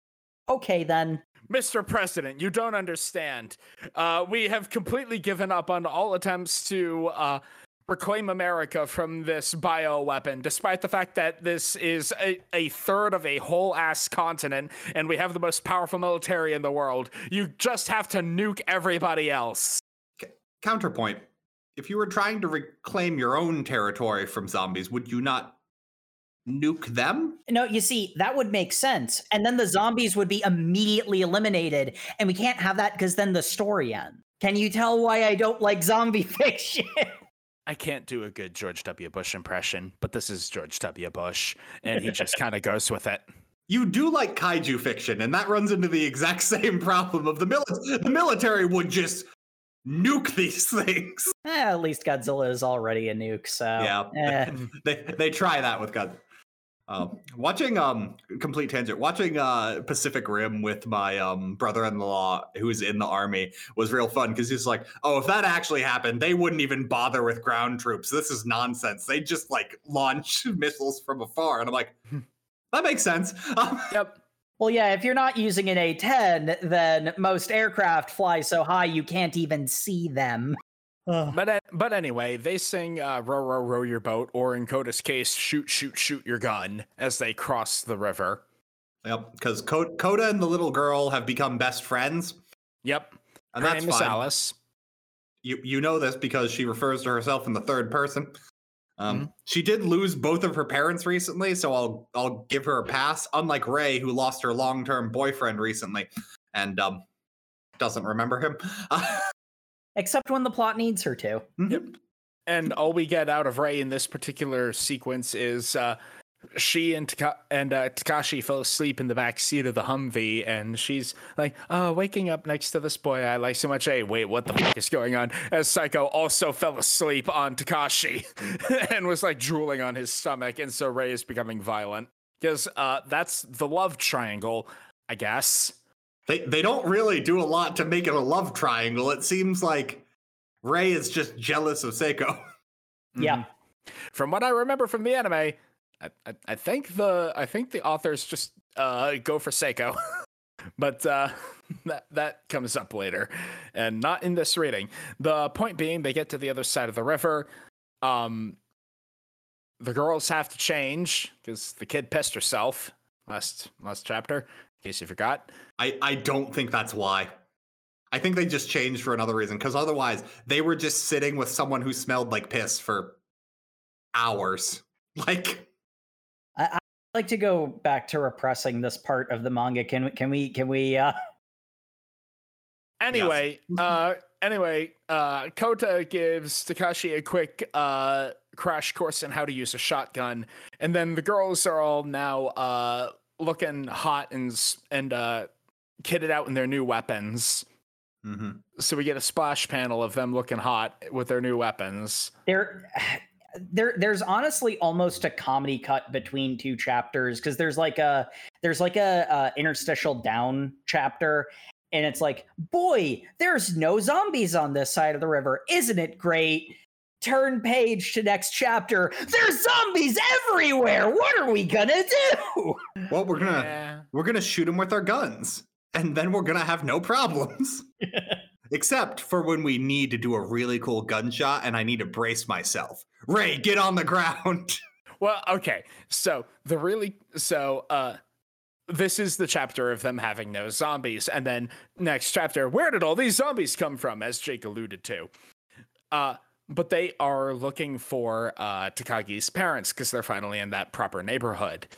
okay then. Mr. President, you don't understand. Uh, we have completely given up on all attempts to uh, reclaim America from this bio weapon, despite the fact that this is a, a third of a whole ass continent and we have the most powerful military in the world. You just have to nuke everybody else. C- counterpoint if you were trying to reclaim your own territory from zombies, would you not nuke them? No, you see, that would make sense. And then the zombies would be immediately eliminated. And we can't have that because then the story ends. Can you tell why I don't like zombie fiction? I can't do a good George W. Bush impression, but this is George W. Bush, and he just kind of goes with it. You do like kaiju fiction, and that runs into the exact same problem of the military. The military would just nuke these things. Eh, at least Godzilla is already a nuke, so yeah, eh. they they try that with Godzilla. Um, watching um complete tangent, watching uh Pacific Rim with my um brother-in-law who's in the army was real fun because he's like, oh, if that actually happened, they wouldn't even bother with ground troops. This is nonsense. They just like launch missiles from afar, and I'm like, that makes sense. yep. Well, yeah, if you're not using an A10, then most aircraft fly so high you can't even see them. But but anyway, they sing uh, "Row row row your boat," or in Kota's case, "Shoot shoot shoot your gun" as they cross the river. Yep, because Kota and the little girl have become best friends. Yep, and Her that's name fine. is Alice. You you know this because she refers to herself in the third person. Um, mm-hmm. She did lose both of her parents recently, so I'll I'll give her a pass. Unlike Rei, who lost her long term boyfriend recently, and um, doesn't remember him. except when the plot needs her to. Mm-hmm. Yep. And all we get out of Rei in this particular sequence is uh, she and Taka- and uh, Takashi fell asleep in the back seat of the Humvee, and she's like, "Oh, waking up next to this boy I like so much." Hey, wait, what the fuck is going on? As Saeko also fell asleep on Takashi and was like drooling on his stomach, and so Rei is becoming violent because uh, that's the love triangle, I guess they they don't really do a lot to make it a love triangle. It seems like Rei is just jealous of Saeko. Yeah. Mm-hmm. From what I remember from the anime, I, I, think the I think the authors just uh, go for Saeko. but uh, that that comes up later, and not in this reading. The point being, they get to the other side of the river. Um, the girls have to change because the kid pissed herself last last chapter, in case you forgot. I, I don't think that's why. I think they just changed for another reason because otherwise they were just sitting with someone who smelled like piss for hours. Like, like to go back to repressing this part of the manga. Can we? Can we? Can we? uh Anyway, yes. uh, anyway, uh, Kota gives Takashi a quick uh crash course in how to use a shotgun, and then the girls are all now uh looking hot and and uh, kitted out in their new weapons. Mm-hmm. So we get a splash panel of them looking hot with their new weapons. There, there, there's honestly almost a comedy cut between two chapters because there's like a there's like a, a interstitial down chapter, and it's like, boy, there's no zombies on this side of the river, isn't it great? turn page to next chapter. There's zombies everywhere. What are we gonna do? Well, we're gonna yeah. we're gonna shoot them with our guns, and then we're gonna have no problems. Except for when we need to do a really cool gunshot and I need to brace myself. Rei, get on the ground. well, okay. So the really so uh this is the chapter of them having no zombies. And then next chapter, where did all these zombies come from? As Jake alluded to. Uh but they are looking for uh, Takagi's parents because they're finally in that proper neighborhood.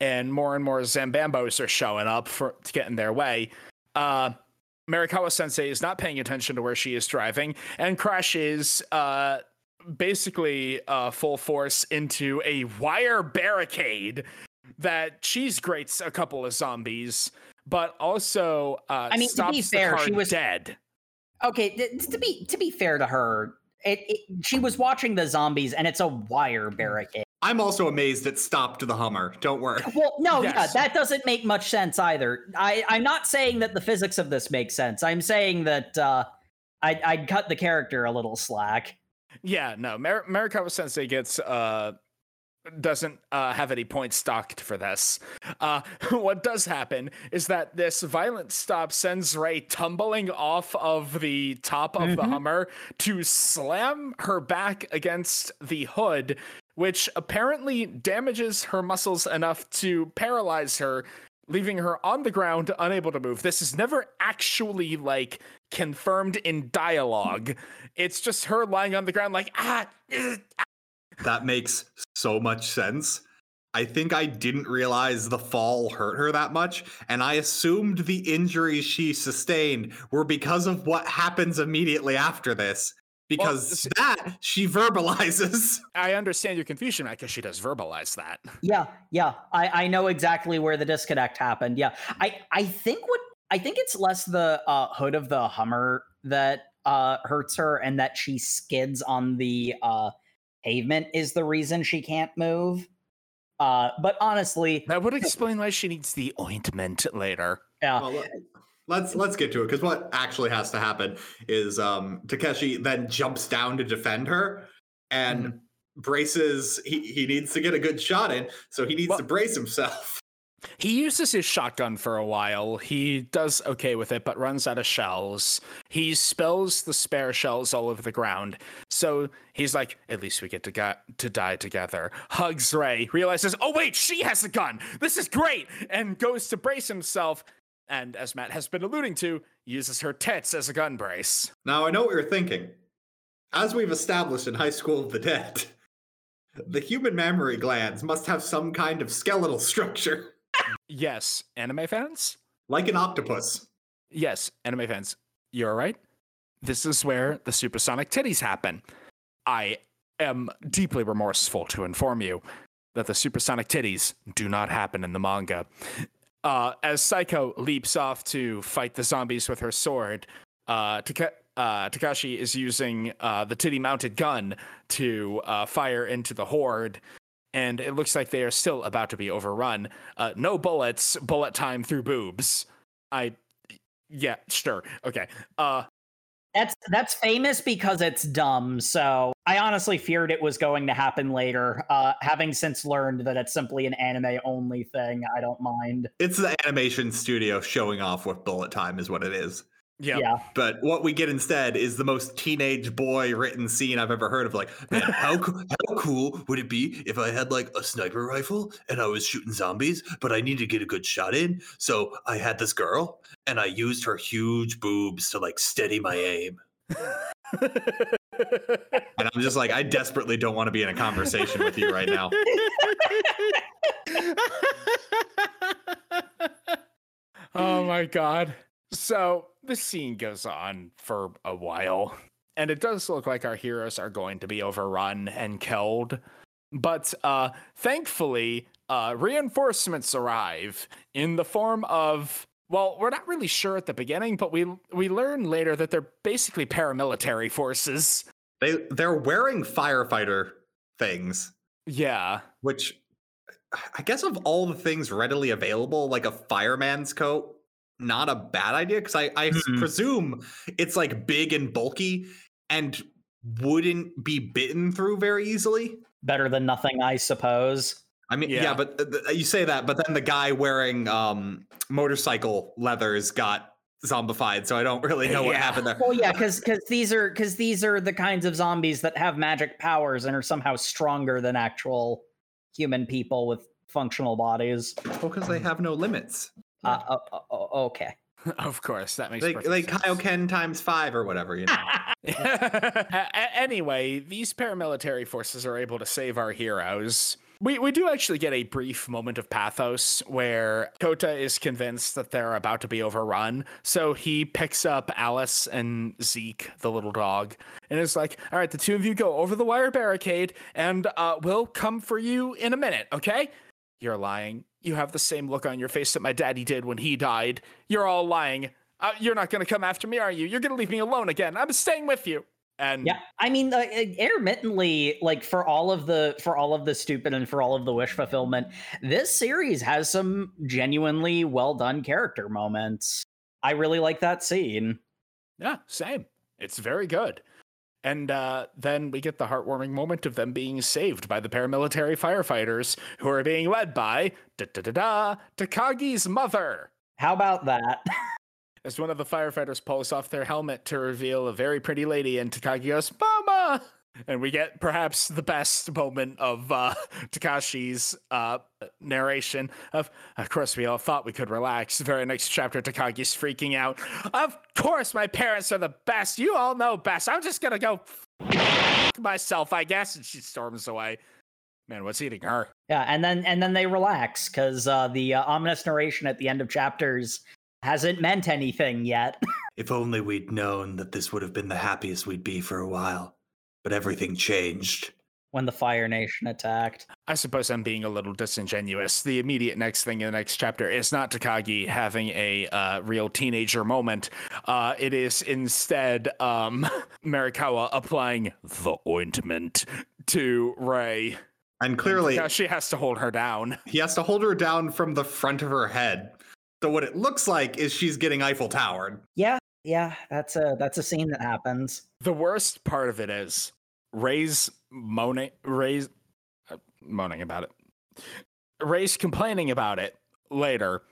And more and more Zambambos are showing up for to get in their way. Uh, Marikawa Sensei is not paying attention to where she is driving and crashes uh, basically uh, full force into a wire barricade that cheese grates a couple of zombies, but also uh, I mean, to be fair, she was dead. Okay, to be to be fair to her, it, it, she was watching the zombies, and it's a wire barricade. I'm also amazed it stopped the Hummer. Don't worry. Well, no, yes. yeah, that doesn't make much sense either. I, I'm not saying that the physics of this makes sense. I'm saying that uh, I'd, I'd cut the character a little slack. Yeah, no. Mar- Marikawa Sensei gets uh, doesn't uh, have any points stocked for this. Uh, what does happen is that this violent stop sends Rei tumbling off of the top of mm-hmm. the Hummer to slam her back against the hood, which apparently damages her muscles enough to paralyze her, leaving her on the ground, unable to move. This is never actually like confirmed in dialogue. It's just her lying on the ground, like ah. ah that makes so much sense. I think I didn't realize the fall hurt her that much, and I assumed the injuries she sustained were because of what happens immediately after this. Because well, that she verbalizes. I understand your confusion, because she does verbalize that. Yeah, yeah. I, I know exactly where the disconnect happened. Yeah. I, I think what I think it's less the uh, hood of the Hummer that uh, hurts her and that she skids on the uh, pavement is the reason she can't move. Uh, but honestly, that would explain why she needs the ointment later. Yeah. Well, let's let's get to it because what actually has to happen is um, Takashi then jumps down to defend her and mm. braces. He he needs to get a good shot in, so he needs well, to brace himself. He uses his shotgun for a while. He does okay with it, but runs out of shells. He spills the spare shells all over the ground. So he's like, at least we get to get to die together. Hugs Rei, realizes, oh wait, she has a gun. This is great, and goes to brace himself. And as Matt has been alluding to, uses her tits as a gun brace. Now I know what you're thinking. As we've established in High School of the Dead, the human mammary glands must have some kind of skeletal structure. Yes, anime fans? Like an octopus. Yes, anime fans. You're right. This is where the supersonic titties happen. I am deeply remorseful to inform you that the supersonic titties do not happen in the manga. Uh, as Saeko leaps off to fight the zombies with her sword, uh, uh, Takashi is using uh, the titty mounted gun to uh, fire into the horde and it looks like they are still about to be overrun. Uh, no bullets, bullet time through boobs. I, yeah, sure, okay. That's that's famous because it's dumb. So I honestly feared it was going to happen later. Uh, having since learned that it's simply an anime only thing, I don't mind. It's the animation studio showing off what bullet time is what it is. Yeah. yeah. But what we get instead is the most teenage boy written scene I've ever heard of. Like, man, how, how cool would it be if I had like a sniper rifle and I was shooting zombies, but I needed to get a good shot in? So I had this girl and I used her huge boobs to like steady my aim. and I'm just like, I desperately don't want to be in a conversation with you right now. oh my God. So the scene goes on for a while, and it does look like our heroes are going to be overrun and killed. But uh, thankfully, uh, reinforcements arrive in the form of well, we're not really sure at the beginning, but we we learn later that they're basically paramilitary forces. They they're wearing firefighter things. Yeah, which I guess of all the things readily available, like a fireman's coat not a bad idea because I, I mm-hmm. presume it's like big and bulky and wouldn't be bitten through very easily. Better than nothing, I suppose. I mean, yeah, yeah but th- you say that, but then the guy wearing um, motorcycle leathers got zombified, so I don't really know what happened there. Well, yeah, because because these are because these are the kinds of zombies that have magic powers and are somehow stronger than actual human people with functional bodies. Well, because they have no limits. Uh, uh, uh, okay. Of course, that makes sense. like like sense. Kaioken times five or whatever. You know. anyway, these paramilitary forces are able to save our heroes. We we do actually get a brief moment of pathos where Kota is convinced that they're about to be overrun, so he picks up Alice and Zeke, the little dog, and is like, "All right, the two of you go over the wire barricade, and uh, we'll come for you in a minute, okay?" You're lying. You have the same look on your face that my daddy did when he died. You're all lying. Uh, you're not going to come after me, are you? You're going to leave me alone again. I'm staying with you. And yeah, I mean, uh, intermittently, like for all of the for all of the stupid and for all of the wish fulfillment, this series has some genuinely well done character moments. I really like that scene. Yeah, same. It's very good. And uh, then we get the heartwarming moment of them being saved by the paramilitary firefighters who are being led by da da da da Takagi's mother. How about that? As one of the firefighters pulls off their helmet to reveal a very pretty lady, and Takagi goes, Mama! And we get perhaps the best moment of uh, Takashi's uh, narration of, of course, we all thought we could relax. The very next chapter, Takagi's freaking out. Of course, my parents are the best. You all know best. I'm just gonna go myself, I guess. And she storms away. Man, what's eating her? Yeah, and then and then they relax because uh, the uh, ominous narration at the end of chapters hasn't meant anything yet. if only we'd known that this would have been the happiest we'd be for a while. But everything changed. When the Fire Nation attacked. I suppose I'm being a little disingenuous. The immediate next thing in the next chapter is not Takagi having a uh, real teenager moment. Uh, it is instead um, Marikawa applying the ointment to Rei. And clearly, and she has to hold her down. He has to hold her down from the front of her head. So what it looks like is she's getting Eiffel Towered. Yeah, yeah, that's a that's a scene that happens. The worst part of it is Rei's moaning, Rei's uh, moaning about it. Rei's complaining about it later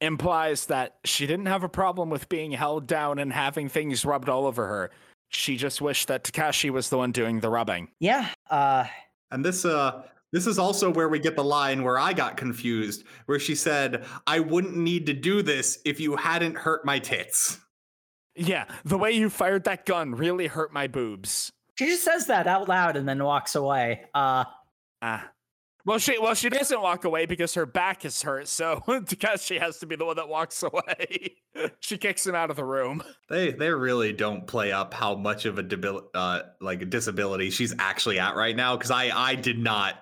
implies that she didn't have a problem with being held down and having things rubbed all over her. She just wished that Takashi was the one doing the rubbing. Yeah. Uh and this uh this is also where we get the line where I got confused, where she said, I wouldn't need to do this if you hadn't hurt my tits. Yeah, the way you fired that gun really hurt my boobs. She just says that out loud and then walks away. Uh ah. Well, she well she doesn't walk away because her back is hurt, so because she has to be the one that walks away. she kicks him out of the room. They they really don't play up how much of a debil- uh like a disability she's actually at right now because I I did not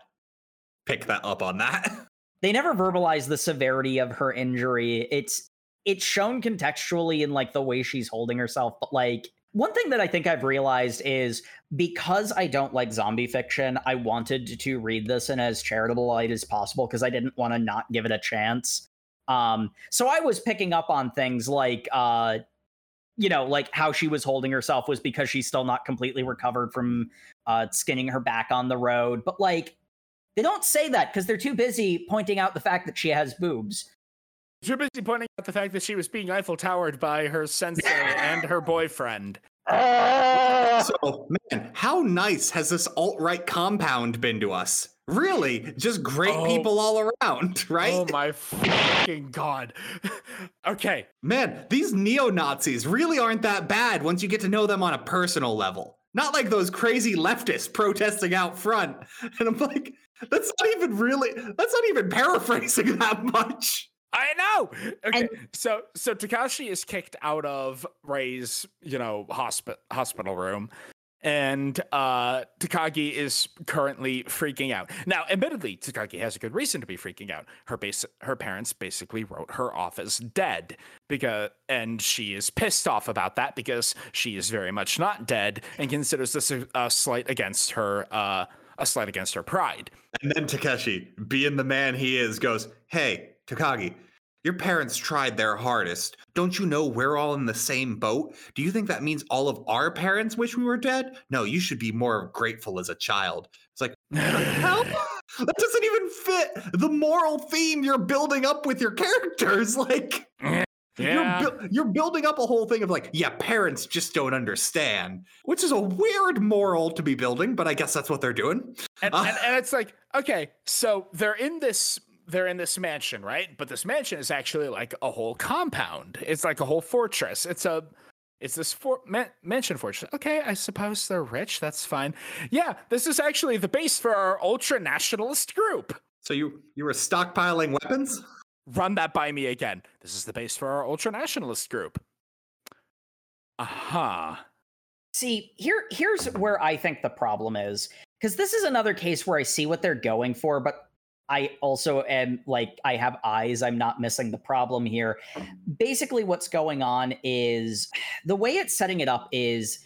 pick that up on that. They never verbalize the severity of her injury. It's it's shown contextually in like the way she's holding herself, but like one thing that I think I've realized is because I don't like zombie fiction, I wanted to read this in as charitable light as possible because I didn't want to not give it a chance. Um, so I was picking up on things like, uh, you know, like how she was holding herself was because she's still not completely recovered from uh, skinning her back on the road. But like, they don't say that because they're too busy pointing out the fact that she has boobs. Too busy pointing out the fact that she was being Eiffel Towered by her sensei and her boyfriend. so, man, how nice has this alt right compound been to us? Really, just great oh, people all around, right? Oh my fucking god. okay. Man, these neo Nazis really aren't that bad once you get to know them on a personal level. Not like those crazy leftists protesting out front. And I'm like, that's not even really, that's not even paraphrasing that much. I know. Okay, and- so so Takashi is kicked out of Rei's, you know, hospital hospital room, and uh, Takagi is currently freaking out. Now, admittedly, Takagi has a good reason to be freaking out. Her base, her parents basically wrote her off as dead because, and she is pissed off about that because she is very much not dead and considers this a, a slight against her. Uh, a slight against her pride. And then Takashi, being the man he is, goes, Hey, Takagi, your parents tried their hardest. Don't you know we're all in the same boat? Do you think that means all of our parents wish we were dead? No, you should be more grateful as a child. It's like? That doesn't even fit the moral theme you're building up with your characters. Like, yeah. You're, bu- you're building up a whole thing of like, yeah, parents just don't understand, which is a weird moral to be building, but I guess that's what they're doing. And, uh, and, and it's like, okay, so they're in this they're in this mansion, right? But this mansion is actually like a whole compound. It's like a whole fortress. It's a it's this for- man- mansion fortress. Okay, I suppose they're rich. That's fine. Yeah, this is actually the base for our ultra nationalist group. So you you were stockpiling weapons? run that by me again. This is the base for our ultra nationalist group. Aha. Uh-huh. See, here here's where I think the problem is because this is another case where I see what they're going for, but I also am like I have eyes. I'm not missing the problem here. Basically, what's going on is the way it's setting it up is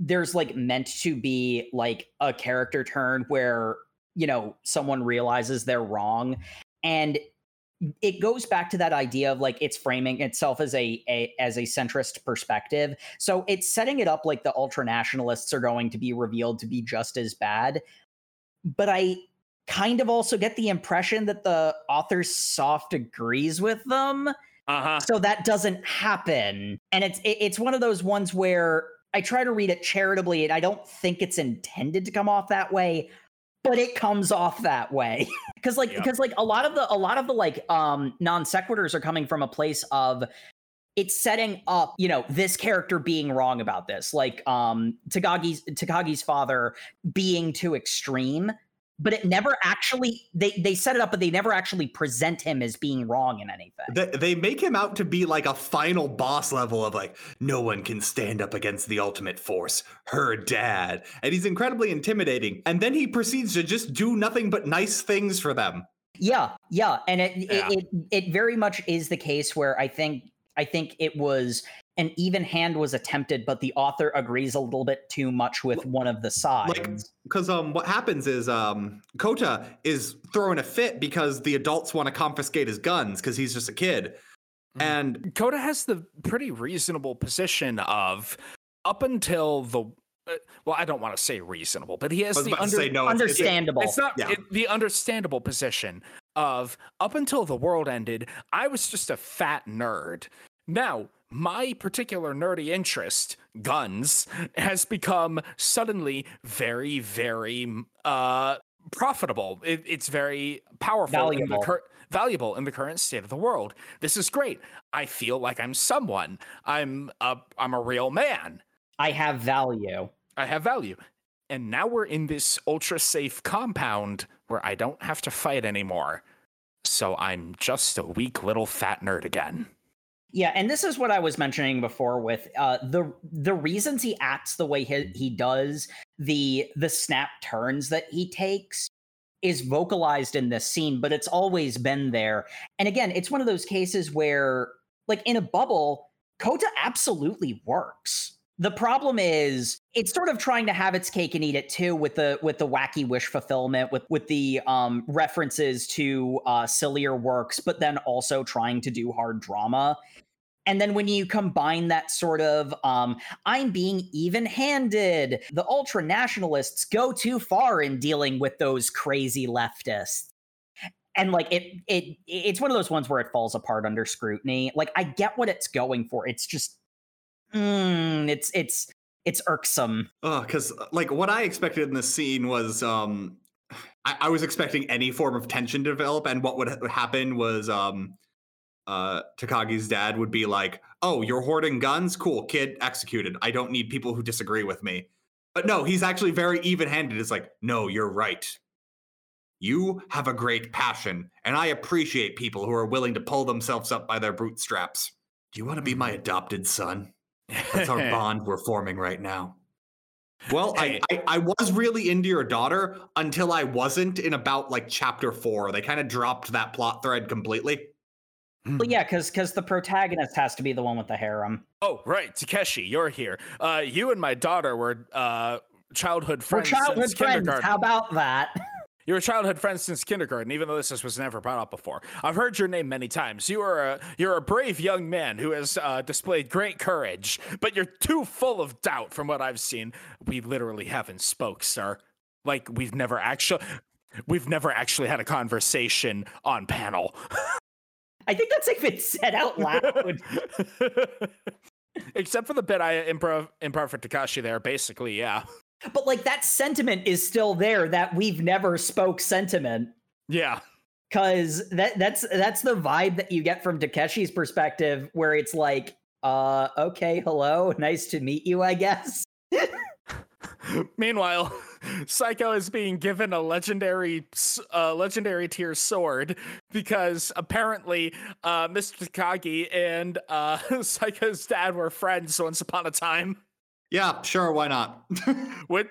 there's like meant to be like a character turn where you know someone realizes they're wrong and it goes back to that idea of like it's framing itself as a, a as a centrist perspective. So it's setting it up like the ultra nationalists are going to be revealed to be just as bad. But I kind of also get the impression that the author soft agrees with them. Uh-huh. So that doesn't happen. And it's it, it's one of those ones where I try to read it charitably and I don't think it's intended to come off that way, but it comes off that way. Cuz like yep. because like a lot of the a lot of the like um non sequiturs are coming from a place of it's setting up, you know, this character being wrong about this, like um Takagi's Takagi's father being too extreme but it never actually they they set it up but they never actually present him as being wrong in anything. They, they make him out to be like a final boss level of like no one can stand up against the ultimate force her dad. And he's incredibly intimidating. And then he proceeds to just do nothing but nice things for them. Yeah yeah. And it yeah. It, it it very much is the case where i think i think it was an even hand was attempted, but the author agrees a little bit too much with one of the sides. Like, because um, what happens is um, Kota is throwing a fit because the adults want to confiscate his guns because he's just a kid. Mm-hmm. And Kota has the pretty reasonable position of up until the uh, well, I don't want to say reasonable, but he has the under, say, no, understandable. It's, it's not yeah. it, the understandable position of up until the world ended, I was just a fat nerd. Now, my particular nerdy interest, guns, has become suddenly very, very uh, profitable. It, it's very powerful, valuable. In the cur- valuable in the current state of the world. This is great. I feel like I'm someone. I'm a, I'm a real man. I have value. I have value. And now we're in this ultra safe compound where I don't have to fight anymore. So I'm just a weak little fat nerd again. Yeah, and this is what I was mentioning before with uh, the the reasons he acts the way he, he does, the the snap turns that he takes is vocalized in this scene, but it's always been there. And again, it's one of those cases where, like in a bubble, Kota absolutely works. The problem is it's sort of trying to have its cake and eat it too with the with the wacky wish fulfillment with with the um, references to uh, sillier works, but then also trying to do hard drama. And then when you combine that sort of, um, I'm being even handed, the ultra nationalists go too far in dealing with those crazy leftists. And like it, it, it's one of those ones where it falls apart under scrutiny. Like I get what it's going for. It's just mm, it's it's it's irksome. Oh, because uh, like what I expected in this scene was um I, I, was expecting any form of tension to develop, and what would ha- happen was um uh Takagi's dad would be like, "Oh, you're hoarding guns? Cool, kid, executed. I don't need people who disagree with me." But no, he's actually very even-handed. It's like, "No, you're right. You have a great passion, and I appreciate people who are willing to pull themselves up by their bootstraps. Do you want to be my adopted son?" That's our bond we're forming right now. Well, I, I, I was really into your daughter until I wasn't in about like chapter four. They kind of dropped that plot thread completely. Well, yeah, because because the protagonist has to be the one with the harem. Oh, right, Takashi, you're here. Uh, you and my daughter were uh childhood friends. We're childhood friends. How about that? You were childhood friend since kindergarten, even though this was never brought up before. I've heard your name many times. You are a you're a brave young man who has uh, displayed great courage, but you're too full of doubt. From what I've seen, we literally haven't spoke, sir. Like we've never actually we've never actually had a conversation on panel. I think that's even said out loud. Except for the bit I improv improv for Takashi there, basically, yeah. But like that sentiment is still there that we've never spoke sentiment. Yeah. Cause that that's that's the vibe that you get from Takashi's perspective, where it's like, uh, okay, hello, nice to meet you, I guess. Meanwhile, Saeko is being given a legendary, uh, legendary tier sword because apparently uh, Mr. Takagi and uh, Saeko's dad were friends once upon a time. Yeah, sure, why not? what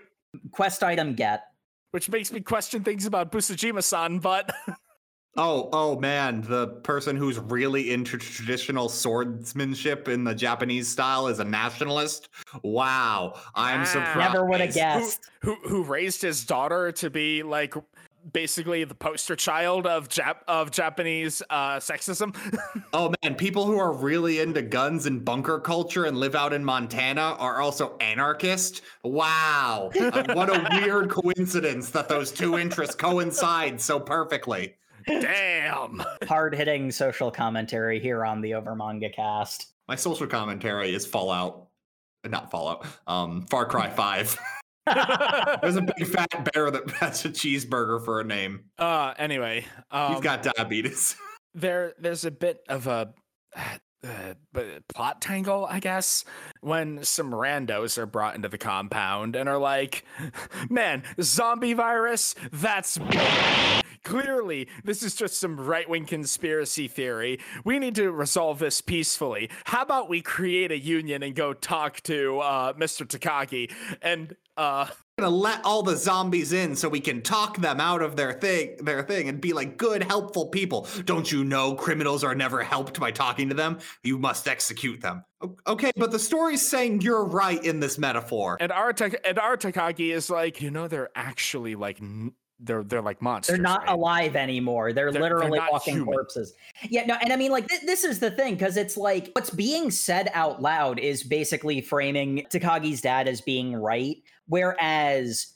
quest item get? Which makes me question things about Busujima-san, but Oh, oh man, the person who's really into traditional swordsmanship in the Japanese style is a nationalist. Wow, I'm ah. surprised. Never would have guessed. Who, who, who raised his daughter to be like basically the poster child of Jap- of Japanese uh, sexism. oh man, people who are really into guns and bunker culture and live out in Montana are also anarchist. Wow, uh, what a weird coincidence that those two interests coincide so perfectly. Damn. Hard hitting social commentary here on the Over Manga cast. My social commentary is Fallout, not Fallout, um, Far Cry 5. There's a big fat bear that has a cheeseburger for a name. Uh, anyway, um, he's got diabetes. There, there's a bit of a uh, plot tangle, I guess, when some randos are brought into the compound and are like, man, zombie virus, that's clearly this is just some right-wing conspiracy theory. We need to resolve this peacefully. How about we create a union and go talk to uh, Mr. Takagi and uh gonna let all the zombies in so we can talk them out of their thing their thing and be like good helpful people don't you know criminals are never helped by talking to them you must execute them okay but the story's saying you're right in this metaphor and our and our takagi is like you know they're actually like they're they're like monsters. They're not right? alive anymore. They're, they're literally they're walking human. corpses. Yeah, no, and I mean, like th- this is the thing because it's like what's being said out loud is basically framing Takagi's dad as being right, whereas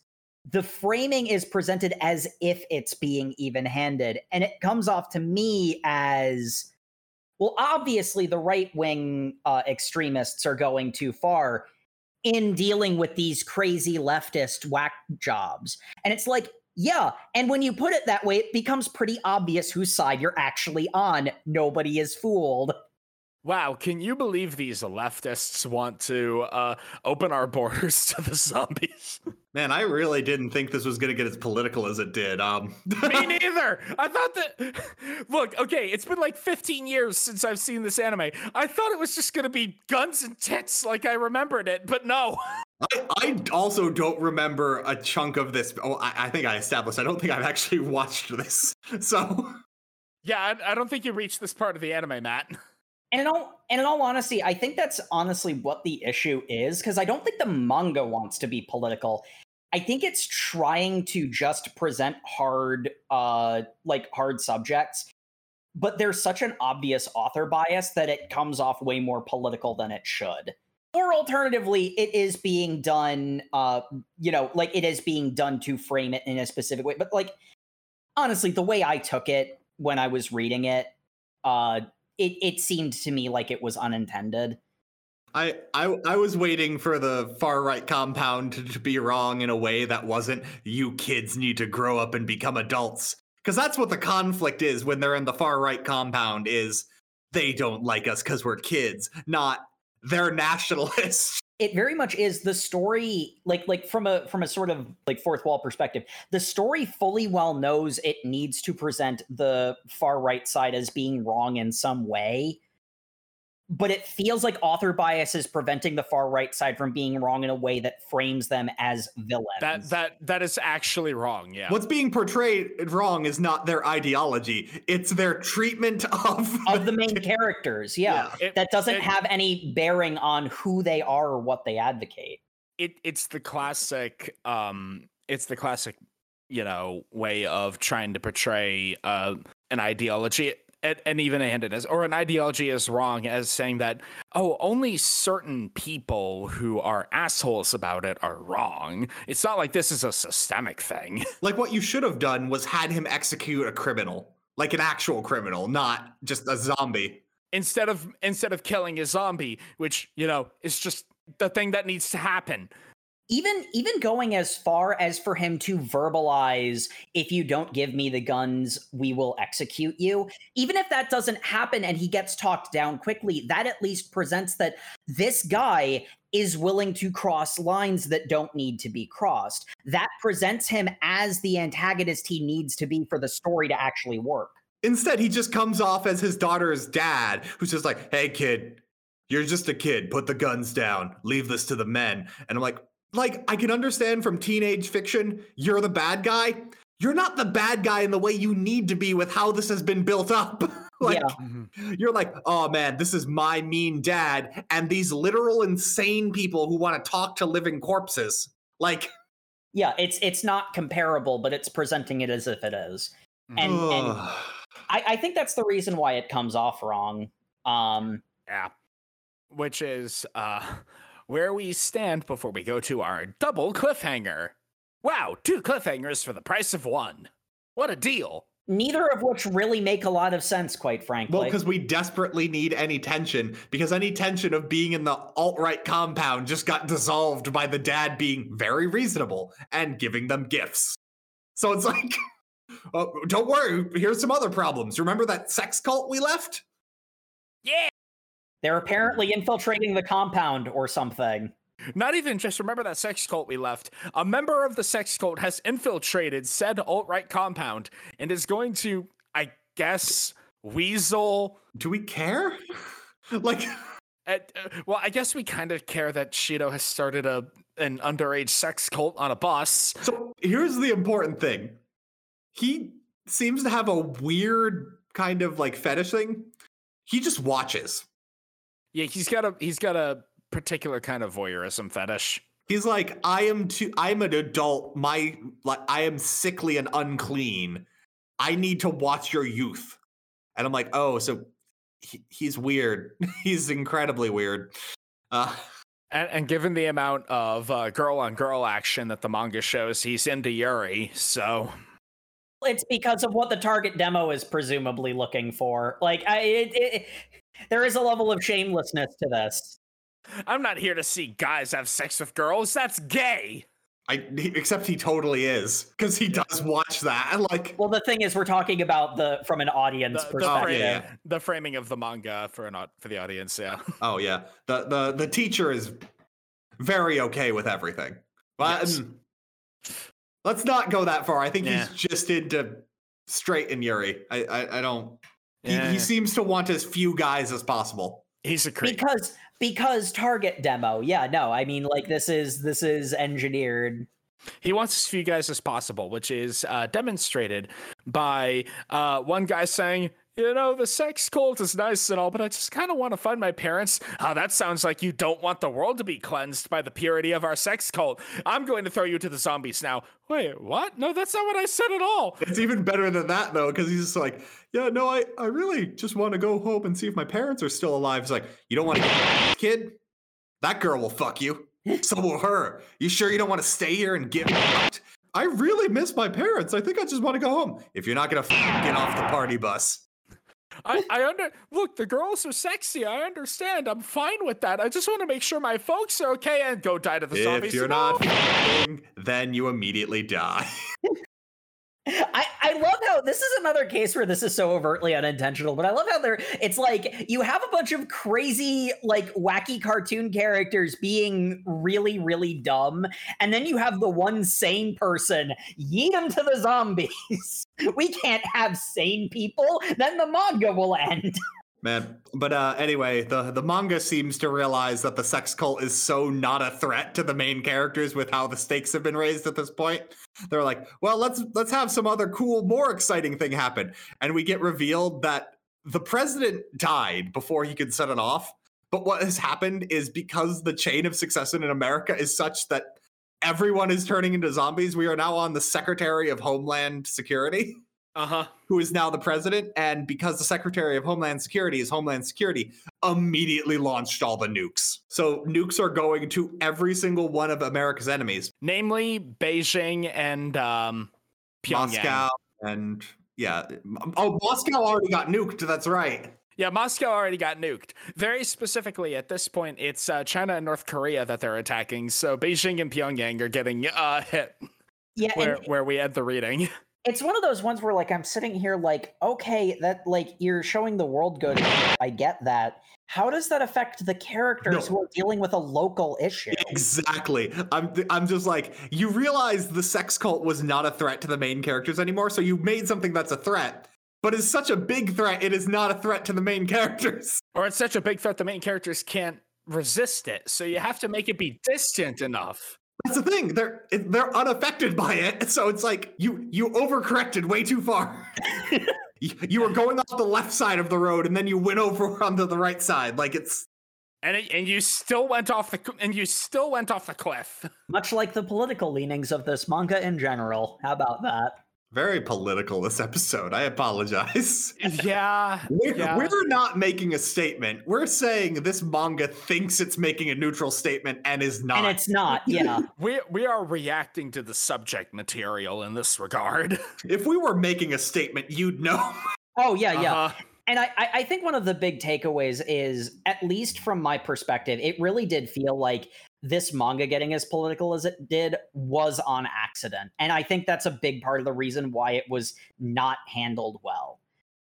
the framing is presented as if it's being even-handed, and it comes off to me as well. Obviously, the right-wing uh, extremists are going too far in dealing with these crazy leftist whack jobs, and it's like yeah. And when you put it that way, it becomes pretty obvious whose side you're actually on. Nobody is fooled. Wow, can you believe these leftists want to uh, open our borders to the zombies? Man, I really didn't think this was going to get as political as it did. Um. Me neither. I thought that. Look, okay, it's been like 15 years since I've seen this anime. I thought it was just going to be guns and tits like I remembered it, but no. I, I also don't remember a chunk of this. Oh, I, I think I established. I don't think I've actually watched this. So. Yeah, I, I don't think you reached this part of the anime, Matt. And in all and in all honesty, I think that's honestly what the issue is because I don't think the manga wants to be political. I think it's trying to just present hard uh like hard subjects, but there's such an obvious author bias that it comes off way more political than it should. Or alternatively, it is being done uh you know, like it is being done to frame it in a specific way. But like honestly, the way I took it when I was reading it, uh it it seemed to me like it was unintended. I, I I was waiting for the far right compound to, to, be wrong in a way that wasn't you kids need to grow up and become adults because that's what the conflict is when they're in the far right compound is they don't like us because we're kids not they're nationalists it very much is the story like like from a from a sort of like fourth wall perspective the story fully well knows it needs to present the far right side as being wrong in some way but it feels like author bias is preventing the far right side from being wrong in a way that frames them as villains. That that that is actually wrong. Yeah. What's being portrayed wrong is not their ideology; it's their treatment of of the main characters. Yeah, yeah. It, that doesn't it, have any bearing on who they are or what they advocate. It it's the classic. Um, it's the classic, you know, way of trying to portray uh, an ideology an even-handedness or an ideology is wrong as saying that oh only certain people who are assholes about it are wrong. It's not like this is a systemic thing. Like what you should have done was had him execute a criminal like an actual criminal not just a zombie. Instead of instead of killing a zombie which you know is just the thing that needs to happen even even going as far as for him to verbalize if you don't give me the guns we will execute you. Even if that doesn't happen and he gets talked down quickly that at least presents that this guy is willing to cross lines that don't need to be crossed. That presents him as the antagonist he needs to be for the story to actually work. Instead he just comes off as his daughter's dad who's just like hey kid you're just a kid. Put the guns down. Leave this to the men. And i'm like like I can understand from teenage fiction, you're the bad guy. You're not the bad guy in the way you need to be with how this has been built up. like yeah. Mm-hmm. you're like, oh man, this is my mean dad, and these literal insane people who want to talk to living corpses. Like Yeah, it's it's not comparable, but it's presenting it as if it is. And, and I, I think that's the reason why it comes off wrong. Um Yeah. Which is uh where we stand before we go to our double cliffhanger. Wow, two cliffhangers for the price of one. What a deal. Neither of which really make a lot of sense, quite frankly. Well, because we desperately need any tension, because any tension of being in the alt right compound just got dissolved by the dad being very reasonable and giving them gifts. So it's like, oh, don't worry, here's some other problems. Remember that sex cult we left? Yeah. They're apparently infiltrating the compound or something. Not even just remember that sex cult we left. A member of the sex cult has infiltrated said alt right compound and is going to, I guess, weasel. Do we care? like, uh, well, I guess we kind of care that Shido has started a an underage sex cult on a bus. So here's the important thing: he seems to have a weird kind of like fetish thing. He just watches. Yeah, he's got a he's got a particular kind of voyeurism fetish. He's like, I am too. I'm an adult. My like, I am sickly and unclean. I need to watch your youth. And I'm like, oh, so he, he's weird. he's incredibly weird. Uh, and, and, given the amount of uh, girl on girl action that the manga shows, he's into Yuri. So it's because of what the target demo is presumably looking for. Like, I, it, it, there is a level of shamelessness to this. I'm not here to see guys have sex with girls. That's gay. I except he totally is because he does watch that. And like, well, the thing is, we're talking about the from an audience the, perspective. The, yeah, the framing of the manga for an for the audience. Yeah. Oh yeah. The the the teacher is very okay with everything. But yes. Um, let's not go that far. I think yeah. he's just into straight and Yuri. I I, I don't. Yeah. He, he seems to want as few guys as possible. He's a creep. Because because target demo. Yeah, no, I mean like this is this is engineered. He wants as few guys as possible, which is uh, demonstrated by uh, one guy saying, you know, the sex cult is nice and all, but I just kind of want to find my parents. Oh, that sounds like you don't want the world to be cleansed by the purity of our sex cult. I'm going to throw you to the zombies now. Wait, what? No, that's not what I said at all. It's even better than that, though, because he's just like, yeah, no, I, I really just want to go home and see if my parents are still alive. He's like, you don't want to get kid? That girl will fuck you. So will her. You sure you don't want to stay here and get fucked? I really miss my parents. I think I just want to go home. If you're not going to get off the party bus. I, I under look, the girls are sexy. I understand. I'm fine with that. I just want to make sure my folks are okay and go die to the if zombies. If you're not, then you immediately die. I, I love how this is another case where this is so overtly unintentional, but I love how they're it's like you have a bunch of crazy, like wacky cartoon characters being really, really dumb, and then you have the one sane person yeet them to the zombies. we can't have sane people, then the manga will end. Man, but uh, anyway, the the manga seems to realize that the sex cult is so not a threat to the main characters with how the stakes have been raised at this point. They're like, well, let's let's have some other cool, more exciting thing happen, and we get revealed that the president died before he could set it off. But what has happened is because the chain of succession in America is such that everyone is turning into zombies. We are now on the Secretary of Homeland Security. uh-huh. who is now the president. And because the Secretary of Homeland Security is Homeland Security, immediately launched all the nukes. So nukes are going to every single one of America's enemies, namely Beijing and um, Pyongyang. Moscow and yeah. Oh, Moscow already got nuked. That's right. Yeah, Moscow already got nuked. Very specifically, at this point, it's uh, China and North Korea that they're attacking. So Beijing and Pyongyang are getting uh, hit. Yeah, where and- where we end the reading. it's one of those ones where like i'm sitting here like okay that like you're showing the world good. I get that. How does that affect the characters no. who are dealing with a local issue? Exactly. I'm i'm just like you realize the sex cult was not a threat to the main characters anymore so you made something that's a threat. But it's such a big threat it is not a threat to the main characters. Or it's such a big threat the main characters can't resist it. So you have to make it be distant enough that's the thing. They're they're unaffected by it. So it's like you you overcorrected way too far. you, you were going off the left side of the road and then you went over onto the right side. Like it's And it, and you still went off the and you still went off the cliff. Much like the political leanings of this manga in general. How about that? Very political this episode. I apologize. Yeah, we're, yeah. we're not making a statement. We're saying this manga thinks it's making a neutral statement and is not. And it's not. Yeah. we we are reacting to the subject material in this regard. If we were making a statement, you'd know. Oh yeah, yeah. Uh-huh. And I, I think one of the big takeaways is, at least from my perspective, it really did feel like this manga getting as political as it did was on accident. And I think that's a big part of the reason why it was not handled well.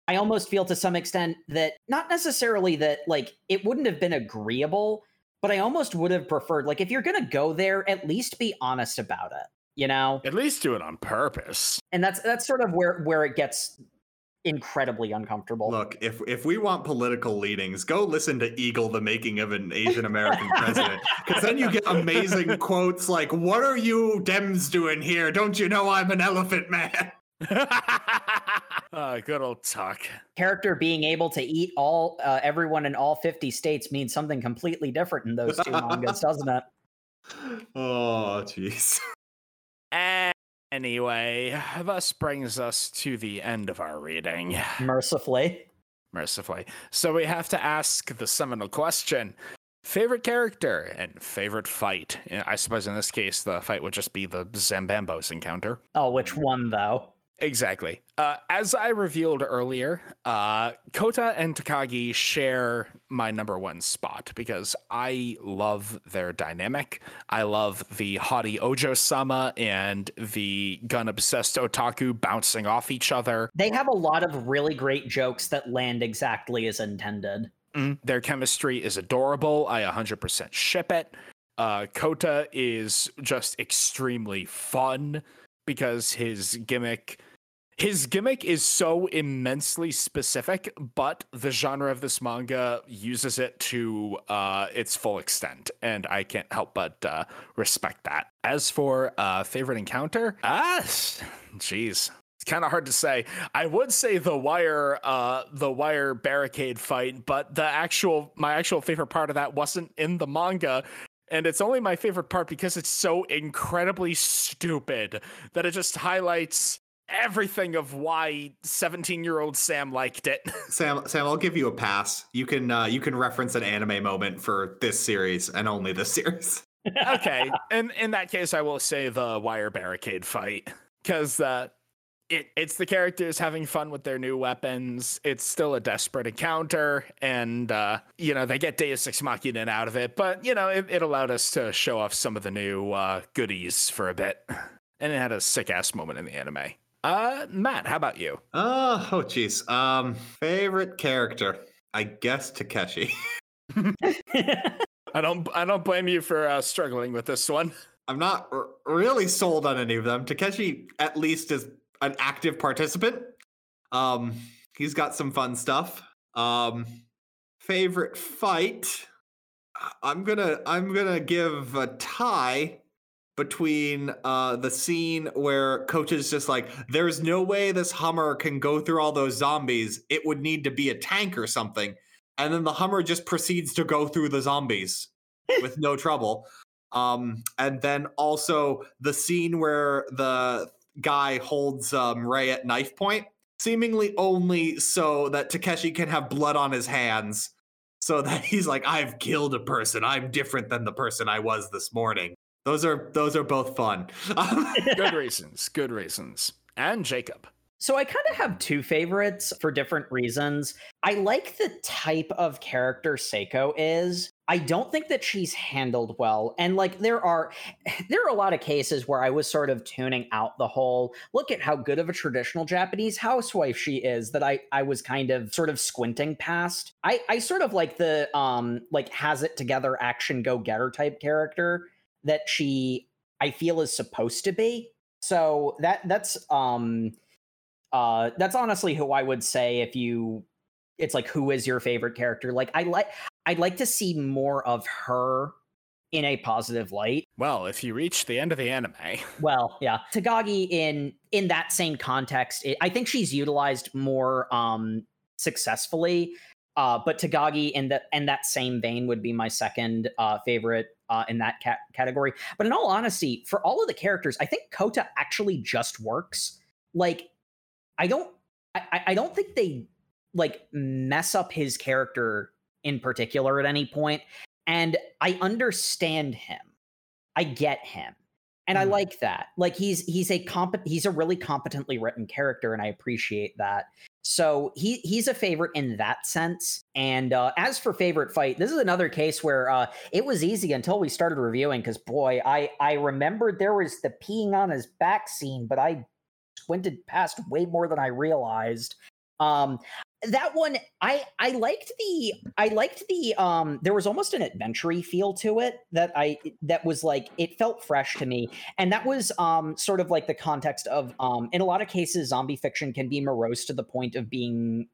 I almost feel to some extent that not necessarily that like it wouldn't have been agreeable, but I almost would have preferred like if you're going to go there, at least be honest about it, you know? At least do it on purpose. And that's that's sort of where where it gets incredibly uncomfortable. Look, if if we want political leadings, go listen to Eagle, the making of an Asian American president, because then you get amazing quotes like, "What are you Dems doing here? Don't you know I'm an elephant man?" uh, good old talk. Character being able to eat all uh, everyone in all 50 states means something completely different in those two mangas, doesn't it? Oh, jeez. And Anyway, thus brings us to the end of our reading. Mercifully. Mercifully. So we have to ask the seminal question favorite character and favorite fight. I suppose in this case, the fight would just be the Zambambos encounter. Oh, which one, though? Exactly. Uh, as I revealed earlier, uh, Kota and Takagi share my number one spot because I love their dynamic. I love the haughty Ojo sama and the gun obsessed otaku bouncing off each other. They have a lot of really great jokes that land exactly as intended. Mm, their chemistry is adorable. I 100% ship it. Uh, Kota is just extremely fun because his gimmick his gimmick is so immensely specific, but the genre of this manga uses it to uh, its full extent, and I can't help but uh, respect that. As for uh, favorite encounter, ah, jeez, it's kind of hard to say. I would say the wire, uh, the wire barricade fight, but the actual, my actual favorite part of that wasn't in the manga and it's only my favorite part because it's so incredibly stupid that it just highlights everything of why 17 year old Sam liked it. Sam, Sam, I'll give you a pass. You can uh, you can reference an anime moment for this series and only this series. okay, and in that case, I will say the wire barricade fight because uh, it it's the characters having fun with their new weapons. It's still a desperate encounter, and uh, you know they get Deus Ex Machina out of it, but you know it, it allowed us to show off some of the new uh, goodies for a bit, and it had a sick ass moment in the anime. Uh, Matt, how about you? Uh, oh, jeez. Um, favorite character, I guess Takashi. I don't, I don't blame you for uh, struggling with this one. I'm not r- really sold on any of them. Takashi, at least, is an active participant. Um, he's got some fun stuff. Um, favorite fight, I'm gonna, I'm gonna give a tie between uh, the scene where coach is just like, there's no way this Hummer can go through all those zombies. It would need to be a tank or something. And then the Hummer just proceeds to go through the zombies with no trouble. Um, and then also the scene where the guy holds um, Rei at knife point, seemingly only so that Takashi can have blood on his hands. So that he's like, I've killed a person. I'm different than the person I was this morning. Those are those are both fun. good reasons. Good reasons. And Jacob. So I kind of have two favorites for different reasons. I like the type of character Saeko is. I don't think that she's handled well. And like there are there are a lot of cases where I was sort of tuning out the whole look at how good of a traditional Japanese housewife she is that I I was kind of sort of squinting past. I I sort of like the um like has it together action go getter type character that she I feel is supposed to be. So that that's um uh that's honestly who I would say if you it's like who is your favorite character? Like I like I'd like to see more of her in a positive light. Well, if you reach the end of the anime. Well, yeah. Takagi in in that same context, it, I think she's utilized more um successfully Uh, but Takagi in that and that same vein would be my second uh, favorite uh, in that ca- category. But in all honesty, for all of the characters, I think Kota actually just works. Like, I don't, I, I don't think they like mess up his character in particular at any point. And I understand him. I get him. And mm. I like that. Like he's he's a comp- he's a really competently written character and I appreciate that. So he he's a favorite in that sense. And uh, as for favorite fight, this is another case where uh, it was easy until we started reviewing because boy, I I remembered there was the peeing on his back scene, but I squinted past way more than I realized. Um, that one i i liked the i liked the um there was almost an adventure feel to it that i that was like it felt fresh to me. And that was um sort of like the context of um in a lot of cases zombie fiction can be morose to the point of being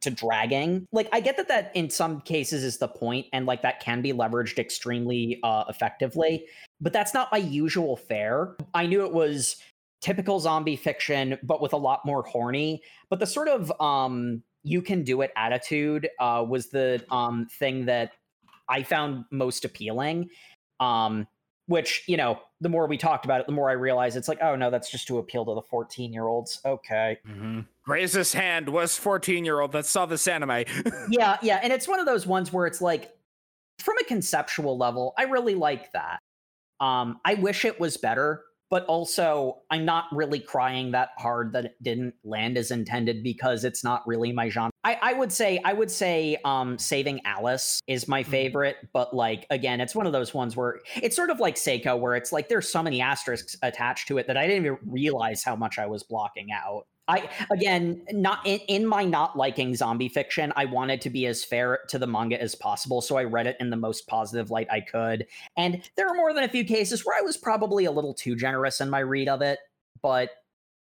to dragging. Like i get that that in some cases is the point and like that can be leveraged extremely uh effectively but that's not my usual fare. I knew it was typical zombie fiction, but with a lot more horny. But the sort of um, you can do it attitude uh, was the um, thing that I found most appealing. Um, which you know, the more we talked about it, the more I realized it's like, oh no, that's just to appeal to the fourteen-year-olds. Okay. Mm-hmm. Raise his hand was fourteen-year-old that saw this anime. yeah, yeah, and it's one of those ones where it's like, from a conceptual level, I really like that. Um, I wish it was better but also I'm not really crying that hard that it didn't land as intended because it's not really my genre. I, I would say I would say um, Saving Alice is my mm-hmm. favorite, but like again, it's one of those ones where it's sort of like Saeko, where it's like there's so many asterisks attached to it that I didn't even realize how much I was blocking out. I again, not in, in my not liking zombie fiction, I wanted to be as fair to the manga as possible, so I read it in the most positive light I could. And there are more than a few cases where I was probably a little too generous in my read of it, but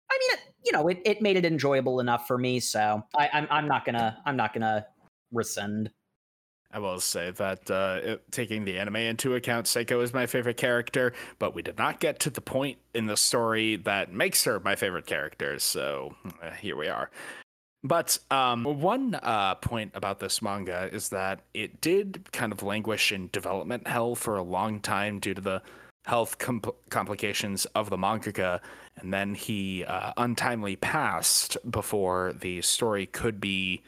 I mean, it, you know, it, it made it enjoyable enough for me. So I, I'm I'm not gonna I'm not gonna rescind. I will say that uh, it, taking the anime into account, Saeko is my favorite character, but we did not get to the point in the story that makes her my favorite character. So uh, here we are. But um, one uh, point about this manga is that it did kind of languish in development hell for a long time due to the health complications of the mangaka, and then he uh, untimely passed before the story could be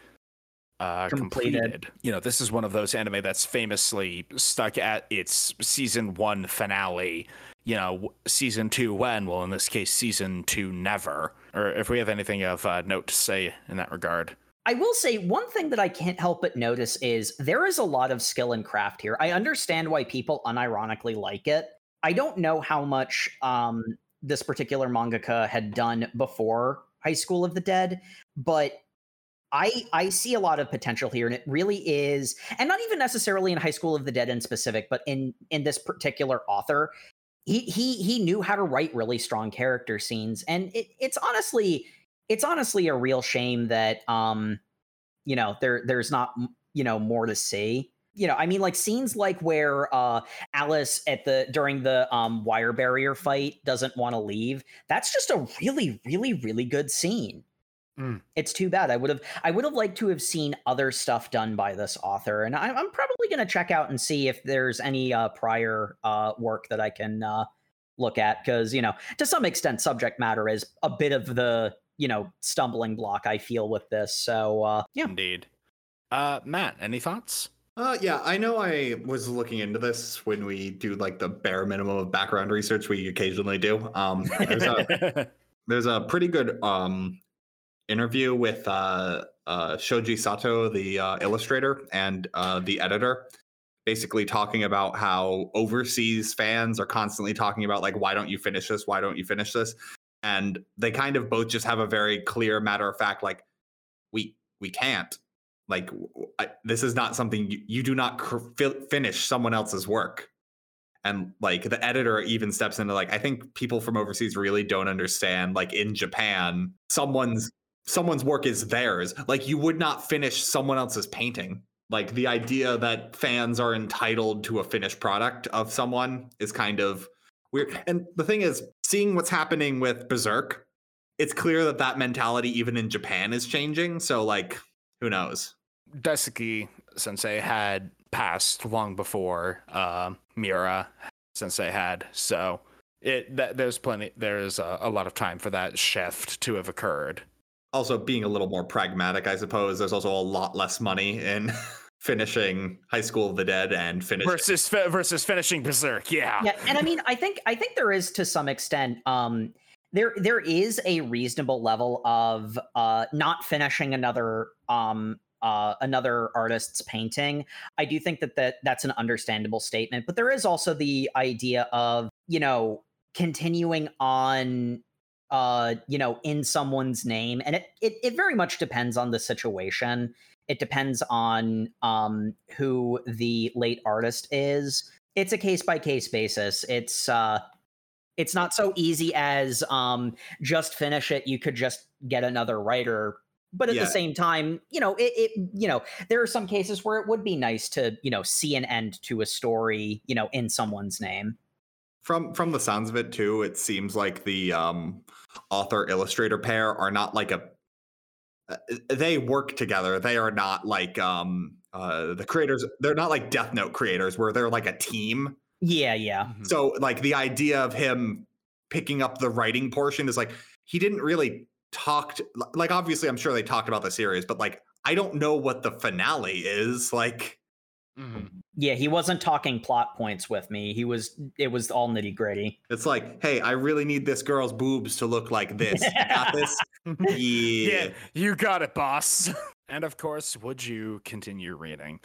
uh, completed. completed. You know, this is one of those anime that's famously stuck at its season one finale. You know, season two when? Well, in this case, season two never. Or if we have anything of uh, note to say in that regard. I will say one thing that I can't help but notice is there is a lot of skill and craft here. I understand why people unironically like it. I don't know how much um, this particular mangaka had done before High School of the Dead, but I I see a lot of potential here, and it really is, and not even necessarily in High School of the Dead in specific, but in in this particular author, he he he knew how to write really strong character scenes, and it, it's honestly it's honestly a real shame that um you know there there's not you know more to see you know i mean like scenes like where uh alice at the during the um wire barrier fight doesn't want to leave that's just a really really really good scene Mm. It's too bad. I would have I would have liked to have seen other stuff done by this author, and I, am probably going to check out and see if there's any uh, prior uh, work that I can uh, look at because you know to some extent subject matter is a bit of the you know stumbling block I feel with this. So uh, yeah, indeed. Uh, Matt, any thoughts? Uh, yeah, I know I was looking into this when we do like the bare minimum of background research we occasionally do. Um, there's a, there's a pretty good um interview with uh, uh, Shoji Sato, the uh, illustrator, and uh, the editor, basically talking about how overseas fans are constantly talking about like, why don't you finish this? Why don't you finish this? And they kind of both just have a very clear matter of fact, like, we we can't. Like, I, this is not something you, you do not cr- finish someone else's work and like the editor even steps into like i think people from overseas really don't understand like in japan someone's someone's work is theirs. Like you would not finish someone else's painting. Like the idea that fans are entitled to a finished product of someone is kind of weird. And the thing is, seeing what's happening with Berserk, it's clear that that mentality even in Japan is changing. So like, who knows? Daisuke Sensei had passed long before uh, Miura Sensei had, so it that, there's plenty there's a, a lot of time for that shift to have occurred. Also, being a little more pragmatic, I suppose. There's also a lot less money in finishing High School of the Dead and finishing versus versus finishing Berserk. Yeah, yeah, and I mean, I think I think there is to some extent. Um, there there is a reasonable level of uh, not finishing another um, uh, another artist's painting. I do think that, that that's an understandable statement, but there is also the idea of you know continuing on uh you know in someone's name and it, it it very much depends on the situation it depends on um, who the late artist is. It's a case by case basis. It's uh, it's not so easy as um, just finish it. You could just get another writer but at yeah. the same time you know it, it, you know there are some cases where it would be nice to you know see an end to a story you know in someone's name from from the sounds of it too it seems like the um author illustrator pair are not like a uh, they work together. They are not like um uh the creators they're not like Death Note creators where they're like a team. Yeah, yeah. Mm-hmm. So like the idea of him picking up the writing portion is like he didn't really talk to, like obviously I'm sure they talked about the series, but like I don't know what the finale is. Like Mm-hmm. Yeah, he wasn't talking plot points with me. He was it was all nitty gritty. It's like, hey, I really need this girl's boobs to look like this. got this? yeah. yeah, you got it, boss. and of course, would you continue reading?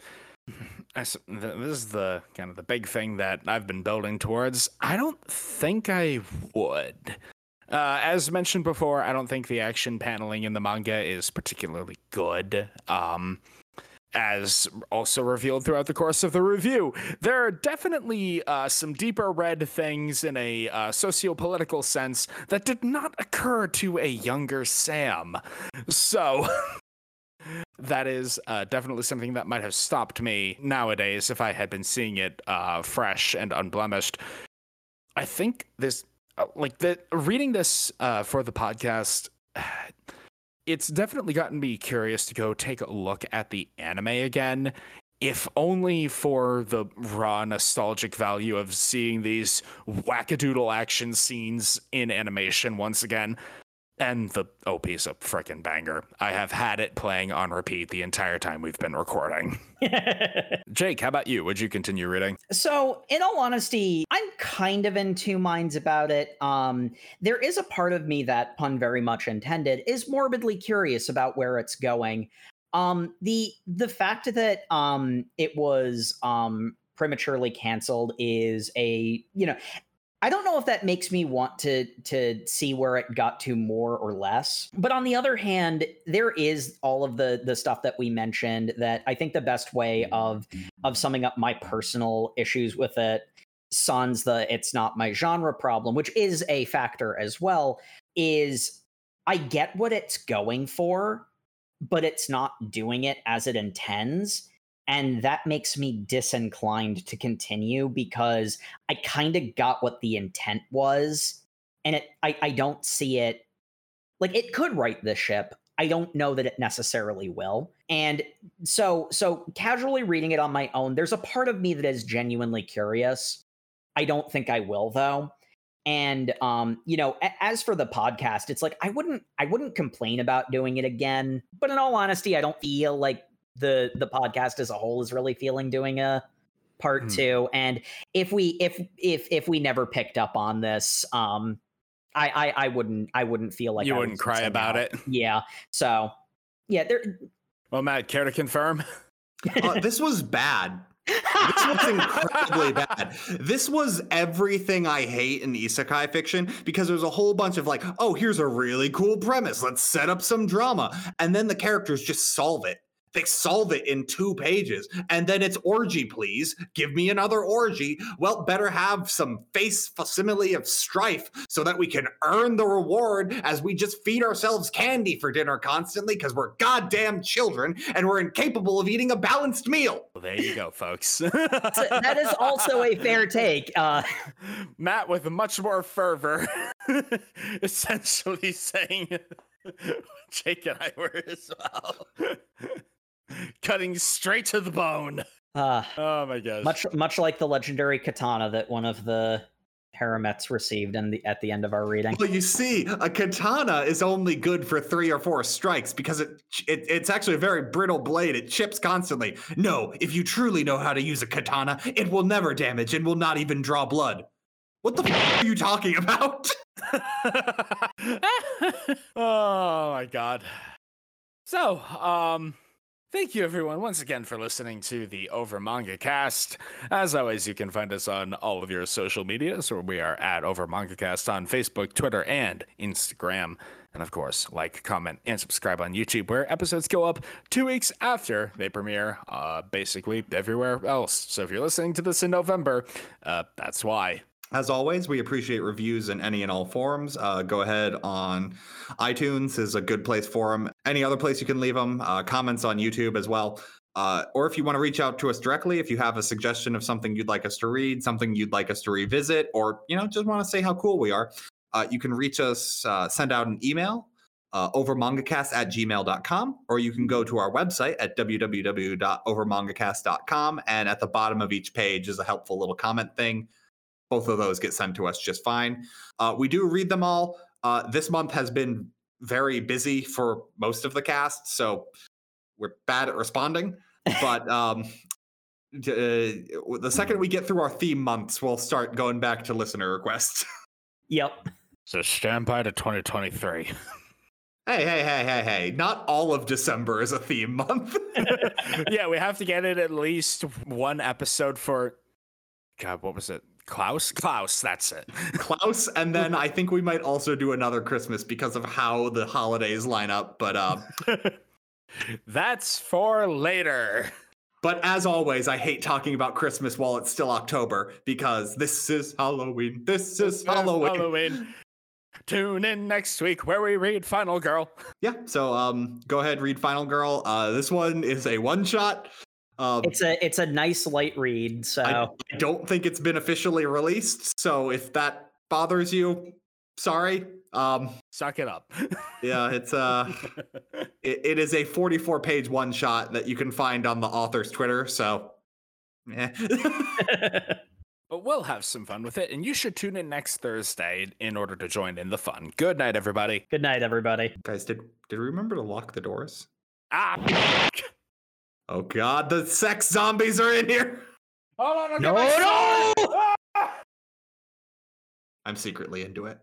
this is the kind of the big thing that I've been building towards. I don't think I would. Uh, as mentioned before, I don't think the action paneling in the manga is particularly good. Um, as also revealed throughout the course of the review, there are definitely uh, some deeper red things in a uh, socio-political sense that did not occur to a younger Sam. So. that is uh, definitely something that might have stopped me nowadays if I had been seeing it uh, fresh and unblemished. I think this, uh, like the reading this uh, for the podcast, it's definitely gotten me curious to go take a look at the anime again if only for the raw nostalgic value of seeing these wackadoodle action scenes in animation once again. And the OP's a freaking banger. I have had it playing on repeat the entire time we've been recording. Jake, how about you? Would you continue reading? So, in all honesty, I'm kind of in two minds about it. Um, there is a part of me that, pun very much intended, is morbidly curious about where it's going. Um, the the fact that um, it was um, prematurely canceled is a you know I don't know if that makes me want to to see where it got to more or less. But on the other hand, there is all of the the stuff that we mentioned that I think the best way of of summing up my personal issues with it sans the it's not my genre problem, which is a factor as well, is I get what it's going for, but it's not doing it as it intends and that makes me disinclined to continue because I kind of got what the intent was, and it I, I don't see it like it could right the ship. I don't know that it necessarily will. And so so casually reading it on my own, there's a part of me that is genuinely curious. I don't think I will though. And um, you know, a- as for the podcast, it's like I wouldn't I wouldn't complain about doing it again, but in all honesty, I don't feel like the the podcast as a whole is really feeling doing a part mm. two. And if we if if if we never picked up on this, um, I I, I wouldn't I wouldn't feel like you I wouldn't cry about out. it. Yeah. So yeah, there. Well, Matt, care to confirm? uh, this was bad. this was incredibly bad. This was everything I hate in isekai fiction because there's a whole bunch of like, oh, here's a really cool premise. Let's set up some drama. And then the characters just solve it. They solve it in two pages. And then it's orgy, please. Give me another orgy. Well, better have some face facsimile of strife so that we can earn the reward as we just feed ourselves candy for dinner constantly because we're goddamn children and we're incapable of eating a balanced meal. Well, there you go, folks. so that is also a fair take. Uh, Matt, with much more fervor, essentially saying Jake and I were as well. Cutting straight to the bone. Uh, oh my gosh. Much much like the legendary katana that one of the Haremets received in the, at the end of our reading. Well, you see, a katana is only good for three or four strikes because it, it it's actually a very brittle blade. It chips constantly. No, if you truly know how to use a katana, it will never damage and will not even draw blood. What the f- are you talking about? oh my god. So, um, Thank you, everyone, once again for listening to the Over Manga Cast. As always, you can find us on all of your social medias, where we are at Over Manga Cast on Facebook, Twitter, and Instagram. And of course, like, comment, and subscribe on YouTube, where episodes go up two weeks after they premiere, uh, basically everywhere else. So if you're listening to this in November, uh, that's why. As always, we appreciate reviews in any and all forms. Uh, go ahead on iTunes is a good place for them. Any other place you can leave them. Uh, comments on YouTube as well. Uh, or if you want to reach out to us directly, if you have a suggestion of something you'd like us to read, something you'd like us to revisit, or you know just want to say how cool we are, uh, you can reach us. Uh, send out an email uh, overmangacast at gmail.com, or you can go to our website at www.overmangacast.com. And at the bottom of each page is a helpful little comment thing both of those get sent to us just fine. Uh, we do read them all. Uh, this month has been very busy for most of the cast, so we're bad at responding. But um, uh, the second we get through our theme months, we'll start going back to listener requests. Yep. So stand by to 2023. Hey, hey, hey, hey, hey. Not all of December is a theme month. yeah, we have to get it at least one episode for God, what was it? Klaus? Klaus, that's it. Klaus, and then I think we might also do another Christmas because of how the holidays line up, but uh that's for later. But as always, I hate talking about Christmas while it's still October because this is Halloween. This is Halloween. Halloween. Tune in next week where we read Final Girl. Yeah, so um go ahead read Final Girl. Uh this one is a one shot. Um, it's a it's a nice light read. So I, I don't think it's been officially released. So if that bothers you, sorry. Um, Suck it up. yeah, it's uh, it, it is a 44 page one shot that you can find on the author's Twitter. So, yeah. but we'll have some fun with it, and you should tune in next Thursday in order to join in the fun. Good night, everybody. Good night, everybody. Guys, did did we remember to lock the doors? Ah. Oh god, the sex zombies are in here. Hold on, no, no! Ah! I'm secretly into it.